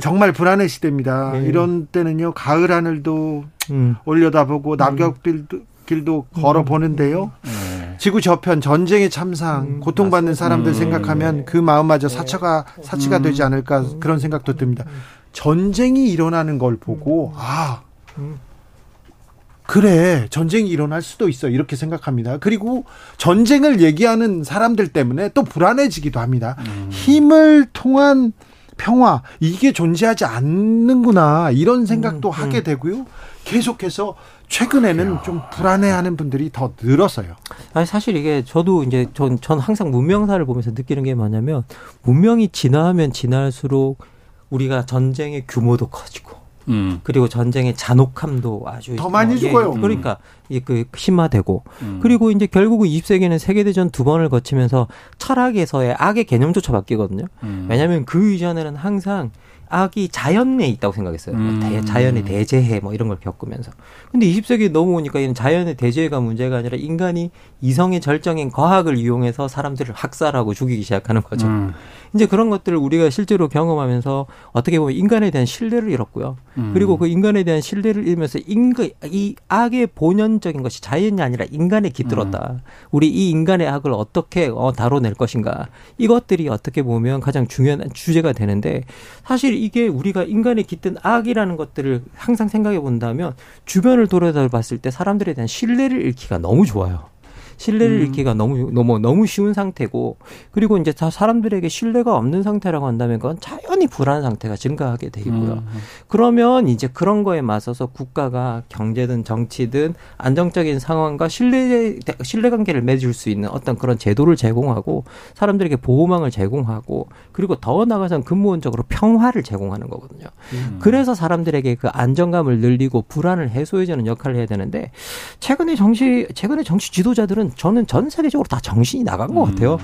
정말 불안의 시대입니다. 네. 이런 때는요, 가을 하늘도 음. 올려다보고 낙엽길도 길도 걸어 보는데요. 네. 지구 저편 전쟁의 참상 음, 고통받는 사람들 음. 생각하면 그 마음마저 사처가 사치가 음. 되지 않을까 그런 생각도 듭니다. 전쟁이 일어나는 걸 보고 아 그래 전쟁이 일어날 수도 있어 이렇게 생각합니다. 그리고 전쟁을 얘기하는 사람들 때문에 또 불안해지기도 합니다. 음. 힘을 통한 평화 이게 존재하지 않는구나 이런 생각도 음, 음. 하게 되고요. 계속해서 최근에는 좀 불안해하는 분들이 더 늘었어요. 아니 사실 이게 저도 이제 전, 전 항상 문명사를 보면서 느끼는 게 뭐냐면 문명이 진화하면 진화할수록 우리가 전쟁의 규모도 커지고 음. 그리고 전쟁의 잔혹함도 아주 더 많이 예, 죽어요. 그러니까 그 심화되고 음. 그리고 이제 결국은 20세기는 세계 대전 두 번을 거치면서 철학에서의 악의 개념조차 바뀌거든요. 음. 왜냐하면 그 이전에는 항상 악이 자연에 있다고 생각했어요. 뭐 음. 자연의 대재해 뭐 이런 걸 겪으면서. 근데 20세기 넘어오니까 이는 자연의 대재해가 문제가 아니라 인간이 이성의 절정인 과학을 이용해서 사람들을 학살하고 죽이기 시작하는 거죠. 음. 이제 그런 것들을 우리가 실제로 경험하면서 어떻게 보면 인간에 대한 신뢰를 잃었고요. 음. 그리고 그 인간에 대한 신뢰를 잃으면서 인간 이 악의 본연적인 것이 자연이 아니라 인간에 깃들었다. 음. 우리 이 인간의 악을 어떻게 어, 다뤄낼 것인가. 이것들이 어떻게 보면 가장 중요한 주제가 되는데 사실 이게 우리가 인간에 깃든 악이라는 것들을 항상 생각해 본다면 주변을 돌아다 봤을 때 사람들에 대한 신뢰를 잃기가 너무 좋아요. 신뢰를 음. 잃기가 너무 너무 너무 쉬운 상태고 그리고 이제 다 사람들에게 신뢰가 없는 상태라고 한다면 그건 자연히 불안 상태가 증가하게 되고요. 음. 그러면 이제 그런 거에 맞서서 국가가 경제든 정치든 안정적인 상황과 신뢰 신뢰 관계를 맺을 수 있는 어떤 그런 제도를 제공하고 사람들에게 보호망을 제공하고 그리고 더 나아가서는 근본적으로 평화를 제공하는 거거든요. 음. 그래서 사람들에게 그 안정감을 늘리고 불안을 해소해주는 역할을 해야 되는데 최근에 정치 최근에 정치 지도자들은 저는 전 세계적으로 다 정신이 나간 것 같아요.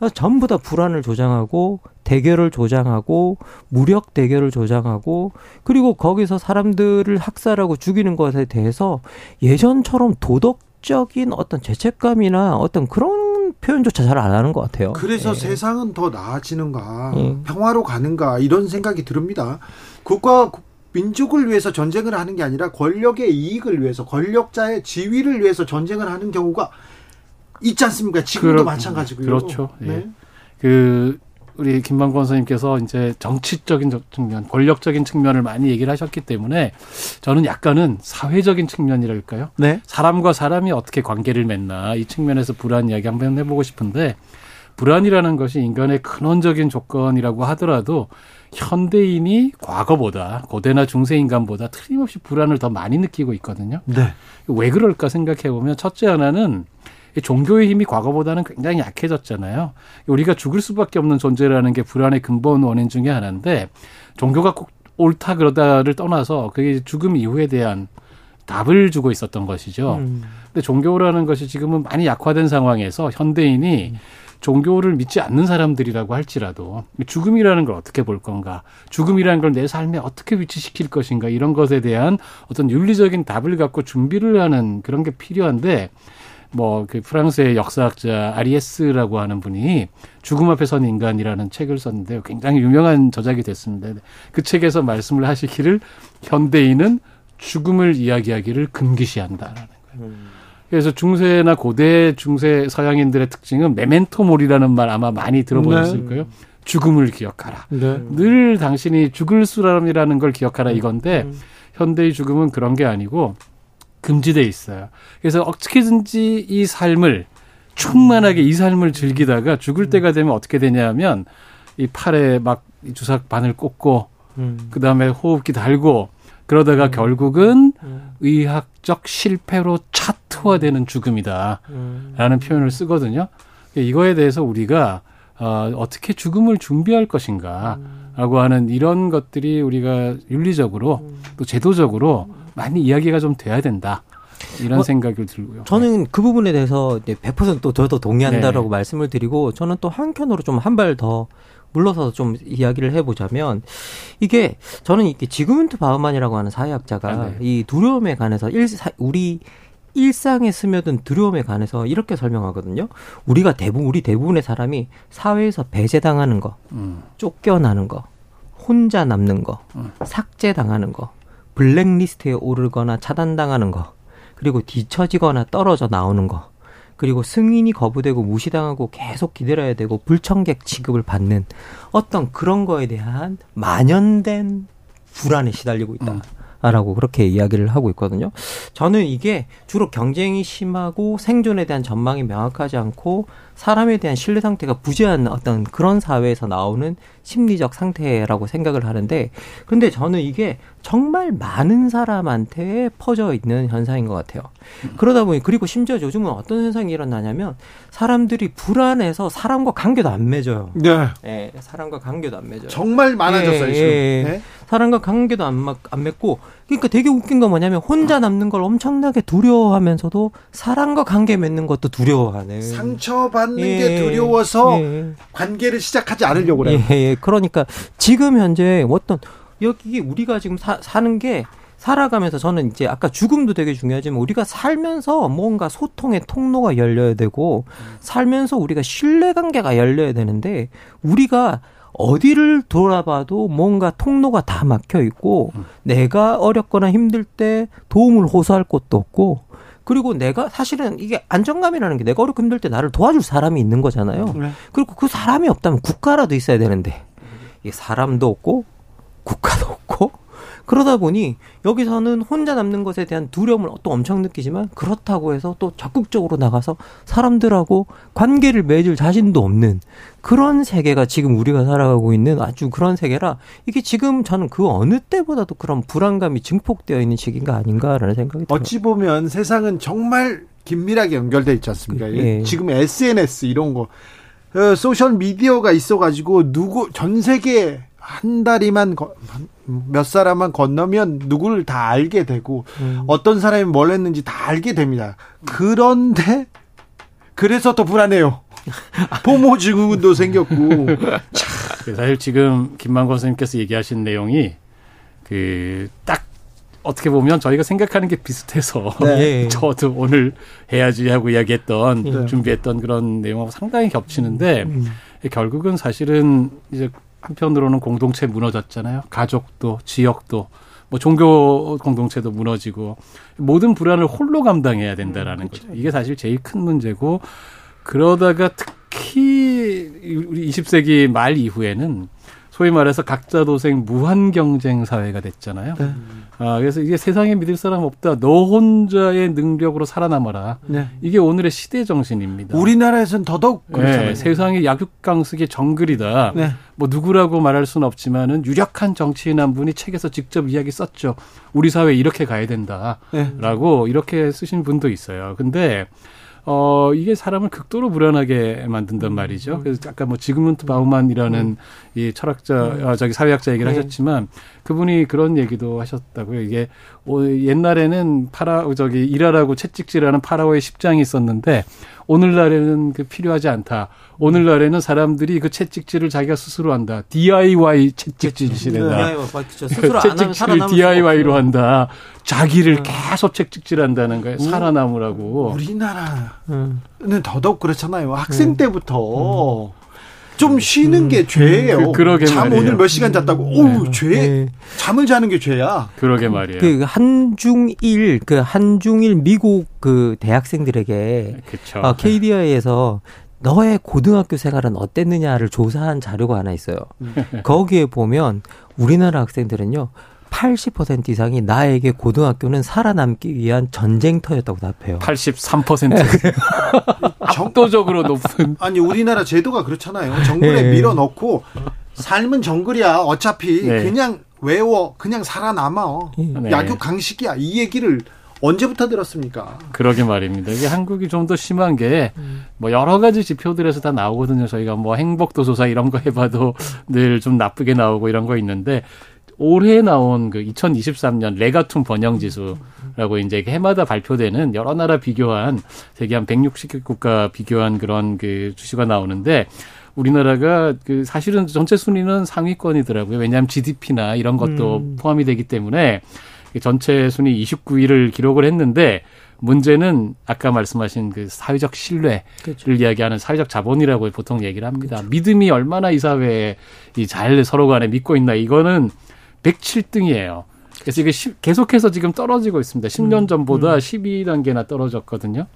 음. 전부 다 불안을 조장하고 대결을 조장하고 무력 대결을 조장하고 그리고 거기서 사람들을 학살하고 죽이는 것에 대해서 예전처럼 도덕적인 어떤 죄책감이나 어떤 그런 표현조차 잘 안 하는 것 같아요. 그래서 네. 세상은 더 나아지는가, 네. 평화로 가는가 이런 생각이 듭니다. 국가 민족을 위해서 전쟁을 하는 게 아니라 권력의 이익을 위해서 권력자의 지위를 위해서 전쟁을 하는 경우가 있지 않습니까? 지금도 그렇, 마찬가지고요. 그렇죠. 예. 네. 그 우리 김만권 선생님께서 이제 정치적인 측면, 권력적인 측면을 많이 얘기를 하셨기 때문에 저는 약간은 사회적인 측면이랄까요? 네. 사람과 사람이 어떻게 관계를 맺나 이 측면에서 불안 이야기 한번 해보고 싶은데 불안이라는 것이 인간의 근원적인 조건이라고 하더라도 현대인이 과거보다 고대나 중세 인간보다 틀림없이 불안을 더 많이 느끼고 있거든요. 네. 왜 그럴까 생각해 보면 첫째 하나는 종교의 힘이 과거보다는 굉장히 약해졌잖아요. 우리가 죽을 수밖에 없는 존재라는 게 불안의 근본 원인 중에 하나인데 종교가 꼭 옳다 그러다를 떠나서 그게 죽음 이후에 대한 답을 주고 있었던 것이죠. 음. 근데 종교라는 것이 지금은 많이 약화된 상황에서 현대인이 음. 종교를 믿지 않는 사람들이라고 할지라도 죽음이라는 걸 어떻게 볼 건가, 죽음이라는 걸 내 삶에 어떻게 위치시킬 것인가 이런 것에 대한 어떤 윤리적인 답을 갖고 준비를 하는 그런 게 필요한데 뭐 그 프랑스의 역사학자 아리에스라고 하는 분이 죽음 앞에 선 인간이라는 책을 썼는데요. 굉장히 유명한 저작이 됐습니다. 그 책에서 말씀을 하시기를 현대인은 죽음을 이야기하기를 금기시한다라는 거예요. 음. 그래서 중세나 고대 중세 서양인들의 특징은 메멘토 몰이라는 말 아마 많이 들어보셨을 네. 거예요. 죽음을 기억하라. 네. 늘 당신이 죽을 수람이라는 걸 기억하라 음. 이건데 음. 현대의 죽음은 그런 게 아니고 금지돼 있어요. 그래서 어떻게든지 이 삶을 충만하게 이 삶을 즐기다가 죽을 음. 때가 되면 어떻게 되냐면 이 팔에 막 주삭 바늘 꽂고 음. 그 다음에 호흡기 달고 그러다가 음. 결국은 음. 의학적 실패로 차트화되는 죽음이다라는 음. 표현을 쓰거든요. 이거에 대해서 우리가 어, 어떻게 죽음을 준비할 것인가라고 하는 이런 것들이 우리가 윤리적으로 또 제도적으로 많이 이야기가 좀 돼야 된다. 이런 어, 생각이 들고요. 저는 네. 그 부분에 대해서 100%또 저도 동의한다라고 네. 말씀을 드리고 저는 또 한켠으로 좀 한 발 더 물러서 좀 이야기를 해보자면 이게 저는 이게 지그문트 바우만이라고 하는 사회학자가 아, 네. 이 두려움에 관해서 일, 우리 일상에 스며든 두려움에 관해서 이렇게 설명하거든요. 우리가 대부분 우리 대부분의 사람이 사회에서 배제당하는 거, 음. 쫓겨나는 거, 혼자 남는 거, 음. 삭제당하는 거, 블랙리스트에 오르거나 차단당하는 거, 그리고 뒤처지거나 떨어져 나오는 거, 그리고 승인이 거부되고 무시당하고 계속 기다려야 되고 불청객 취급을 받는 어떤 그런 거에 대한 만연된 불안에 시달리고 있다. 음. 라고 그렇게 이야기를 하고 있거든요. 저는 이게 주로 경쟁이 심하고 생존에 대한 전망이 명확하지 않고 사람에 대한 신뢰 상태가 부재한 어떤 그런 사회에서 나오는 심리적 상태라고 생각을 하는데 근데 저는 이게 정말 많은 사람한테 퍼져 있는 현상인 것 같아요. 그러다 보니 그리고 심지어 요즘은 어떤 현상이 일어나냐면 사람들이 불안해서 사람과 관계도 안 맺어요. 네. 네 사람과 관계도 안 맺어요. 정말 많아졌어요, 네, 지금. 네. 네. 사람과 관계도 안, 안 맺고 그러니까 되게 웃긴 건 뭐냐면 혼자 남는 걸 엄청나게 두려워하면서도 사람과 관계 맺는 것도 두려워하는. 상처받는 예, 게 두려워서 예. 관계를 시작하지 않으려고 그래요. 예, 예. 그러니까 지금 현재 어떤 여기 우리가 지금 사, 사는 게 살아가면서 저는 이제 아까 죽음도 되게 중요하지만 우리가 살면서 뭔가 소통의 통로가 열려야 되고 살면서 우리가 신뢰 관계가 열려야 되는데 우리가 어디를 돌아봐도 뭔가 통로가 다 막혀 있고 내가 어렵거나 힘들 때 도움을 호소할 곳도 없고 그리고 내가 사실은 이게 안정감이라는 게 내가 어렵고 힘들 때 나를 도와줄 사람이 있는 거잖아요. 네. 그리고 그 사람이 없다면 국가라도 있어야 되는데 이게 사람도 없고 국가도 없고 그러다 보니 여기서는 혼자 남는 것에 대한 두려움을 또 엄청 느끼지만 그렇다고 해서 또 적극적으로 나가서 사람들하고 관계를 맺을 자신도 없는 그런 세계가 지금 우리가 살아가고 있는 아주 그런 세계라 이게 지금 저는 그 어느 때보다도 그런 불안감이 증폭되어 있는 시기가 아닌가라는 생각이 들어요. 어찌 보면 세상은 정말 긴밀하게 연결돼 있지 않습니까? 예. 지금 SNS 이런 거 어, 소셜 미디어가 있어가지고 누구 전 세계 한 다리만 몇 사람만 건너면 누구를 다 알게 되고 음. 어떤 사람이 뭘 했는지 다 알게 됩니다. 그런데 그래서 더 불안해요. 포모 증후군도 생겼고. 사실 지금 김만권 선생님께서 얘기하신 내용이 그 딱 어떻게 보면 저희가 생각하는 게 비슷해서 네. 저도 오늘 해야지 하고 이야기했던 네. 준비했던 그런 내용하고 상당히 겹치는데 음. 결국은 사실은 이제 한편으로는 공동체 무너졌잖아요. 가족도 지역도 뭐 종교 공동체도 무너지고 모든 불안을 홀로 감당해야 된다라는 음, 거죠. 이게 사실 제일 큰 문제고 그러다가 특히 우리 20세기 말 이후에는 소위 말해서 각자 도생 무한 경쟁 사회가 됐잖아요. 네. 아, 그래서 이게 세상에 믿을 사람 없다. 너 혼자의 능력으로 살아남아라. 네. 이게 오늘의 시대 정신입니다. 우리나라에서는 더더욱 네, 그렇잖아요. 네, 세상에 약육강식의 정글이다. 네. 뭐 누구라고 말할 수는 없지만은 유력한 정치인 한 분이 책에서 직접 이야기 썼죠. 우리 사회 이렇게 가야 된다라고 네. 이렇게 쓰신 분도 있어요. 근데 어, 이게 사람을 극도로 불안하게 만든단 음. 말이죠. 그래서 아까 뭐 지그문트 바우만이라는 음. 이 철학자, 음. 아, 저기 사회학자 얘기를 네. 하셨지만 그분이 그런 얘기도 하셨다고요. 이게 옛날에는 파라, 저기 일하라고 채찍질하는 파라오의 십장이 있었는데 오늘날에는 그 필요하지 않다. 오늘날에는 사람들이 그 채찍질을 자기가 스스로 한다. DIY. 네, 채찍질을 DIY로 한다. 자기를 음. 계속 채찍질한다는 거예요. 살아남으라고. 우리나라는 음. 더더욱 그렇잖아요. 학생 음. 때부터 좀 쉬는 게 죄예요. 그, 러게잠 말이에요. 오늘 몇 시간 잤다고. 오, 네. 죄. 네. 잠을 자는 게 죄야. 그러게 말이에요. 그 한중일 그 한중일 미국 그 대학생들에게 그쵸. 어, KDI에서 너의 고등학교 생활은 어땠느냐를 조사한 자료가 하나 있어요. 음. 거기에 보면 우리나라 학생들은요. 80% 이상이 나에게 고등학교는 살아남기 위한 전쟁터였다고 답해요. 83%. 압도적으로 높은. 아니 우리나라 제도가 그렇잖아요. 정글에 네. 밀어넣고 삶은 정글이야. 어차피 네. 그냥 외워 그냥 살아남아. 네. 약육 강식이야. 이 얘기를 언제부터 들었습니까? 그러게 말입니다. 이게 한국이 좀 더 심한 게, 뭐, 여러 가지 지표들에서 다 나오거든요. 저희가 뭐, 행복도 조사 이런 거 해봐도 늘 좀 나쁘게 나오고 이런 거 있는데, 올해 나온 그 2023년 레가툼 번영 지수라고 이제 해마다 발표되는 여러 나라 비교한 세계 한 160개 국가 비교한 그런 그 주시가 나오는데 우리나라가 그 사실은 전체 순위는 상위권이더라고요. 왜냐하면 GDP나 이런 것도 음. 포함이 되기 때문에 전체 순위 29위를 기록을 했는데 문제는 아까 말씀하신 그 사회적 신뢰를 그렇죠. 이야기하는 사회적 자본이라고 보통 얘기를 합니다. 그렇죠. 믿음이 얼마나 이 사회에 잘 서로 간에 믿고 있나 이거는 107등이에요. 그래서 이게 시, 계속해서 지금 떨어지고 있습니다. 10년 음, 전보다 음. 12단계나 떨어졌거든요.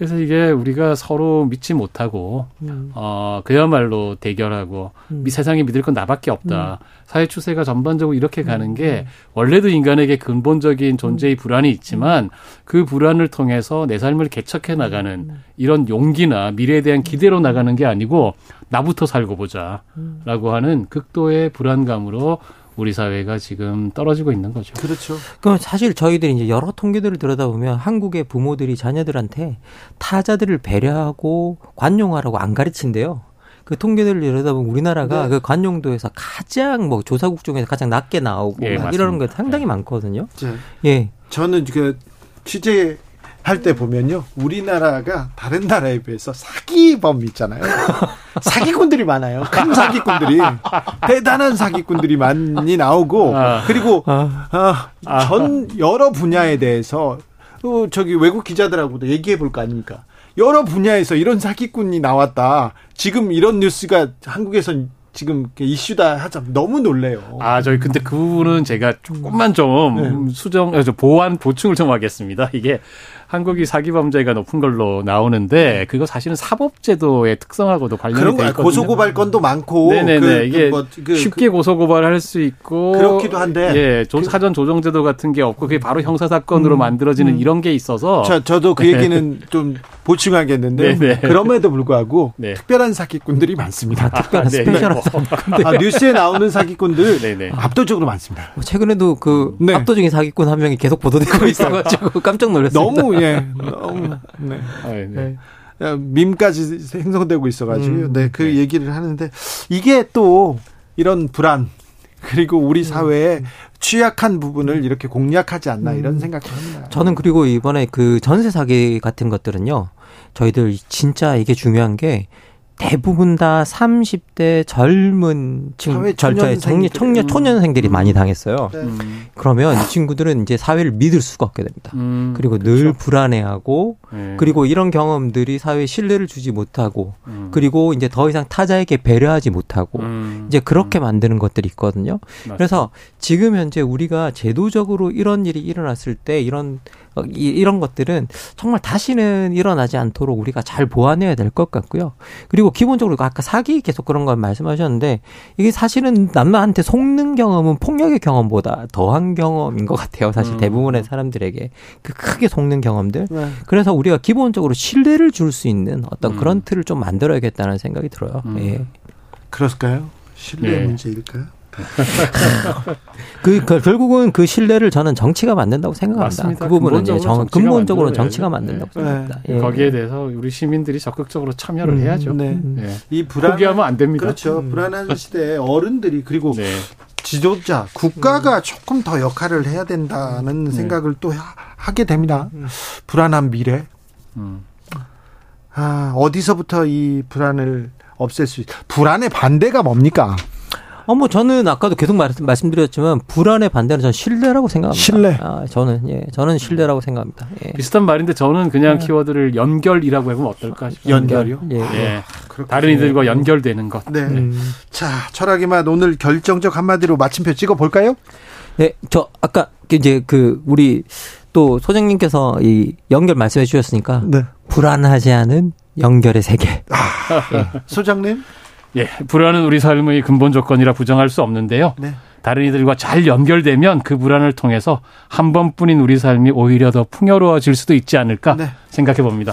그래서 이게 우리가 서로 믿지 못하고 음. 어 그야말로 대결하고 음. 세상에 믿을 건 나밖에 없다. 음. 사회 추세가 전반적으로 이렇게 가는 음. 게 원래도 인간에게 근본적인 존재의 불안이 있지만 그 불안을 통해서 내 삶을 개척해 나가는 이런 용기나 미래에 대한 기대로 나가는 게 아니고 나부터 살고 보자라고 하는 극도의 불안감으로 우리 사회가 지금 떨어지고 있는 거죠. 그렇죠. 그럼 사실 저희들이 이제 여러 통계들을 들여다보면 한국의 부모들이 자녀들한테 타자들을 배려하고 관용하라고 안 가르친대요. 그 통계들을 들여다보면 우리나라가 네. 그 관용도에서 가장 뭐 조사국 중에서 가장 낮게 나오고 예, 이러는 게 상당히 네. 많거든요. 네. 예. 저는 그 취재 할 때 보면요. 우리나라가 다른 나라에 비해서 사기범 있잖아요. 사기꾼들이 많아요. 큰 사기꾼들이. 대단한 사기꾼들이 많이 나오고, 아. 그리고, 아, 아, 전 여러 분야에 대해서, 또 저기 외국 기자들하고도 얘기해 볼 거 아닙니까? 여러 분야에서 이런 사기꾼이 나왔다. 지금 이런 뉴스가 한국에선 지금 이슈다 하자 너무 놀래요. 아, 저희 근데 그 부분은 제가 조금만 좀 네. 수정, 보완 보충을 좀 하겠습니다. 이게 한국이 사기 범죄가 높은 걸로 나오는데 그거 사실은 사법제도의 특성하고도 관련이 돼 있거든요. 고소 고발 건도 많고 네네네 그, 그 이게 뭐, 그, 쉽게 고소 고발할 수 있고 그렇기도 한데 예 조, 사전 조정 제도 같은 게 없고 그게 바로 형사 사건으로 음, 만들어지는 음. 이런 게 있어서 저, 저도 그 네. 얘기는 좀 보충하겠는데 네네. 그럼에도 불구하고 네. 특별한 사기꾼들이 많습니다. 아, 특별한 아, 사기꾼들 아, 뉴스에 나오는 사기꾼들 네네. 압도적으로 많습니다. 뭐 최근에도 그 네. 압도적인 사기꾼 한 명이 계속 보도되고 있어가지고 깜짝 놀랐습니다. 너무 예. 너무 네. 아, 네. 네. 밈까지 생성되고 있어가지고 음, 네, 그 네. 얘기를 하는데 이게 또 이런 불안 그리고 우리 사회의 음. 취약한 부분을 이렇게 공략하지 않나 이런 음. 생각을 합니다. 저는 그리고 이번에 그 전세 사기 같은 것들은요. 저희들 진짜 이게 중요한 게 대부분 다 30대 젊은 층, 절차의 청년, 청년, 초년생들이 음. 많이 당했어요. 네. 음. 그러면 이 친구들은 이제 사회를 믿을 수가 없게 됩니다. 음. 그리고 그렇죠. 늘 불안해하고, 네. 그리고 이런 경험들이 사회에 신뢰를 주지 못하고, 음. 그리고 이제 더 이상 타자에게 배려하지 못하고, 음. 이제 그렇게 음. 만드는 것들이 있거든요. 맞습니다. 그래서 지금 현재 우리가 제도적으로 이런 일이 일어났을 때 이런 어, 이, 런 것들은 정말 다시는 일어나지 않도록 우리가 잘 보완해야 될 것 같고요. 그리고 기본적으로 아까 사기 계속 그런 걸 말씀하셨는데 이게 사실은 남한테 속는 경험은 폭력의 경험보다 더한 경험인 것 같아요. 사실 음. 대부분의 사람들에게 그 크게 속는 경험들. 네. 그래서 우리가 기본적으로 신뢰를 줄 수 있는 어떤 음. 그런 틀을 좀 만들어야겠다는 생각이 들어요. 음. 예. 그럴까요? 신뢰 예. 문제일까요? 그, 그, 결국은 그 신뢰를 저는 정치가 만든다고 생각합니다. 맞습니다. 그 부분은 이제 정, 근본적으로 정치가 만든다고 네. 생각합니다. 네. 예. 거기에 대해서 우리 시민들이 적극적으로 참여를 음, 해야죠. 네. 네. 이 불안 포기하면 안 됩니다. 그렇죠. 음. 불안한 시대에 어른들이 그리고 네. 지도자 국가가 음. 조금 더 역할을 해야 된다는 네. 생각을 또 하, 게 됩니다. 음. 불안한 미래. 음. 아 어디서부터 이 불안을 없앨 수 있? 불안의 반대가 뭡니까? 어, 뭐 저는 아까도 계속 말씀, 말씀드렸지만 불안의 반대는 저는 신뢰라고 생각합니다. 신뢰. 아, 저는 예, 저는 신뢰라고 생각합니다. 예. 비슷한 말인데 저는 그냥 네. 키워드를 연결이라고 해보면 어떨까 싶어요. 연결이요? 예. 예. 다른 이들과 연결되는 것. 네. 음. 자, 철학의 맛 오늘 결정적 한마디로 마침표 찍어 볼까요? 네, 저 아까 이제 그 우리 또 소장님께서 이 연결 말씀해 주셨으니까 네. 불안하지 않은 연결의 세계. 아, 네. 소장님? 예, 불안은 우리 삶의 근본 조건이라 부정할 수 없는데요. 네. 다른 이들과 잘 연결되면 그 불안을 통해서 한 번뿐인 우리 삶이 오히려 더 풍요로워질 수도 있지 않을까 네. 생각해 봅니다.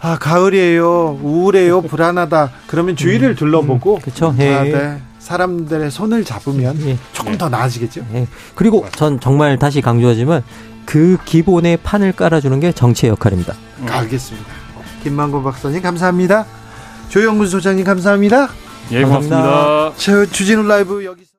아, 가을이에요. 우울해요. 불안하다. 그러면 주위를 음, 둘러보고 음, 그렇죠. 예. 아, 네. 사람들의 손을 잡으면 예. 조금 예. 더 나아지겠죠. 예. 그리고 전 정말 다시 강조하지만 그 기본의 판을 깔아주는 게 정치의 역할입니다. 음. 알겠습니다. 김만곤 박사님 감사합니다. 조영근 소장님 감사합니다. 예, 고맙습니다. 자, 주진우 라이브 여기서